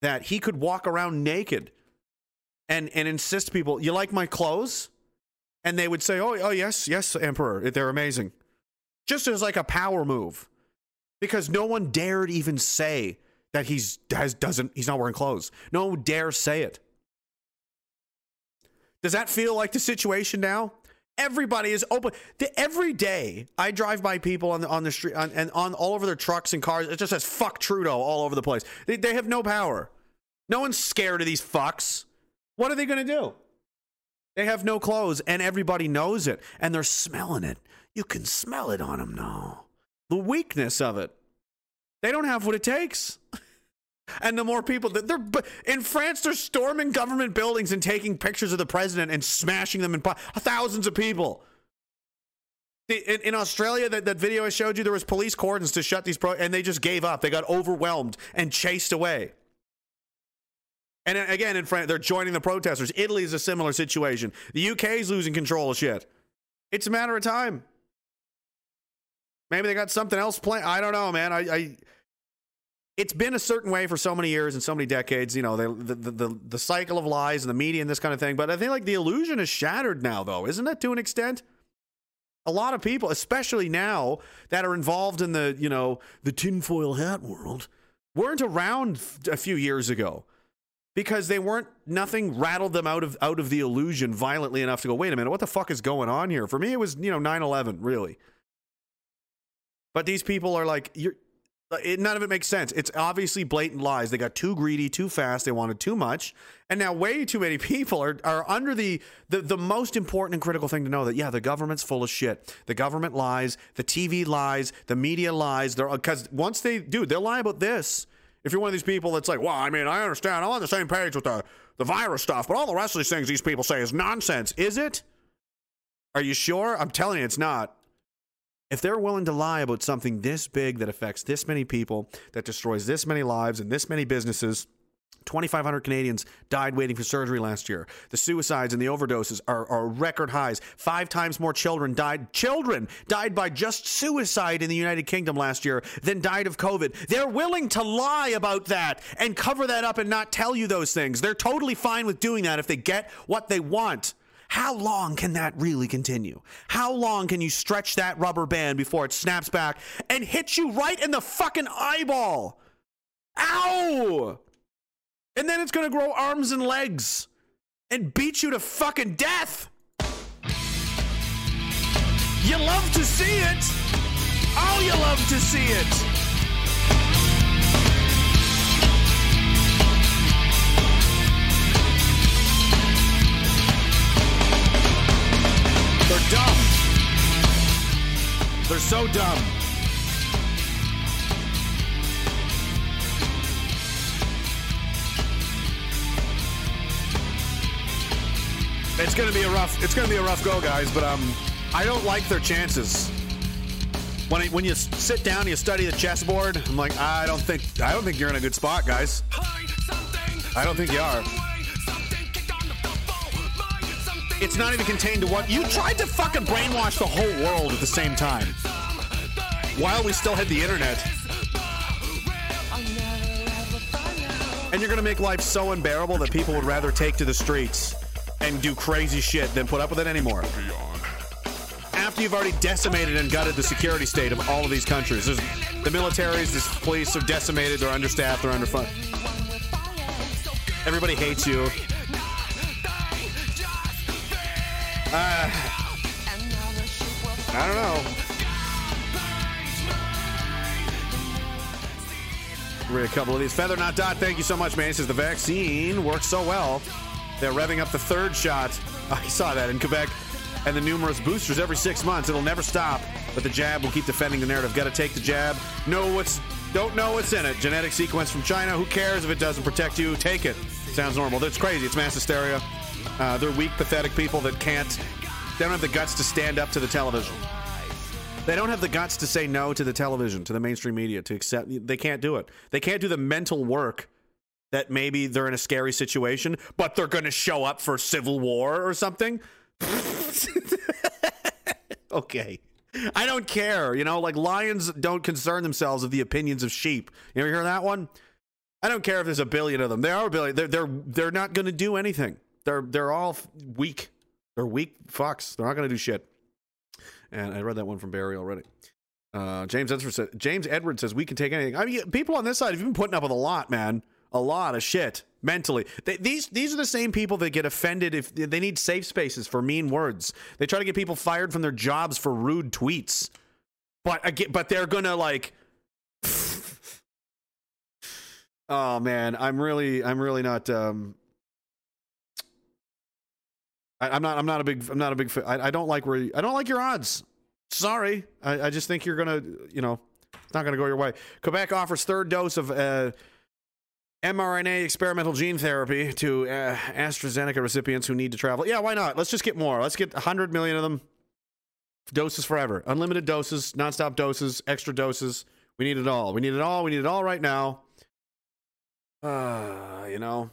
that he could walk around naked and, and insist people, You like my clothes? And they would say, Oh, oh yes, yes, Emperor. They're amazing. Just as like a power move. Because no one dared even say that he's has doesn't he's not wearing clothes. No one dare say it. Does that feel like the situation now? Everybody is open. Every day I drive by people on the on the street on, and on all over their trucks and cars. It just says "fuck Trudeau" all over the place. They, they have no power. No one's scared of these fucks. What are they going to do? They have no clothes, and everybody knows it, and they're smelling it. You can smell it on them now. The weakness of it. They don't have what it takes. And the more people that they're in France, they're storming government buildings and taking pictures of the president and smashing them in thousands of people. In, in Australia, that, that video I showed you, there was police cordons to shut these pro, and they just gave up. They got overwhelmed and chased away. And uh, again, in France, they're joining the protesters. Italy is a similar situation. The UK is losing control of shit. It's a matter of time. Maybe they got something else planned. I don't know, man. I, I it's been a certain way for so many years and so many decades. You know, the the the cycle of lies and the media and this kind of thing. But I think like the illusion is shattered now, though, isn't it? To an extent, a lot of people, especially now that are involved in the you know the tinfoil hat world, weren't around a few years ago because they weren't nothing rattled them out of out of the illusion violently enough to go wait a minute what the fuck is going on here for me it was you know 9-11 really but these people are like you're it, none of it makes sense it's obviously blatant lies they got too greedy too fast they wanted too much and now way too many people are, are under the, the the most important and critical thing to know that yeah the government's full of shit the government lies the tv lies the media lies they're uh, because once they do they'll lie about this if you're one of these people that's like, well, I mean, I understand. I'm on the same page with the, the virus stuff, but all the rest of these things these people say is nonsense. Is it? Are you sure? I'm telling you, it's not. If they're willing to lie about something this big that affects this many people, that destroys this many lives and this many businesses, 2,500 Canadians died waiting for surgery last year. The suicides and the overdoses are, are record highs. Five times more children died. Children died by just suicide in the United Kingdom last year than died of COVID. They're willing to lie about that and cover that up and not tell you those things. They're totally fine with doing that if they get what they want. How long can that really continue? How long can you stretch that rubber band before it snaps back and hits you right in the fucking eyeball? Ow! And then it's gonna grow arms and legs and beat you to fucking death. You love to see it. Oh, you love to see it. They're dumb. They're so dumb. It's gonna be a rough. It's gonna be a rough go, guys. But um, I don't like their chances. When I, when you sit down and you study the chessboard, I'm like, I don't think I don't think you're in a good spot, guys. I don't think you are. It's not even contained to what you tried to fucking brainwash the whole world at the same time, while we still had the internet. And you're gonna make life so unbearable that people would rather take to the streets and do crazy shit than put up with it anymore. After you've already decimated and gutted the security state of all of these countries, There's, the militaries, the police are decimated, they're understaffed, they're underfunded. Everybody hates you. Uh, I don't know. Read a couple of these. Feather Not Dot, thank you so much, man. He says the vaccine works so well. They're revving up the third shot. I saw that in Quebec. And the numerous boosters every six months. It'll never stop. But the jab will keep defending the narrative. Got to take the jab. Know what's. Don't know what's in it. Genetic sequence from China. Who cares if it doesn't protect you? Take it. Sounds normal. That's crazy. It's mass hysteria. Uh, they're weak, pathetic people that can't. They don't have the guts to stand up to the television. They don't have the guts to say no to the television, to the mainstream media, to accept. They can't do it. They can't do the mental work that maybe they're in a scary situation, but they're going to show up for civil war or something. okay. I don't care. You know, like lions don't concern themselves with the opinions of sheep. You ever hear that one? I don't care if there's a billion of them. There are a billion. They're they're they're not going to do anything. They're they're all weak. They're weak fucks. They're not going to do shit. And I read that one from Barry already. Uh, James Edwards said, James says we can take anything. I mean, people on this side have been putting up with a lot, man. A lot of shit mentally. They, these these are the same people that get offended if they need safe spaces for mean words. They try to get people fired from their jobs for rude tweets. But again, but they're gonna like. oh man, I'm really I'm really not. Um, I, I'm not I'm not a big I'm not a big. I, I don't like where I don't like your odds. Sorry, I, I just think you're gonna you know it's not gonna go your way. Quebec offers third dose of. Uh, mRNA experimental gene therapy to uh, AstraZeneca recipients who need to travel. Yeah, why not? Let's just get more. Let's get 100 million of them. Doses forever. Unlimited doses, nonstop doses, extra doses. We need it all. We need it all. We need it all right now. Uh, you know.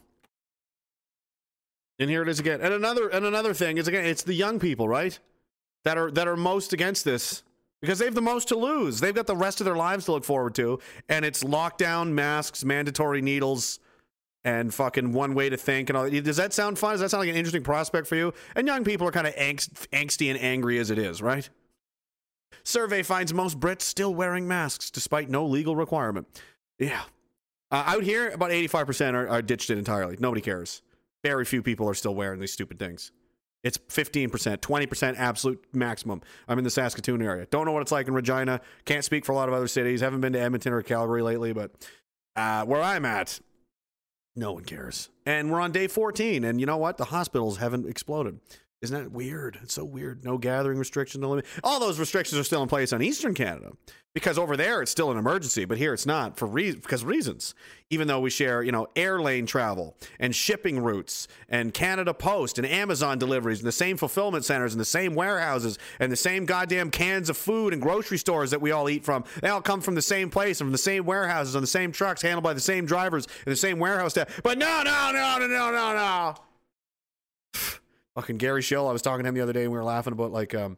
And here it is again. And another and another thing is again, it's the young people, right? That are that are most against this because they have the most to lose. They've got the rest of their lives to look forward to, and it's lockdown, masks, mandatory needles, and fucking one way to think and all. that. Does that sound fun? Does that sound like an interesting prospect for you? And young people are kind of angst, angsty and angry as it is, right? Survey finds most Brits still wearing masks despite no legal requirement. Yeah. Uh, out here, about 85% are, are ditched it entirely. Nobody cares. Very few people are still wearing these stupid things. It's 15%, 20% absolute maximum. I'm in the Saskatoon area. Don't know what it's like in Regina. Can't speak for a lot of other cities. Haven't been to Edmonton or Calgary lately, but uh, where I'm at, no one cares. And we're on day 14, and you know what? The hospitals haven't exploded. Isn't that weird? It's so weird. No gathering restrictions, no limit. All those restrictions are still in place on Eastern Canada because over there it's still an emergency, but here it's not for re- because reasons. Even though we share, you know, air lane travel and shipping routes and Canada Post and Amazon deliveries and the same fulfillment centers and the same warehouses and the same goddamn cans of food and grocery stores that we all eat from. They all come from the same place and from the same warehouses on the same trucks handled by the same drivers in the same warehouse staff. But no, no, no, no, no, no, no. Fucking Gary Schill, I was talking to him the other day and we were laughing about like um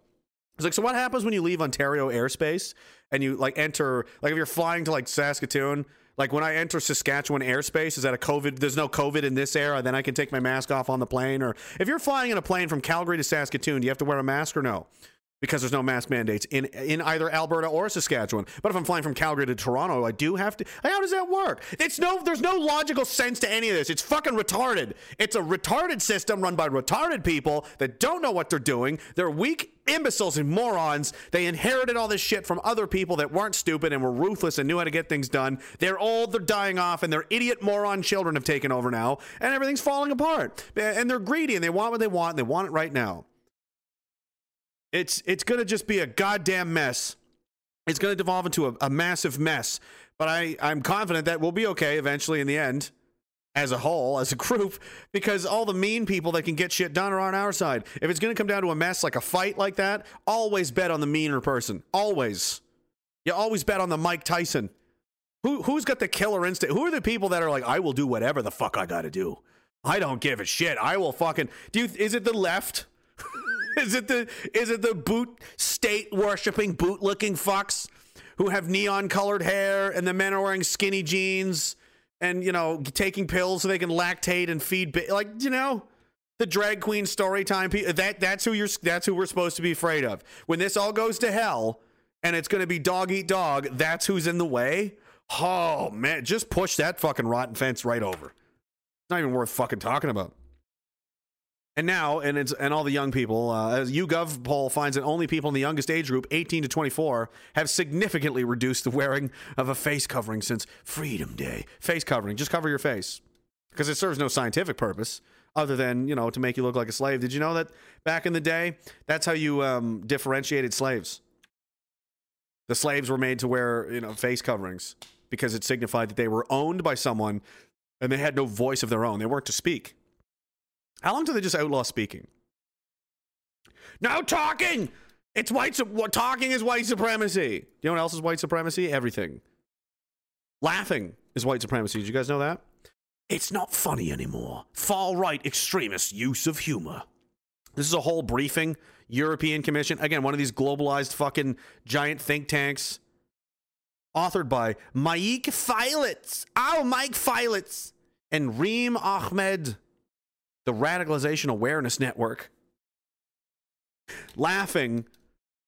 it's like so what happens when you leave Ontario airspace and you like enter like if you're flying to like Saskatoon like when I enter Saskatchewan airspace, is that a COVID? There's no COVID in this era. Then I can take my mask off on the plane. Or if you're flying in a plane from Calgary to Saskatoon, do you have to wear a mask or no? Because there's no mask mandates in in either Alberta or Saskatchewan. But if I'm flying from Calgary to Toronto, I do have to. How does that work? It's no. There's no logical sense to any of this. It's fucking retarded. It's a retarded system run by retarded people that don't know what they're doing. They're weak imbeciles and morons. They inherited all this shit from other people that weren't stupid and were ruthless and knew how to get things done. They're old, they're dying off, and their idiot moron children have taken over now, and everything's falling apart. And they're greedy and they want what they want, and they want it right now. It's it's gonna just be a goddamn mess. It's gonna devolve into a, a massive mess. But I, I'm confident that we'll be okay eventually in the end as a whole, as a group, because all the mean people that can get shit done are on our side. If it's going to come down to a mess like a fight like that, always bet on the meaner person. Always. You always bet on the Mike Tyson. Who, who's got the killer instinct? Who are the people that are like, I will do whatever the fuck I got to do? I don't give a shit. I will fucking. Do you, is it the left? Is it the is it the boot state worshiping boot looking fucks who have neon colored hair and the men are wearing skinny jeans? and you know taking pills so they can lactate and feed like you know the drag queen story time pe- that that's who you're that's who we're supposed to be afraid of. When this all goes to hell and it's going to be dog eat dog that's who's in the way? Oh man just push that fucking rotten fence right over. It's not even worth fucking talking about and now, and it's and all the young people, uh, as YouGov poll finds that only people in the youngest age group, 18 to 24, have significantly reduced the wearing of a face covering since Freedom Day. Face covering, just cover your face, because it serves no scientific purpose other than you know to make you look like a slave. Did you know that back in the day, that's how you um, differentiated slaves? The slaves were made to wear you know face coverings because it signified that they were owned by someone and they had no voice of their own. They weren't to speak. How long do they just outlaw speaking? No talking. It's white. Talking is white supremacy. You know what else is white supremacy? Everything. Laughing is white supremacy. Did you guys know that? It's not funny anymore. Far right extremist use of humor. This is a whole briefing. European Commission. Again, one of these globalized fucking giant think tanks. Authored by Maik Fielitz. Oh, Maik Fielitz. And Reem Ahmed the Radicalization Awareness Network. Laughing,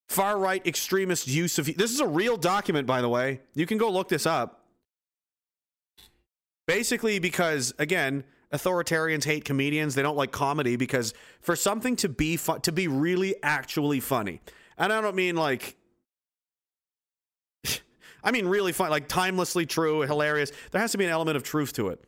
far right extremist use of. This is a real document, by the way. You can go look this up. Basically, because, again, authoritarians hate comedians. They don't like comedy because for something to be fu- to be really actually funny, and I don't mean like I mean really fun, like timelessly true, hilarious. There has to be an element of truth to it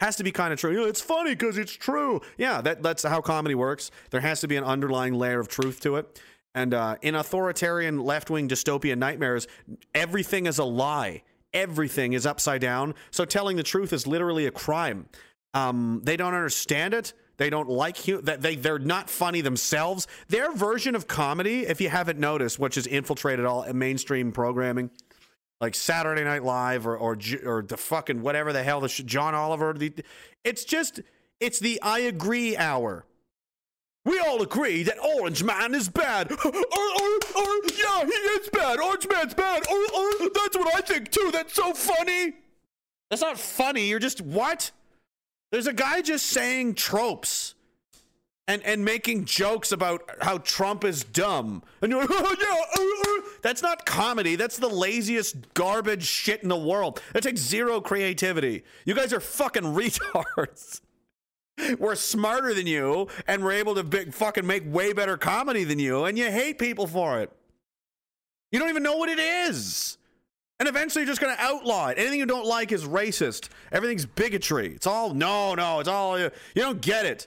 has to be kind of true. You know, it's funny because it's true. Yeah, that, that's how comedy works. There has to be an underlying layer of truth to it. And uh, in authoritarian left wing dystopian nightmares, everything is a lie. everything is upside down. So telling the truth is literally a crime. Um, they don't understand it. They don't like hu- that they they're not funny themselves. Their version of comedy, if you haven't noticed, which has infiltrated all mainstream programming, like Saturday Night Live or or, or the fucking whatever the hell the sh- John Oliver. The, it's just it's the I agree hour. We all agree that Orange Man is bad. or, or, or, yeah, he is bad. Orange Man's bad. Or, or, that's what I think too. That's so funny. That's not funny. You're just what? There's a guy just saying tropes and and making jokes about how Trump is dumb. And you're like, oh, yeah, uh, uh." that's not comedy. That's the laziest garbage shit in the world. That takes zero creativity. You guys are fucking retards. We're smarter than you, and we're able to fucking make way better comedy than you, and you hate people for it. You don't even know what it is. And eventually you're just going to outlaw it. Anything you don't like is racist. Everything's bigotry. It's all, no, no, it's all, you don't get it.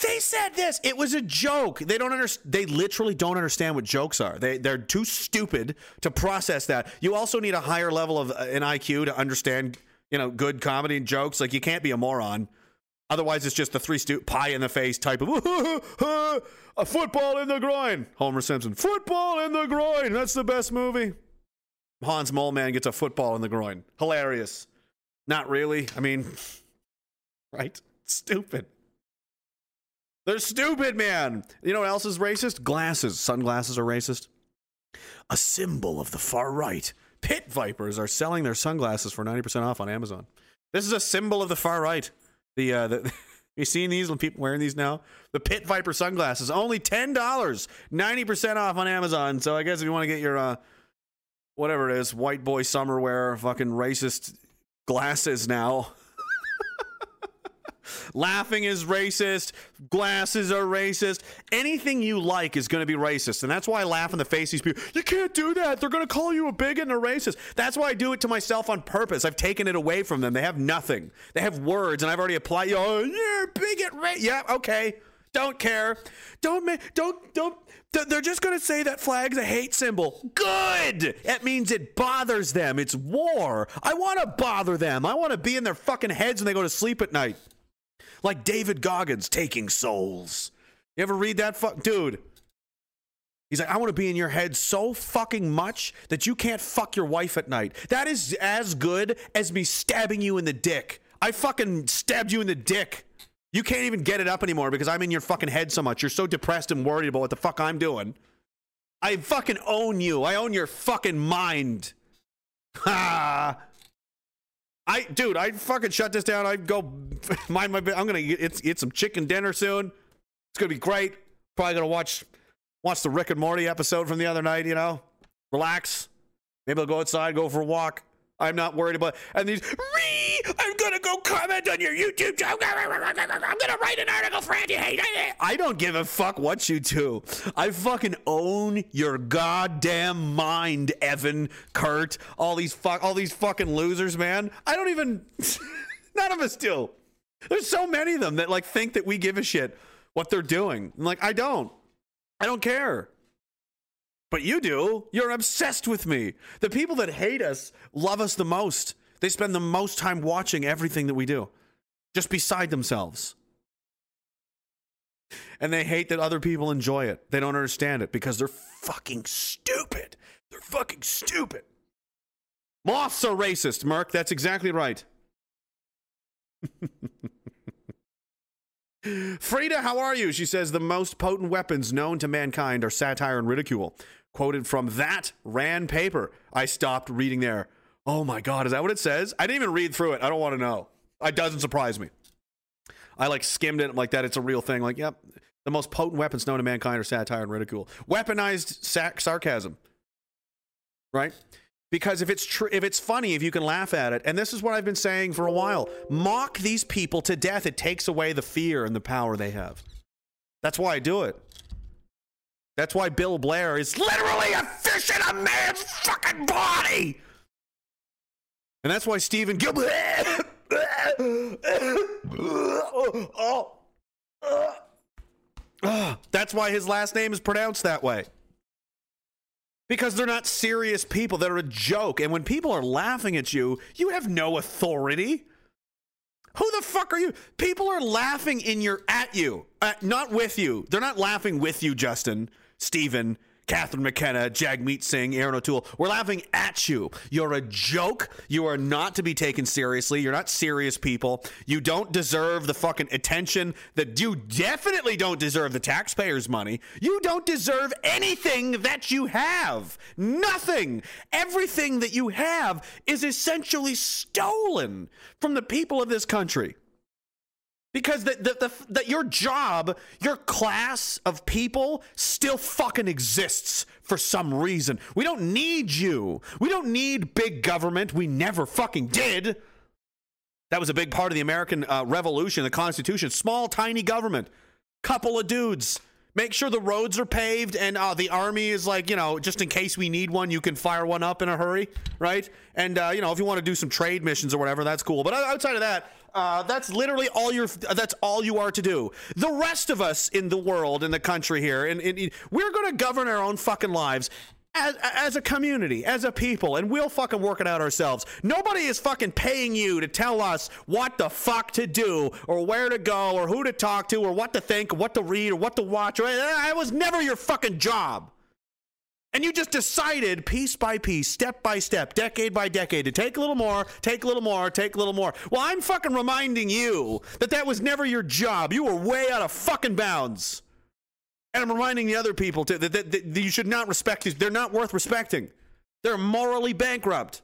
They said this. It was a joke. They don't understand. They literally don't understand what jokes are. They they're too stupid to process that. You also need a higher level of uh, an IQ to understand, you know, good comedy and jokes. Like you can't be a moron. Otherwise, it's just the three stu- pie in the face type of a football in the groin. Homer Simpson, football in the groin. That's the best movie. Hans Moleman gets a football in the groin. Hilarious. Not really. I mean, right? Stupid. They're stupid, man. You know what else is racist? Glasses. Sunglasses are racist. A symbol of the far right. Pit vipers are selling their sunglasses for 90% off on Amazon. This is a symbol of the far right. The, uh, the you seen these when people wearing these now? The Pit Viper sunglasses, only $10, 90% off on Amazon. So I guess if you want to get your, uh, whatever it is, white boy summer wear, fucking racist glasses now. Laughing is racist. Glasses are racist. Anything you like is going to be racist. And that's why I laugh in the face of these people. You can't do that. They're going to call you a bigot and a racist. That's why I do it to myself on purpose. I've taken it away from them. They have nothing. They have words, and I've already applied. Oh, you're a bigot. Ra-. Yeah, okay. Don't care. Don't make. Don't don't. They're just going to say that flag's a hate symbol. Good. That means it bothers them. It's war. I want to bother them. I want to be in their fucking heads when they go to sleep at night like David Goggins taking souls. You ever read that? Fuck, dude. He's like, I want to be in your head so fucking much that you can't fuck your wife at night. That is as good as me stabbing you in the dick. I fucking stabbed you in the dick. You can't even get it up anymore because I'm in your fucking head so much. You're so depressed and worried about what the fuck I'm doing. I fucking own you. I own your fucking mind. Ha! I, dude, I'd fucking shut this down. I'd go mind my. I'm gonna eat, eat some chicken dinner soon. It's gonna be great. Probably gonna watch watch the Rick and Morty episode from the other night. You know, relax. Maybe I'll go outside, go for a walk. I'm not worried about. And these, "Ree, I'm gonna go comment on your YouTube. channel. I'm gonna write an article for anti hate. I don't give a fuck what you do. I fucking own your goddamn mind, Evan, Kurt, all these fuck, all these fucking losers, man. I don't even. None of us do. There's so many of them that like think that we give a shit what they're doing. I'm like, I don't. I don't care. But you do. You're obsessed with me. The people that hate us love us the most. They spend the most time watching everything that we do, just beside themselves. And they hate that other people enjoy it. They don't understand it because they're fucking stupid. They're fucking stupid. Moths are racist, Merc. That's exactly right. Frida, how are you? She says the most potent weapons known to mankind are satire and ridicule. Quoted from that Rand paper. I stopped reading there. Oh my God, is that what it says? I didn't even read through it. I don't want to know. It doesn't surprise me. I like skimmed it like that. It's a real thing. Like, yep, the most potent weapons known to mankind are satire and ridicule. Weaponized sa- sarcasm, right? Because if it's true, if it's funny, if you can laugh at it, and this is what I've been saying for a while, mock these people to death. It takes away the fear and the power they have. That's why I do it. That's why Bill Blair is literally a fish in a man's fucking body. And that's why Steven Guilbeault. That's why his last name is pronounced that way. because they're not serious people. They're a joke. And when people are laughing at you, you have no authority. Who the fuck are you? People are laughing in your at you, uh, not with you. They're not laughing with you, Justin, Stephen, Catherine McKenna, Jagmeet Singh, Erin O'Toole. We're laughing at you. You're a joke. You are not to be taken seriously. You're not serious people. You don't deserve the fucking attention that you definitely don't deserve the taxpayers' money. You don't deserve anything that you have. Nothing. Everything that you have is essentially stolen from the people of this country because the, the, the, the, your job, your class of people still fucking exists for some reason. We don't need you. We don't need big government. We never fucking did. That was a big part of the American uh, Revolution, the Constitution. Small, tiny government. Couple of dudes. Make sure the roads are paved and uh, the army is like, you know, just in case we need one, you can fire one up in a hurry, right? And, uh, you know, if you want to do some trade missions or whatever, that's cool. But outside of that, uh, that's literally all you're. That's all you are to do. The rest of us in the world, in the country here, and, and we're going to govern our own fucking lives. As, as a community, as a people, and we'll fucking work it out ourselves. Nobody is fucking paying you to tell us what the fuck to do, or where to go, or who to talk to, or what to think, or what to read, or what to watch. It was never your fucking job. And you just decided piece by piece, step by step, decade by decade to take a little more, take a little more, take a little more. Well, I'm fucking reminding you that that was never your job. You were way out of fucking bounds. And I'm reminding the other people to, that, that, that you should not respect these. They're not worth respecting. They're morally bankrupt.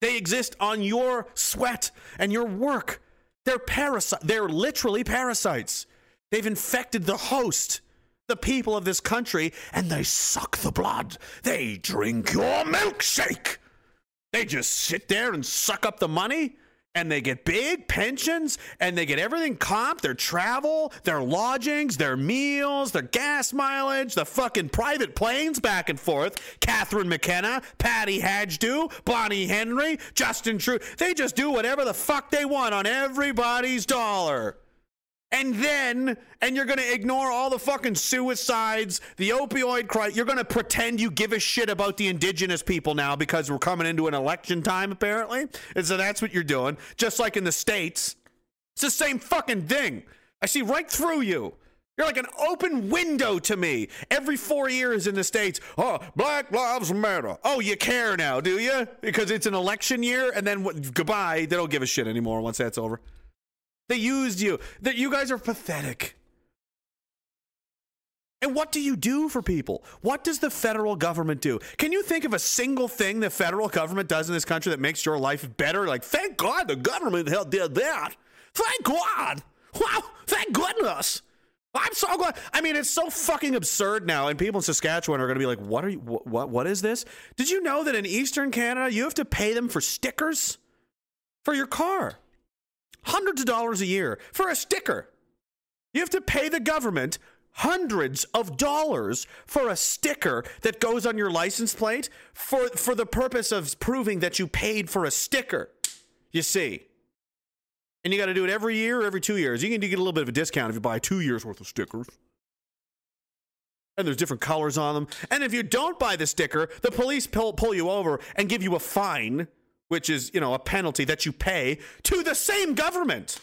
They exist on your sweat and your work. They're parasites. They're literally parasites. They've infected the host the people of this country and they suck the blood. They drink your milkshake. They just sit there and suck up the money and they get big pensions and they get everything comped their travel, their lodgings, their meals, their gas mileage, the fucking private planes back and forth. Catherine McKenna, Patty Hajdu, Bonnie Henry, Justin True. They just do whatever the fuck they want on everybody's dollar. And then, and you're going to ignore all the fucking suicides, the opioid crisis. You're going to pretend you give a shit about the indigenous people now because we're coming into an election time, apparently. And so that's what you're doing. Just like in the States. It's the same fucking thing. I see right through you. You're like an open window to me. Every four years in the States, oh, Black Lives Matter. Oh, you care now, do you? Because it's an election year, and then what, goodbye. They don't give a shit anymore once that's over. They used you. That you guys are pathetic. And what do you do for people? What does the federal government do? Can you think of a single thing the federal government does in this country that makes your life better? Like, thank God the government did that. Thank God. Wow, thank goodness. I'm so glad. I mean, it's so fucking absurd now, and people in Saskatchewan are going to be like, "What are you? What, what? What is this?" Did you know that in Eastern Canada you have to pay them for stickers for your car? Hundreds of dollars a year for a sticker. You have to pay the government hundreds of dollars for a sticker that goes on your license plate for, for the purpose of proving that you paid for a sticker. You see. And you got to do it every year or every two years. You can get a little bit of a discount if you buy two years worth of stickers. And there's different colors on them. And if you don't buy the sticker, the police pull, pull you over and give you a fine which is, you know, a penalty that you pay to the same government.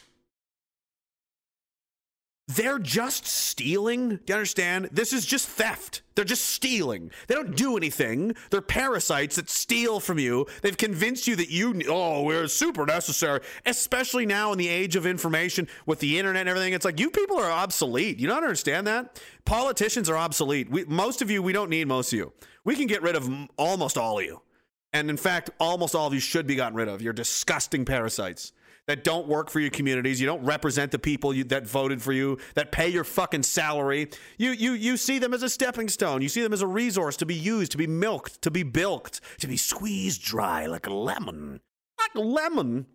They're just stealing. Do you understand? This is just theft. They're just stealing. They don't do anything. They're parasites that steal from you. They've convinced you that you, oh, we're super necessary, especially now in the age of information with the internet and everything. It's like you people are obsolete. You don't understand that? Politicians are obsolete. We, most of you, we don't need most of you. We can get rid of almost all of you. And in fact, almost all of you should be gotten rid of. You're disgusting parasites that don't work for your communities. You don't represent the people you, that voted for you, that pay your fucking salary. You, you, you see them as a stepping stone. You see them as a resource to be used, to be milked, to be bilked, to be squeezed dry like a lemon. Like a lemon,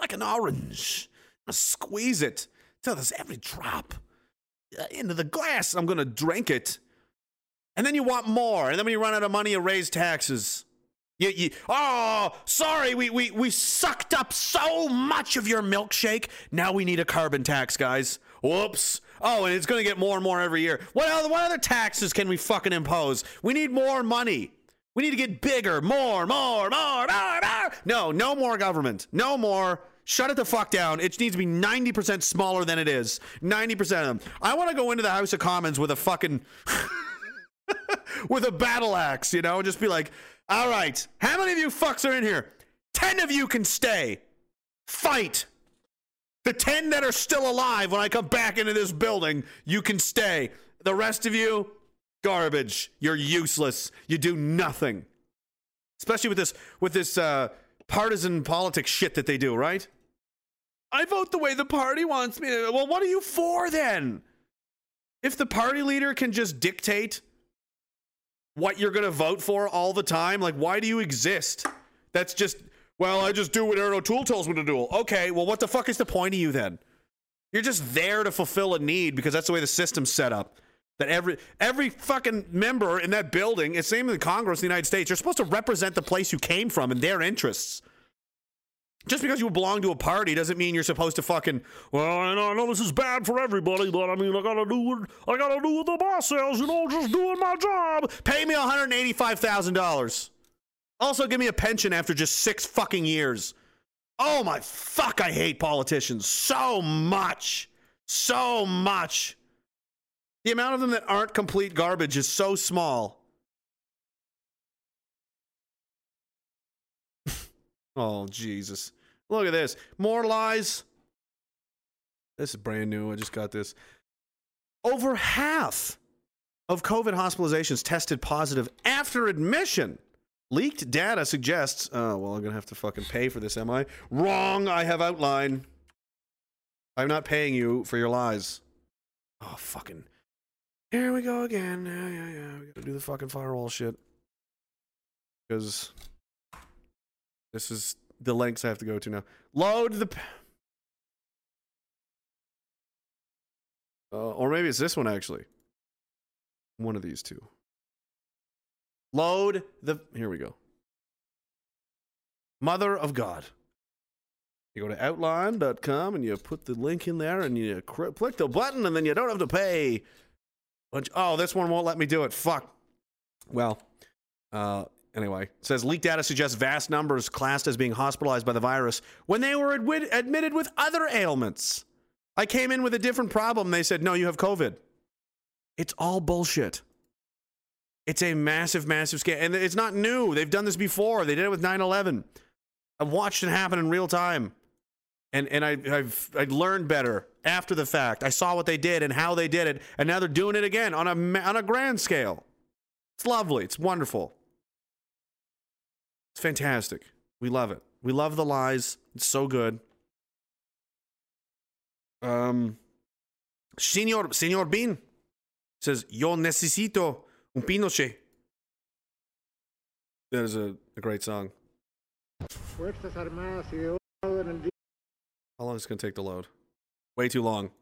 like an orange. I'm squeeze it till there's every drop uh, into the glass. I'm going to drink it. And then you want more. And then when you run out of money, you raise taxes. You, you, oh, sorry, we, we, we sucked up so much of your milkshake. Now we need a carbon tax, guys. Whoops. Oh, and it's going to get more and more every year. What other, what other taxes can we fucking impose? We need more money. We need to get bigger, more, more, more, more, more. No, no more government. No more. Shut it the fuck down. It needs to be 90% smaller than it is. 90% of them. I want to go into the House of Commons with a fucking. with a battle axe, you know, and just be like, all right, how many of you fucks are in here? 10 of you can stay. Fight. The 10 that are still alive when I come back into this building, you can stay. The rest of you, garbage. You're useless. You do nothing. Especially with this with this uh, partisan politics shit that they do, right? I vote the way the party wants me to. Well, what are you for then? If the party leader can just dictate what you're going to vote for all the time, like why do you exist? That's just well, I just do what Erin O'Toole tells me to do. Okay, well, what the fuck is the point of you then? You're just there to fulfill a need because that's the way the system's set up. That every every fucking member in that building, it's same in the Congress of the United States, you're supposed to represent the place you came from and their interests. Just because you belong to a party doesn't mean you're supposed to fucking. Well, I know, I know this is bad for everybody, but I mean, I gotta do what I gotta do what the boss says. You know, just doing my job. Pay me 185 thousand dollars. Also, give me a pension after just six fucking years. Oh my fuck! I hate politicians so much, so much. The amount of them that aren't complete garbage is so small. oh Jesus! Look at this. More lies. This is brand new. I just got this. Over half of COVID hospitalizations tested positive after admission. Leaked data suggests. Oh, well, I'm going to have to fucking pay for this, am I? Wrong. I have outline. I'm not paying you for your lies. Oh, fucking. Here we go again. Yeah, yeah, yeah. We got to do the fucking firewall shit. Because this is the lengths I have to go to now. Load the. Uh, or maybe it's this one, actually. One of these two. Load the. Here we go. Mother of God. You go to outline.com and you put the link in there and you click the button and then you don't have to pay. Bunch- oh, this one won't let me do it. Fuck. Well, uh, anyway, says leaked data suggests vast numbers classed as being hospitalized by the virus when they were admit- admitted with other ailments. I came in with a different problem. They said, no, you have COVID. It's all bullshit. It's a massive, massive scam. And it's not new. They've done this before. They did it with 9 11. I've watched it happen in real time. And, and I, I've I learned better after the fact. I saw what they did and how they did it. And now they're doing it again on a, on a grand scale. It's lovely. It's wonderful. It's fantastic. We love it. We love the lies. It's so good. Um, Senor, Senor Bean says, Yo necesito un Pinochet. That is a, a great song. Fuerzas Armadas y de orden en How long is it going to take to load? Way too long.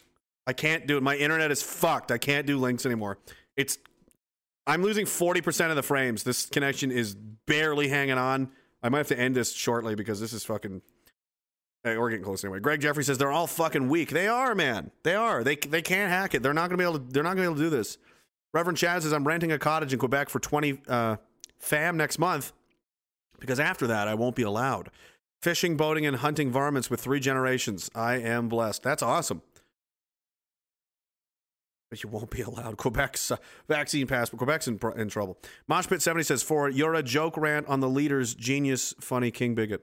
I can't do it. My internet is fucked. I can't do links anymore. It's I'm losing 40% of the frames. This connection is barely hanging on. I might have to end this shortly because this is fucking Hey, we're getting close anyway. Greg Jeffrey says they're all fucking weak. They are, man. They are. They they can't hack it. They're not to be able to they're not to be able to do this. Reverend Chad says I'm renting a cottage in Quebec for 20 uh, fam next month because after that I won't be allowed. Fishing, boating, and hunting varmints with three generations. I am blessed. That's awesome. But you won't be allowed. Quebec's uh, vaccine passport. Quebec's in, in trouble. Moshpit70 says, for you're a joke rant on the leaders, genius, funny, king bigot.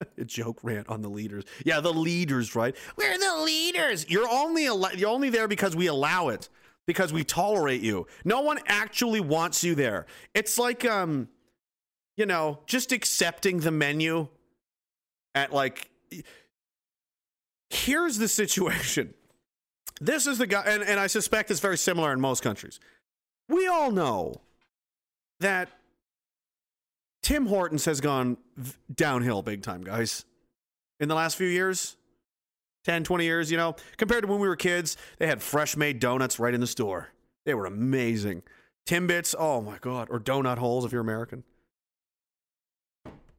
a joke rant on the leaders. Yeah, the leaders, right? We're the leaders. You're only you're only there because we allow it. Because we tolerate you. No one actually wants you there. It's like um you know, just accepting the menu at like here's the situation. This is the guy and, and I suspect it's very similar in most countries. We all know that Tim Hortons has gone downhill big time, guys. In the last few years, 10, 20 years, you know, compared to when we were kids, they had fresh made donuts right in the store. They were amazing. Timbits, oh my God, or donut holes if you're American.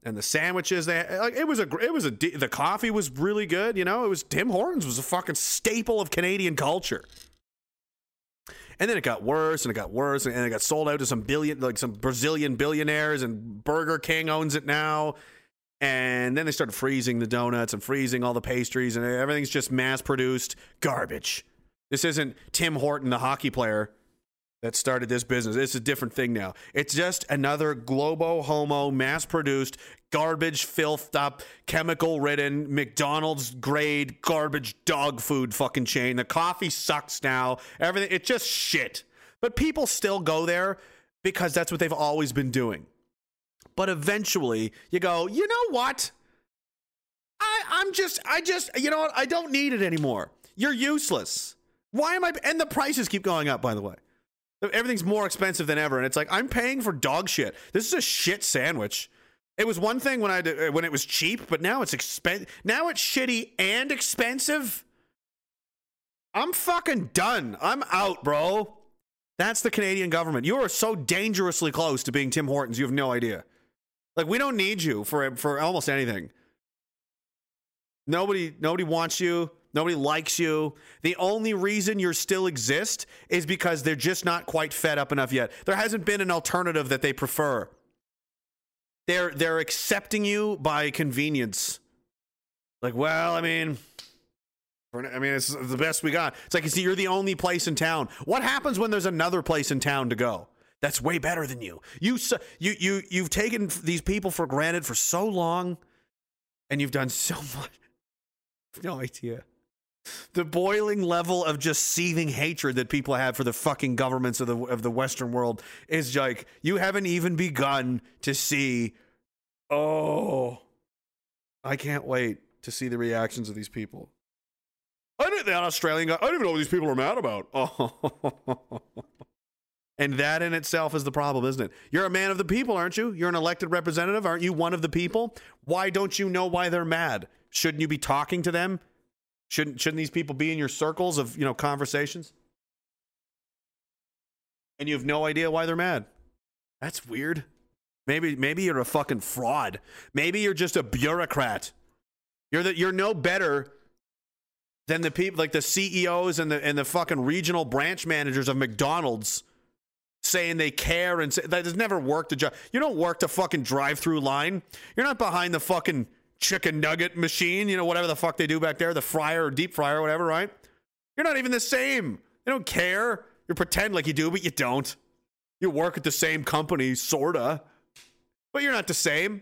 And the sandwiches, they like it was a it was a the coffee was really good, you know. It was Tim Hortons was a fucking staple of Canadian culture. And then it got worse and it got worse and it got sold out to some billion, like some Brazilian billionaires, and Burger King owns it now. And then they started freezing the donuts and freezing all the pastries, and everything's just mass produced garbage. This isn't Tim Horton, the hockey player that started this business. It's a different thing now. It's just another globo homo, mass produced, garbage, filthed up, chemical ridden, McDonald's grade garbage dog food fucking chain. The coffee sucks now. Everything, it's just shit. But people still go there because that's what they've always been doing. But eventually you go, you know what? I, I'm just, I just, you know what? I don't need it anymore. You're useless. Why am I? And the prices keep going up, by the way. Everything's more expensive than ever, and it's like I'm paying for dog shit. This is a shit sandwich. It was one thing when I did- uh, when it was cheap, but now it's expen. Now it's shitty and expensive. I'm fucking done. I'm out, bro. That's the Canadian government. You are so dangerously close to being Tim Hortons. You have no idea. Like we don't need you for for almost anything. Nobody nobody wants you. Nobody likes you. The only reason you still exist is because they're just not quite fed up enough yet. There hasn't been an alternative that they prefer. They're they're accepting you by convenience. Like, well, I mean, I mean, it's the best we got. It's like you see, you're the only place in town. What happens when there's another place in town to go? That's way better than you. You you you you've taken these people for granted for so long, and you've done so much. No idea. The boiling level of just seething hatred that people have for the fucking governments of the of the Western world is like you haven't even begun to see. Oh, I can't wait to see the reactions of these people. I didn't that Australian guy. I don't even know what these people are mad about. Oh. And that in itself is the problem, isn't it? You're a man of the people, aren't you? You're an elected representative, aren't you? One of the people. Why don't you know why they're mad? Shouldn't you be talking to them? Shouldn't shouldn't these people be in your circles of you know conversations? And you have no idea why they're mad. That's weird. Maybe maybe you're a fucking fraud. Maybe you're just a bureaucrat. You're the, you're no better than the people like the CEOs and the and the fucking regional branch managers of McDonald's saying they care and say, that has never worked a job. You don't work the fucking drive-through line. You're not behind the fucking chicken nugget machine, you know whatever the fuck they do back there, the fryer or deep fryer or whatever, right? You're not even the same. They don't care. You pretend like you do, but you don't. You work at the same company, sorta, but you're not the same.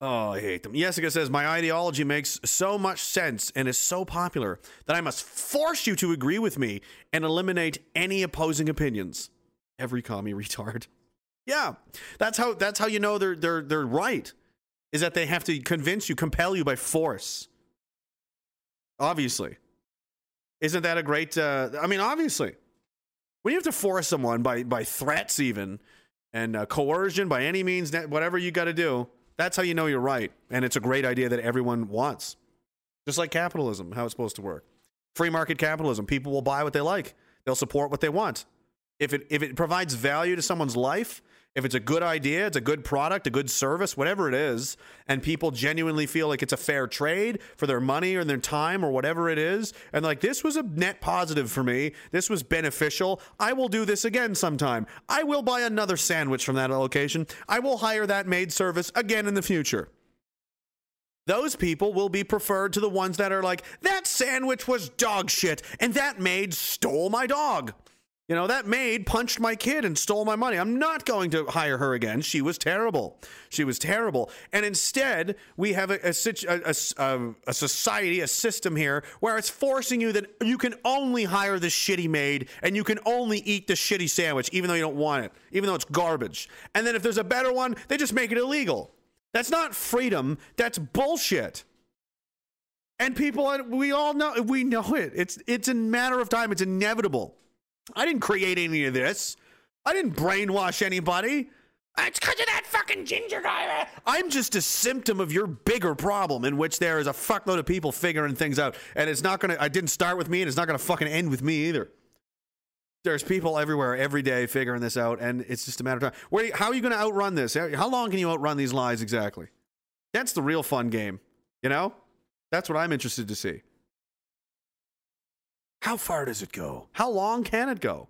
Oh, I hate them. Jessica says, My ideology makes so much sense and is so popular that I must force you to agree with me and eliminate any opposing opinions. Every commie retard. Yeah. That's how that's how you know they're they're they're right. Is that they have to convince you, compel you by force. Obviously. Isn't that a great uh I mean, obviously. When you have to force someone by by threats even and uh, coercion by any means whatever you got to do, that's how you know you're right. And it's a great idea that everyone wants. Just like capitalism, how it's supposed to work. Free market capitalism, people will buy what they like. They'll support what they want. If it if it provides value to someone's life, if it's a good idea, it's a good product, a good service, whatever it is, and people genuinely feel like it's a fair trade for their money or their time or whatever it is, and like this was a net positive for me, this was beneficial, I will do this again sometime. I will buy another sandwich from that location. I will hire that maid service again in the future. Those people will be preferred to the ones that are like, that sandwich was dog shit, and that maid stole my dog. You know, that maid punched my kid and stole my money. I'm not going to hire her again. She was terrible. She was terrible. And instead, we have a, a, a, a, a society, a system here where it's forcing you that you can only hire the shitty maid and you can only eat the shitty sandwich, even though you don't want it, even though it's garbage. And then if there's a better one, they just make it illegal. That's not freedom. That's bullshit. And people, we all know, we know it. It's it's a matter of time. It's inevitable. I didn't create any of this. I didn't brainwash anybody. It's because of that fucking ginger guy. I'm just a symptom of your bigger problem, in which there is a fuckload of people figuring things out, and it's not gonna. I didn't start with me, and it's not gonna fucking end with me either. There's people everywhere every day figuring this out, and it's just a matter of time. Where, how are you gonna outrun this? How long can you outrun these lies exactly? That's the real fun game. You know, that's what I'm interested to see. How far does it go? How long can it go?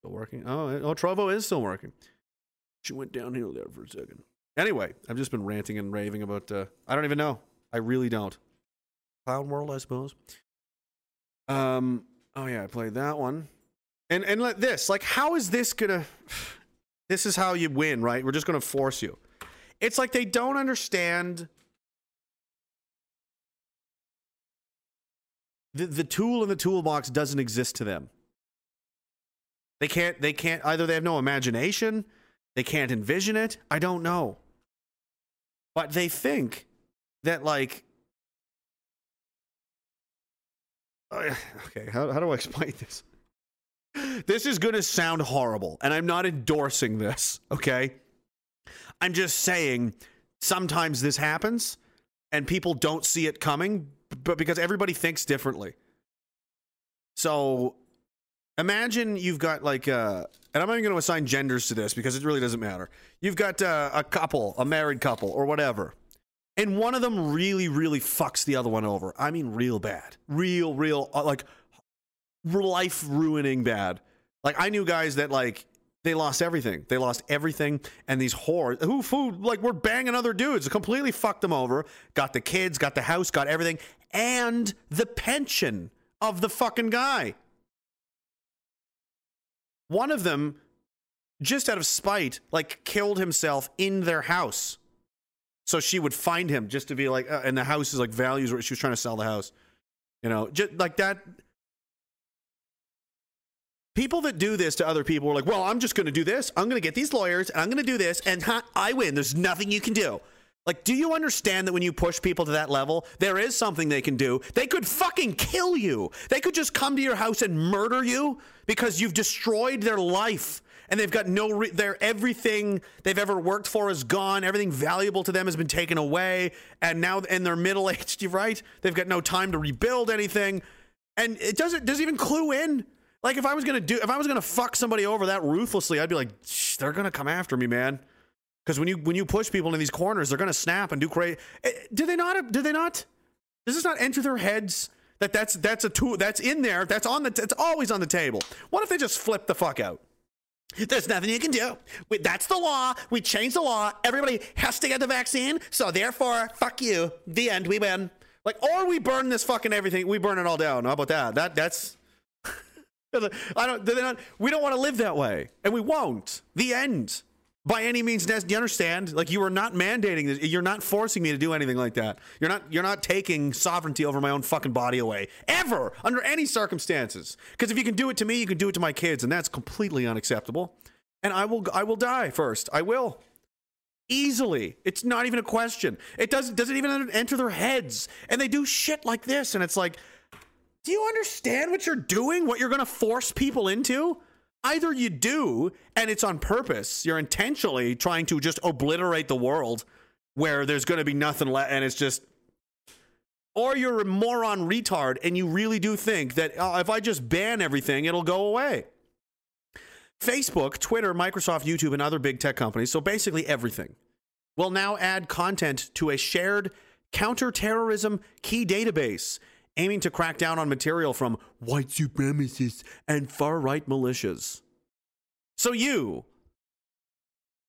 Still working? Oh, oh, Trovo is still working. She went downhill there for a second. Anyway, I've just been ranting and raving about. Uh, I don't even know. I really don't. Clown World, I suppose. Um. Oh yeah, I played that one. And and let this like, how is this gonna? This is how you win, right? We're just gonna force you. It's like they don't understand the, the tool in the toolbox doesn't exist to them. They can't they can't either they have no imagination, they can't envision it. I don't know. But they think that like okay, how, how do I explain this? This is going to sound horrible, and I'm not endorsing this, okay? I'm just saying sometimes this happens and people don't see it coming, but because everybody thinks differently. So imagine you've got like, uh, and I'm not even going to assign genders to this because it really doesn't matter. You've got uh, a couple, a married couple, or whatever. And one of them really, really fucks the other one over. I mean, real bad. Real, real, uh, like life ruining bad. Like, I knew guys that, like, they lost everything. They lost everything. And these whores who, who like were banging other dudes, completely fucked them over. Got the kids, got the house, got everything, and the pension of the fucking guy. One of them, just out of spite, like killed himself in their house. So she would find him just to be like, uh, and the house is like values where she was trying to sell the house. You know, just like that people that do this to other people are like, well, I'm just going to do this. I'm going to get these lawyers and I'm going to do this and I win. There's nothing you can do. Like, do you understand that when you push people to that level, there is something they can do? They could fucking kill you. They could just come to your house and murder you because you've destroyed their life and they've got no re- their everything they've ever worked for is gone everything valuable to them has been taken away and now and they're middle aged right they've got no time to rebuild anything and it doesn't doesn't even clue in like if I was gonna do, if I was gonna fuck somebody over that ruthlessly, I'd be like, they're gonna come after me, man. Because when you when you push people into these corners, they're gonna snap and do crazy. Eh, do they not? Do they not? Does this not enter their heads that that's that's a tool that's in there? That's on the. It's always on the table. What if they just flip the fuck out? There's nothing you can do. We, that's the law. We changed the law. Everybody has to get the vaccine. So therefore, fuck you. The end. We win. Like, or we burn this fucking everything. We burn it all down. How about that? That that's I don't. They're not, we don't want to live that way, and we won't. The end. By any means, do you understand? Like you are not mandating this. You're not forcing me to do anything like that. You're not. You're not taking sovereignty over my own fucking body away ever, under any circumstances. Because if you can do it to me, you can do it to my kids, and that's completely unacceptable. And I will. I will die first. I will easily. It's not even a question. It doesn't doesn't even enter their heads, and they do shit like this, and it's like do you understand what you're doing? What you're to force people into? Either you do, and it's on purpose. You're intentionally trying to just obliterate the world where there's going to be nothing left, and it's just. Or you're a moron retard, and you really do think that oh, if I just ban everything, it'll go away. Facebook, Twitter, Microsoft, YouTube, and other big tech companies, so basically everything, will now add content to a shared counterterrorism key database aiming to crack down on material from white supremacists and far right militias. So you,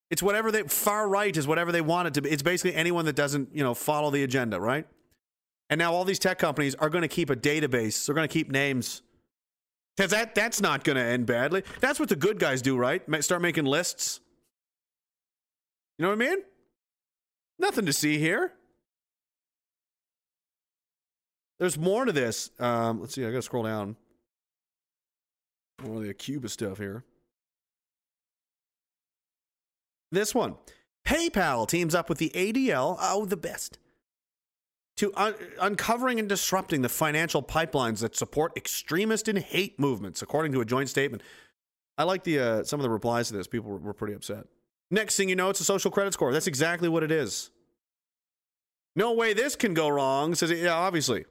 it's whatever they far right is whatever they want it to be. It's basically anyone that doesn't, you know, follow the agenda, right? And now all these tech companies are going to keep a database. They're going to keep names. Because that, that's not going to end badly. That's what the good guys do, right? Start making lists. You know what I mean? Nothing to see here. There's more to this. Um, let's see. I got to scroll down. More of the Cuba stuff here. This one. PayPal teams up with the ADL. Oh, the best. To un- uncovering and disrupting the financial pipelines that support extremist and hate movements, according to a joint statement. I like the uh, some of the replies to this. People were, were pretty upset. Next thing you know, it's a social credit score. That's exactly what it is. No way this can go wrong. Says, yeah, obviously.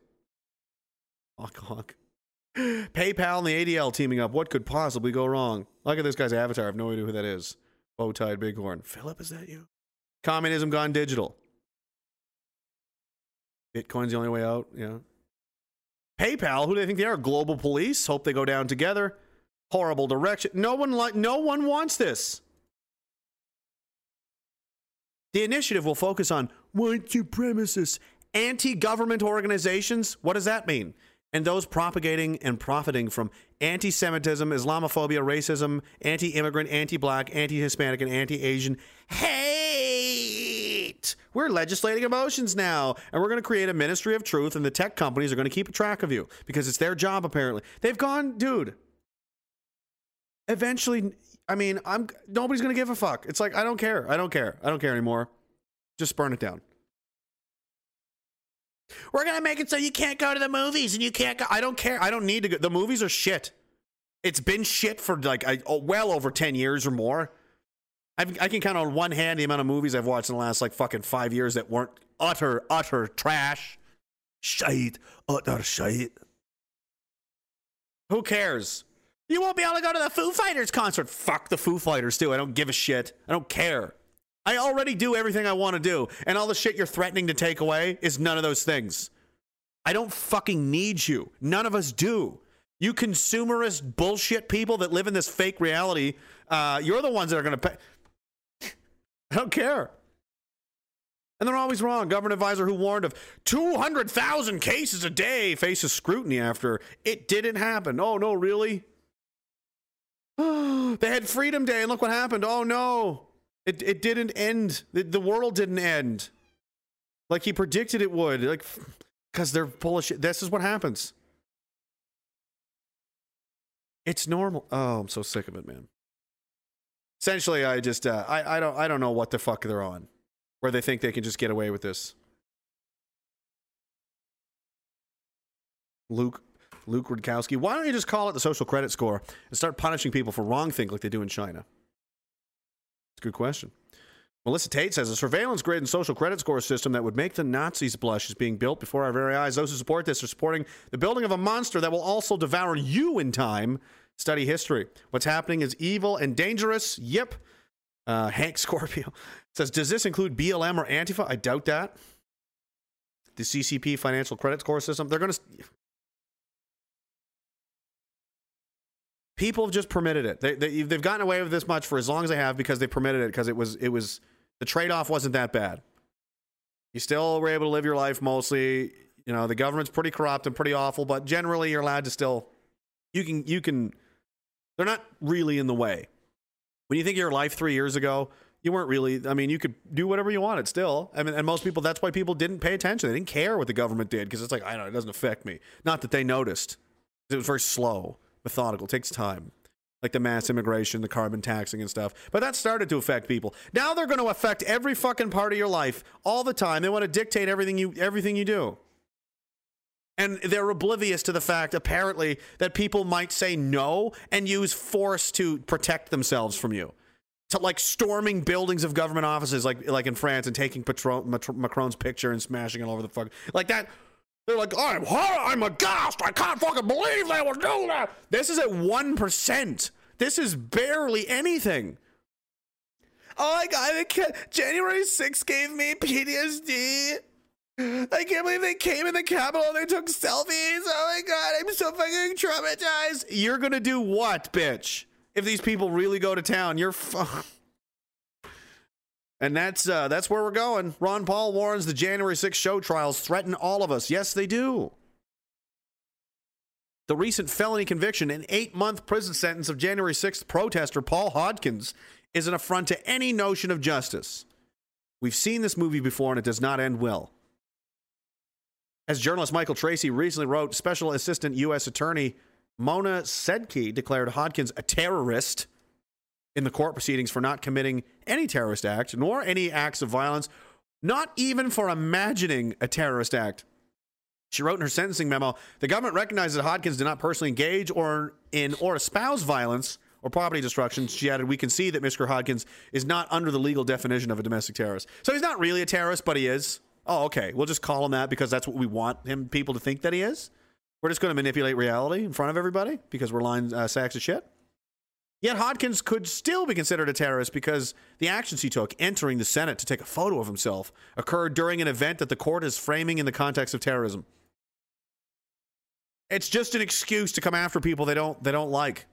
Honk honk. PayPal and the ADL teaming up. What could possibly go wrong? Look at this guy's avatar. I have no idea who that is. Bow tied bighorn. Philip, is that you? Communism gone digital. Bitcoin's the only way out. Yeah. PayPal, who do they think they are? Global police. Hope they go down together. Horrible direction. No one like no one wants this. The initiative will focus on white supremacists, anti-government organizations. What does that mean? And those propagating and profiting from anti-Semitism, Islamophobia, racism, anti-immigrant, anti-black, anti-Hispanic, and anti-Asian hate. We're legislating emotions now, and we're going to create a ministry of truth, and the tech companies are going to keep a track of you because it's their job. Apparently, they've gone, dude. Eventually, I mean, I'm nobody's going to give a fuck. It's like I don't care. I don't care. I don't care anymore. Just burn it down. We're gonna make it so you can't go to the movies and you can't go. I don't care. I don't need to go. The movies are shit. It's been shit for like I, oh, well over ten years or more. I've, I can count on one hand the amount of movies I've watched in the last like fucking five years that weren't utter utter trash, shite, utter shite. Who cares? You won't be able to go to the Foo Fighters concert. Fuck the Foo Fighters too. I don't give a shit. I don't care. I already do everything I want to do, and all the shit you're threatening to take away is none of those things. I don't fucking need you. None of us do. You consumerist bullshit people that live in this fake reality, uh, you're the ones that are going to pay. I don't care. And they're always wrong. Government advisor who warned of 200,000 cases a day faces scrutiny after it didn't happen. Oh, no, really? they had Freedom Day, and look what happened. Oh, no. It, it didn't end. The, world didn't end. Like he predicted it would. Like, because they're full of shit. This is what happens. It's normal. Oh, I'm so sick of it, man. Essentially, I just uh, I I don't I don't know what the fuck they're on, where they think they can just get away with this. Luke Luke Rudkowski, why don't you just call it the social credit score and start punishing people for wrong think like they do in China? It's a good question. Melissa Tate says a surveillance grid and social credit score system that would make the Nazis blush is being built before our very eyes. Those who support this are supporting the building of a monster that will also devour you in time. Study history. What's happening is evil and dangerous. Yep. Uh, Hank Scorpio says, Does this include BLM or Antifa? I doubt that. The CCP financial credit score system. They're going to. People have just permitted it. They, they, they've gotten away with this much for as long as they have because they permitted it because it was it was the trade off wasn't that bad. You still were able to live your life mostly. You know the government's pretty corrupt and pretty awful, but generally you're allowed to still. You can you can. They're not really in the way. When you think of your life three years ago, you weren't really. I mean, you could do whatever you wanted still. I mean, and most people. That's why people didn't pay attention. They didn't care what the government did because it's like I don't. know, It doesn't affect me. Not that they noticed. It was very slow methodical, takes time. Like the mass immigration, the carbon taxing and stuff. But that started to affect people. Now they're going to affect every fucking part of your life all the time. They want to dictate everything you everything you do. And they're oblivious to the fact, apparently, that people might say no and use force to protect themselves from you. To like storming buildings of government offices, like like in France, and taking Patron, Macron's picture and smashing it all over the fuck. Like that they're like, oh, I'm horror, I'm aghast. I can't fucking believe they would do that. This is at 1%. This is barely anything. Oh my god, January 6th gave me PTSD. I can't believe they came in the Capitol and they took selfies. Oh my god, I'm so fucking traumatized. You're gonna do what, bitch? If these people really go to town, you're fu- and that's uh, that's where we're going. Ron Paul warns the January 6th show trials threaten all of us. Yes, they do. The recent felony conviction and eight month prison sentence of January 6th protester Paul Hodgkins is an affront to any notion of justice. We've seen this movie before and it does not end well. As journalist Michael Tracey recently wrote, Special Assistant U.S. Attorney Mona Sedky declared Hodgkins a terrorist in the court proceedings for not committing any terrorist act, nor any acts of violence, not even for imagining a terrorist act. She wrote in her sentencing memo the government recognizes that Hodgkins did not personally engage or in or espouse violence or property destruction. She added, We can see that Mr. Hodgkins is not under the legal definition of a domestic terrorist. So he's not really a terrorist, but he is. Oh, okay. We'll just call him that because that's what we want him people to think that he is. We're just going to manipulate reality in front of everybody because we're lying uh, sacks of shit. Yet Hodgkins could still be considered a terrorist because the actions he took, entering the Senate to take a photo of himself, occurred during an event that the court is framing in the context of terrorism. It's just an excuse to come after people they don't they don't like.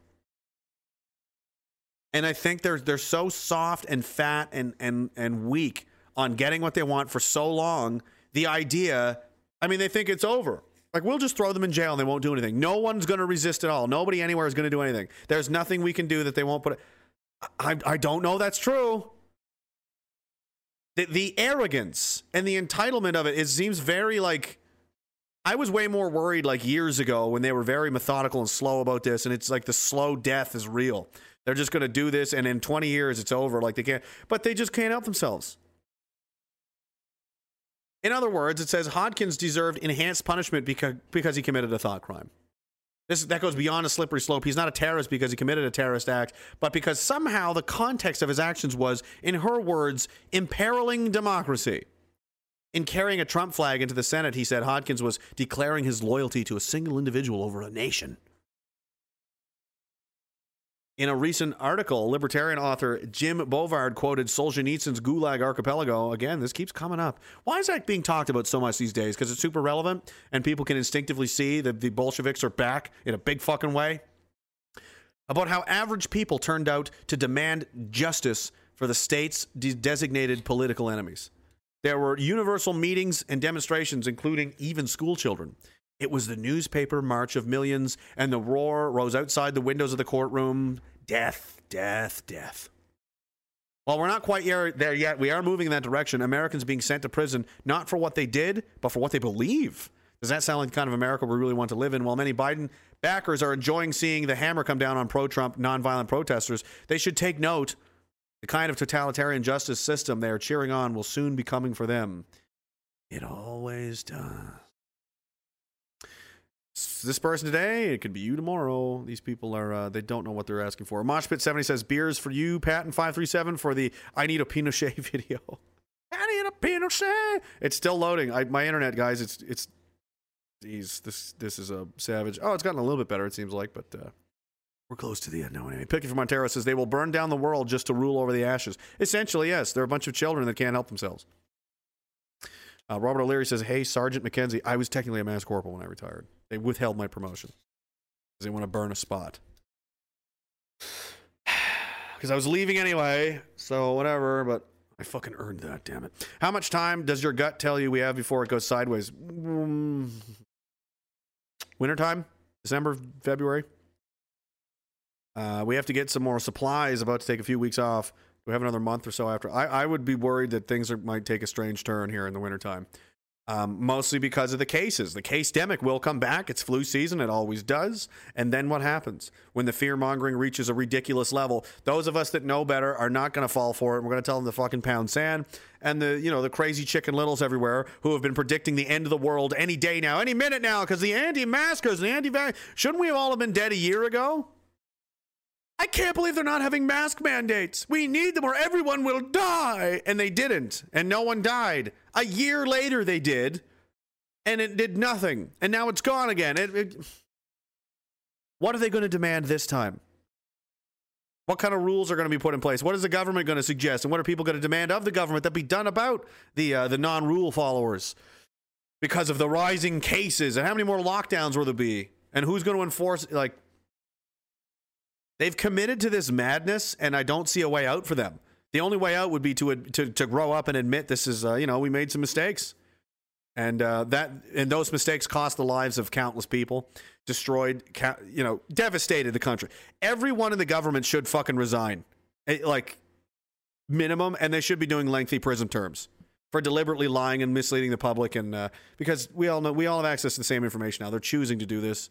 And I think they're they're so soft and fat and and and weak on getting what they want for so long. The idea, I mean, they think it's over. Like we'll just throw them in jail and they won't do anything. No one's going to resist at all. Nobody anywhere is going to do anything. There's nothing we can do that they won't put. I I don't know that's true. The the arrogance and the entitlement of it, it seems very like. I was way more worried like years ago when they were very methodical and slow about this, and it's like the slow death is real. They're just going to do this, and in 20 years it's over. Like they can't, but they just can't help themselves. In other words, it says Hodgkins deserved enhanced punishment because because he committed a thought crime. This that goes beyond a slippery slope. He's not a terrorist because he committed a terrorist act, but because somehow the context of his actions was, in her words, imperiling democracy. In carrying a Trump flag into the Senate, he said Hodgkins was declaring his loyalty to a single individual over a nation. In a recent article, libertarian author Jim Bovard quoted Solzhenitsyn's Gulag Archipelago. Again, this keeps coming up. Why is that being talked about so much these days? Because it's super relevant and people can instinctively see that the Bolsheviks are back in a big fucking way? About how average people turned out to demand justice for the state's de- designated political enemies. There were universal meetings and demonstrations, including even school children. It was the newspaper march of millions, and the roar rose outside the windows of the courtroom death, death, death. While we're not quite there yet, we are moving in that direction. Americans being sent to prison not for what they did, but for what they believe. Does that sound like the kind of America we really want to live in? While many Biden backers are enjoying seeing the hammer come down on pro Trump nonviolent protesters, they should take note the kind of totalitarian justice system they are cheering on will soon be coming for them. It always does this person today. It could be you tomorrow. These people are uh, they don't know what they're asking for. Moshpit seventy says beers for you, Patton five three seven for the I need a Pinochet video. I need a Pinochet. It's still loading. I, my internet guys. It's it's. Geez, this this is a savage. Oh, it's gotten a little bit better. It seems like, but uh, we're close to the end now. Anyway, Picky from Montero says they will burn down the world just to rule over the ashes. Essentially, yes, they're a bunch of children that can't help themselves. Uh, Robert O'Leary says, "Hey, Sergeant McKenzie, I was technically a master corporal when I retired. They withheld my promotion because they want to burn a spot. Because I was leaving anyway, so whatever. But I fucking earned that. Damn it! How much time does your gut tell you we have before it goes sideways? Mm, wintertime, December, February. Uh, we have to get some more supplies. About to take a few weeks off we have another month or so after. I, I would be worried that things are, might take a strange turn here in the wintertime. Um, mostly because of the cases. The case demic will come back. It's flu season. It always does. And then what happens? When the fear mongering reaches a ridiculous level, those of us that know better are not going to fall for it. We're going to tell them to fucking pound sand. And the, you know, the crazy chicken littles everywhere who have been predicting the end of the world any day now, any minute now, because the anti-maskers, the anti-vax, shouldn't we have all have been dead a year ago? I can't believe they're not having mask mandates. We need them or everyone will die. And they didn't. And no one died. A year later, they did. And it did nothing. And now it's gone again. It, it... What are they going to demand this time? What kind of rules are going to be put in place? What is the government going to suggest? And what are people going to demand of the government that be done about the, uh, the non rule followers? Because of the rising cases. And how many more lockdowns will there be? And who's going to enforce, like, They've committed to this madness, and I don't see a way out for them. The only way out would be to to, to grow up and admit this is, uh, you know, we made some mistakes, and uh, that and those mistakes cost the lives of countless people, destroyed, you know, devastated the country. Everyone in the government should fucking resign, eh, like minimum, and they should be doing lengthy prison terms for deliberately lying and misleading the public, and uh, because we all know we all have access to the same information now. They're choosing to do this.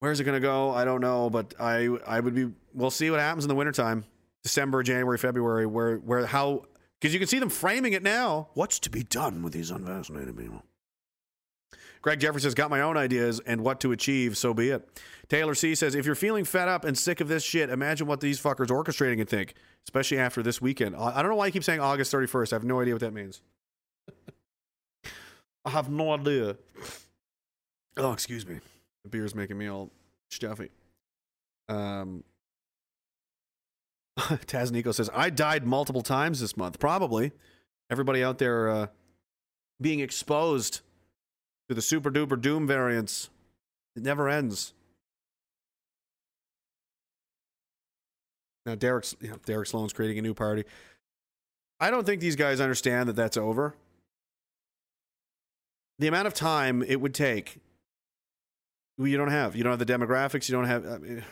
Where's it going to go? I don't know, but I I would be. We'll see what happens in the wintertime, December, January, February, where where how because you can see them framing it now. What's to be done with these unvaccinated people? Greg Jeffrey says, got my own ideas and what to achieve, so be it. Taylor C says, if you're feeling fed up and sick of this shit, imagine what these fuckers orchestrating and think, especially after this weekend. I don't know why you keep saying August 31st. I have no idea what that means. I have no idea. Oh, excuse me. Beer's making me all stuffy. Um, Taz Nico says, I died multiple times this month. Probably. Everybody out there uh, being exposed to the super duper doom variants. It never ends. Now Derek's you know, Derek Sloan's creating a new party. I don't think these guys understand that that's over. The amount of time it would take, you don't have. You don't have the demographics. You don't have. I mean,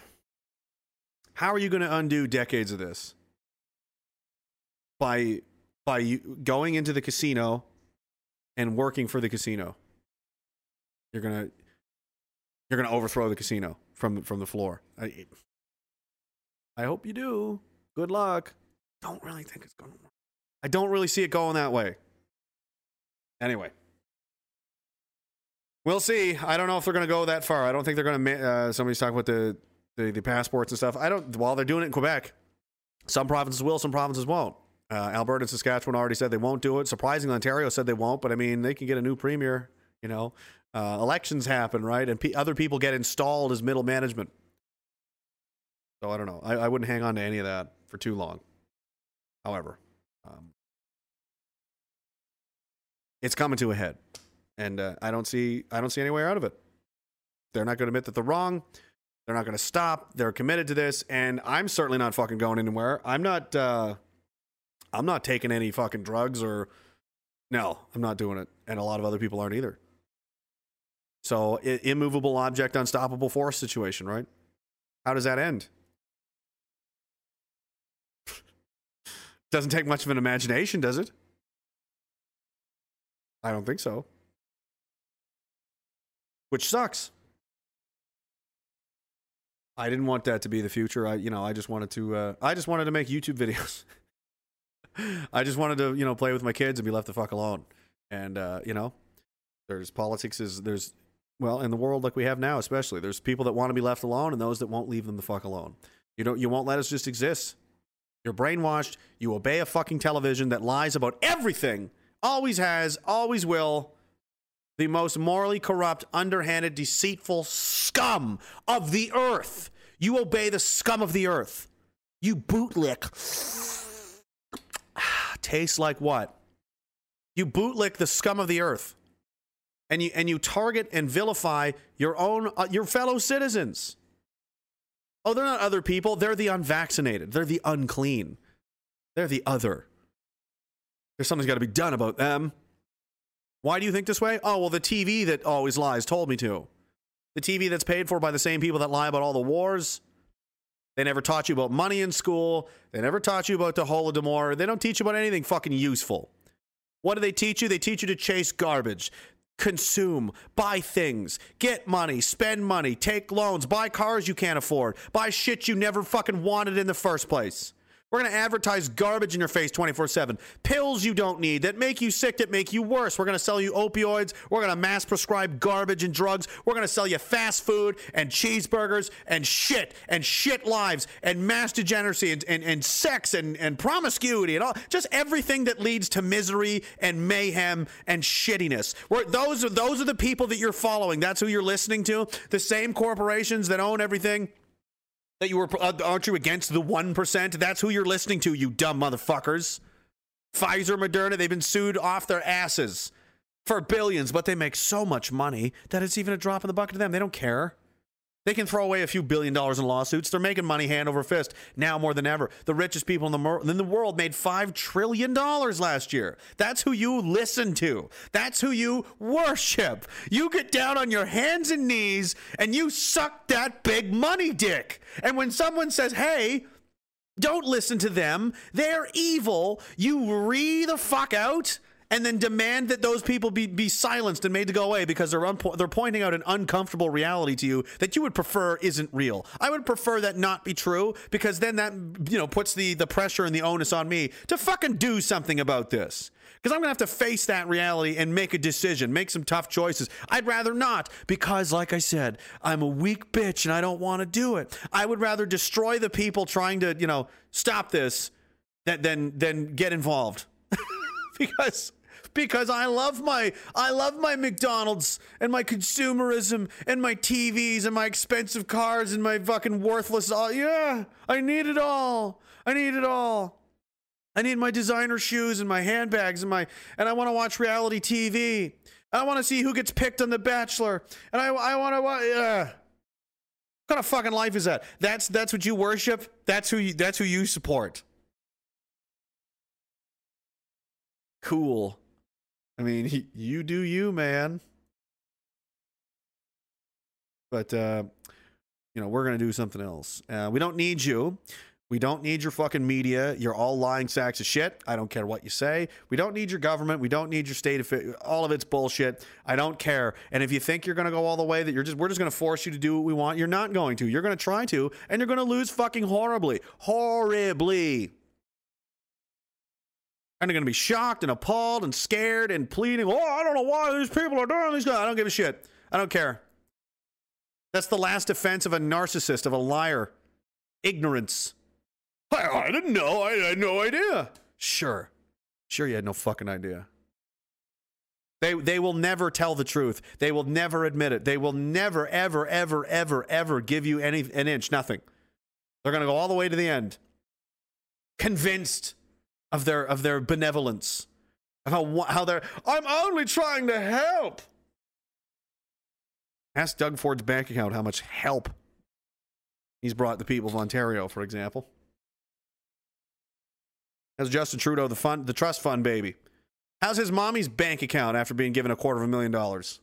how are you going to undo decades of this? By by going into the casino and working for the casino. You're gonna you're gonna overthrow the casino from from the floor. I, I hope you do. Good luck. Don't really think it's gonna work. I don't really see it going that way. Anyway, we'll see. I don't know if they're gonna go that far. I don't think they're gonna. Uh, somebody's talking about the, the the passports and stuff. I don't. While they're doing it in Quebec, some provinces will, some provinces won't. Uh, Alberta and Saskatchewan already said they won't do it. Surprisingly, Ontario said they won't. But I mean, they can get a new premier. You know, uh, elections happen, right? And other people get installed as middle management. So I don't know. I, I wouldn't hang on to any of that for too long. However, um, it's coming to a head, and uh, I don't see I don't see any way out of it. They're not going to admit that they're wrong. They're not going to stop. They're committed to this, and I'm certainly not fucking going anywhere. I'm not. Uh, I'm not taking any fucking drugs or. No, I'm not doing it, and a lot of other people aren't either. So, i- immovable object, unstoppable force situation, right? How does that end? Doesn't take much of an imagination, does it? I don't think so. Which sucks. I didn't want that to be the future. I, you know, I just wanted to. Uh, I just wanted to make YouTube videos. I just wanted to, you know, play with my kids and be left the fuck alone. And uh, you know, there's politics. Is there's well in the world like we have now, especially there's people that want to be left alone and those that won't leave them the fuck alone. You don't. You won't let us just exist. You're brainwashed. You obey a fucking television that lies about everything. Always has. Always will. The most morally corrupt, underhanded, deceitful scum of the earth. You obey the scum of the earth. You bootlick. Tastes like what? You bootlick the scum of the earth. And you and you target and vilify your own uh, your fellow citizens. Oh, they're not other people. They're the unvaccinated. They're the unclean. They're the other. There's something's got to be done about them. Why do you think this way? Oh, well, the TV that always lies told me to. The TV that's paid for by the same people that lie about all the wars. They never taught you about money in school. They never taught you about the Holodomor. They don't teach you about anything fucking useful. What do they teach you? They teach you to chase garbage, consume, buy things, get money, spend money, take loans, buy cars you can't afford, buy shit you never fucking wanted in the first place. We're going to advertise garbage in your face 24 7. Pills you don't need that make you sick, that make you worse. We're going to sell you opioids. We're going to mass prescribe garbage and drugs. We're going to sell you fast food and cheeseburgers and shit and shit lives and mass degeneracy and, and, and sex and, and promiscuity and all. Just everything that leads to misery and mayhem and shittiness. We're, those, are, those are the people that you're following. That's who you're listening to. The same corporations that own everything that you were uh, aren't you against the 1% that's who you're listening to you dumb motherfuckers. Pfizer moderna they've been sued off their asses for billions but they make so much money that it's even a drop in the bucket to them. They don't care they can throw away a few billion dollars in lawsuits. They're making money hand over fist now more than ever. The richest people in the, mor- in the world made $5 trillion last year. That's who you listen to. That's who you worship. You get down on your hands and knees and you suck that big money dick. And when someone says, hey, don't listen to them, they're evil, you re the fuck out and then demand that those people be, be silenced and made to go away because they're they're pointing out an uncomfortable reality to you that you would prefer isn't real. I would prefer that not be true because then that you know puts the the pressure and the onus on me to fucking do something about this. Because I'm gonna have to face that reality and make a decision, make some tough choices. I'd rather not, because like I said, I'm a weak bitch and I don't want to do it. I would rather destroy the people trying to, you know, stop this than than, than get involved. because because I love my I love my McDonald's and my consumerism and my TVs and my expensive cars and my fucking worthless all yeah, I need it all. I need it all. I need my designer shoes and my handbags and my and I want to watch reality TV. I want to see who gets picked on The Bachelor, and I I want to. watch Uh, what kind of fucking life is that? That's that's what you worship. That's who you, that's who you support. Cool. I mean, you do you, man. But uh, you know, we're gonna do something else. Uh, we don't need you. We don't need your fucking media. You're all lying sacks of shit. I don't care what you say. We don't need your government. We don't need your state of all of it's bullshit. I don't care. And if you think you're going to go all the way that you're just we're just going to force you to do what we want, you're not going to. You're going to try to and you're going to lose fucking horribly. Horribly. And they're going to be shocked and appalled and scared and pleading, "Oh, I don't know why these people are doing these guys. I don't give a shit. I don't care." That's the last offense of a narcissist, of a liar. Ignorance. I, I didn't know. I had no idea. Sure. Sure, you had no fucking idea. They, they will never tell the truth. They will never admit it. They will never, ever, ever, ever, ever give you any an inch, nothing. They're going to go all the way to the end, convinced of their of their benevolence, of how how they're. I'm only trying to help. Ask Doug Ford's bank account how much help he's brought the people of Ontario, for example. How's Justin Trudeau, the fund, the trust fund baby? How's his mommy's bank account after being given a quarter of a million dollars?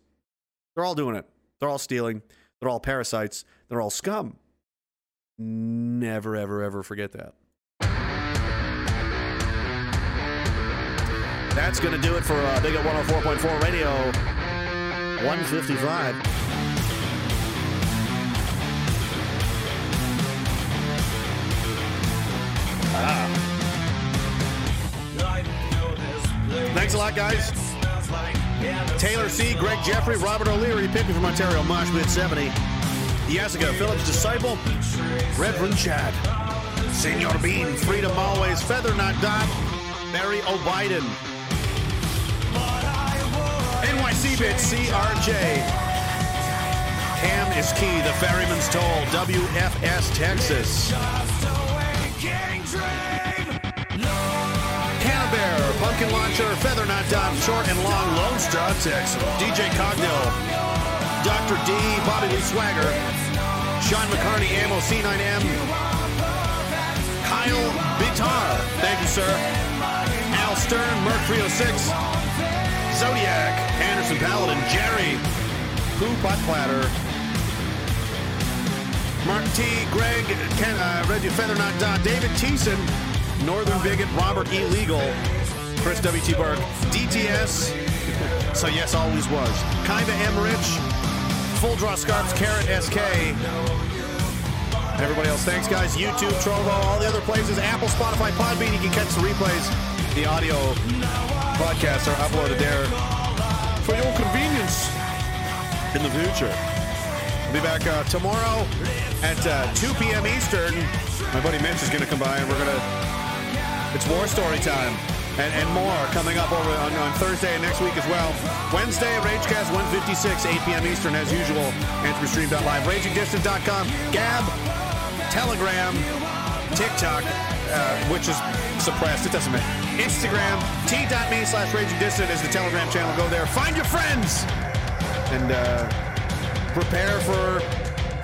They're all doing it. They're all stealing. They're all parasites. They're all scum. Never, ever, ever forget that. That's going to do it for uh, Big at 104.4 Radio 155. Ah. Thanks a lot, guys. Taylor C., Greg Jeffrey, Robert O'Leary, picked me from Ontario, Mosh Mid 70. Jessica, Phillips Disciple, Reverend Chad, Senor Bean, Freedom Always, Feather Not Dot, Barry O'Biden, NYC Bit, CRJ, Cam is Key, The Ferryman's Toll, WFS Texas. Cannabear, Pumpkin Launcher, Feather Not Dot, Short and Long, Lone Star, Texas. DJ Cogdill, Dr. D, Bobby Lee Swagger, Sean McCartney, Ammo C9M, Kyle Bitar, thank you, sir. Al Stern, Merc 306, Zodiac, Anderson Paladin, Jerry, Pooh Butt Platter, Mark T, Greg, Ken, uh, Reggie Feather Not Dot, David Teeson, Northern Bigot, Robert E. Legal, Chris W.T. Burke, DTS, so yes, always was, Kaiba Emmerich, Full Draw Scarps, Carrot SK, everybody else. Thanks, guys. YouTube, Trovo, all the other places, Apple, Spotify, Podbean. You can catch the replays. The audio podcasts are uploaded there for your convenience in the future. We'll be back uh, tomorrow at uh, 2 p.m. Eastern. My buddy Mitch is going to come by, and we're going to. It's war story time. And, and more coming up over on, on Thursday and next week as well. Wednesday, Ragecast 156, 8 p.m. Eastern, as usual. AnthonyStream.live, RagingDissident.com, Gab, Telegram, TikTok, uh, which is suppressed. It doesn't matter. Instagram, t.me slash RagingDissident is the Telegram channel. Go there. Find your friends. And uh, prepare for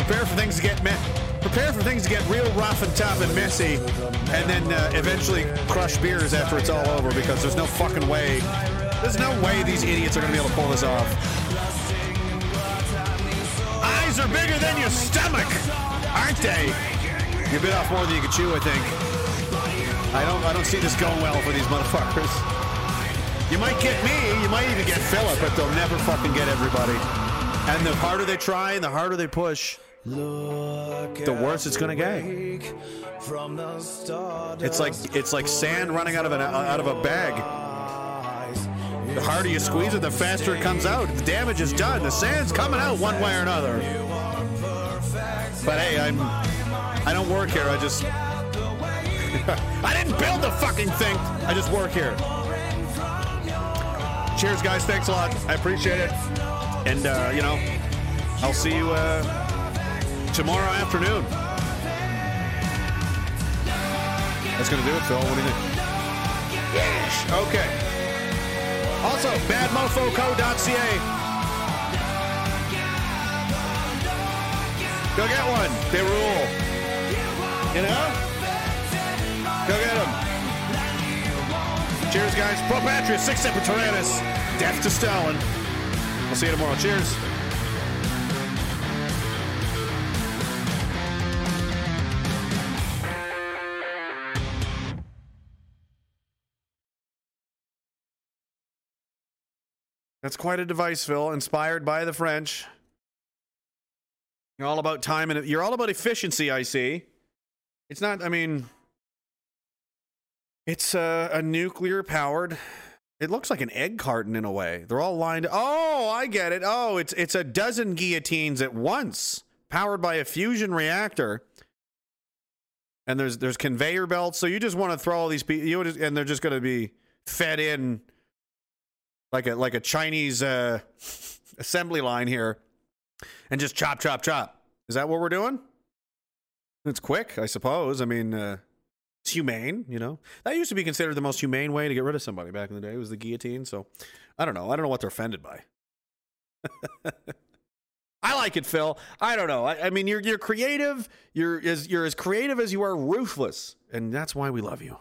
prepare for things to get met. Prepare for things to get real rough and tough and messy, and then uh, eventually crush beers after it's all over because there's no fucking way. There's no way these idiots are going to be able to pull this off. Eyes are bigger than your stomach, aren't they? You bit off more than you can chew, I think. I don't. I don't see this going well for these motherfuckers. You might get me. You might even get Philip, but they'll never fucking get everybody. And the harder they try, and the harder they push, Look the worse it's gonna get. It's like it's like sand running out of an out of a bag. The harder you squeeze it, the faster it comes out. The damage is done. The sand's coming out one way or another. But hey, I'm I don't work here. I just I didn't build the fucking thing. I just work here. Cheers, guys. Thanks a lot. I appreciate it. And uh, you know, I'll see you uh, tomorrow afternoon. That's gonna do it, Phil. What do you think? Yes. Okay. Also, badmofoco.ca. Go get one. They rule. You know? Go get them. Cheers, guys. Pro Patria, sic Semper Tyrannis. Death to Stalin. I'll see you tomorrow. Cheers. That's quite a device, Phil. Inspired by the French. You're all about time and you're all about efficiency, I see. It's not, I mean, it's a, a nuclear powered. It looks like an egg carton in a way. They're all lined. Oh, I get it. Oh, it's it's a dozen guillotines at once, powered by a fusion reactor. And there's there's conveyor belts, so you just want to throw all these people, you just, and they're just going to be fed in like a like a Chinese uh, assembly line here, and just chop, chop, chop. Is that what we're doing? It's quick, I suppose. I mean, uh, it's humane. You know, that used to be considered the most humane way to get rid of somebody back in the day. Was the guillotine? So, I don't know. I don't know what they're offended by. I like it, Phil. I don't know. I, I mean, you're you're creative. You're as you're as creative as you are ruthless, and that's why we love you.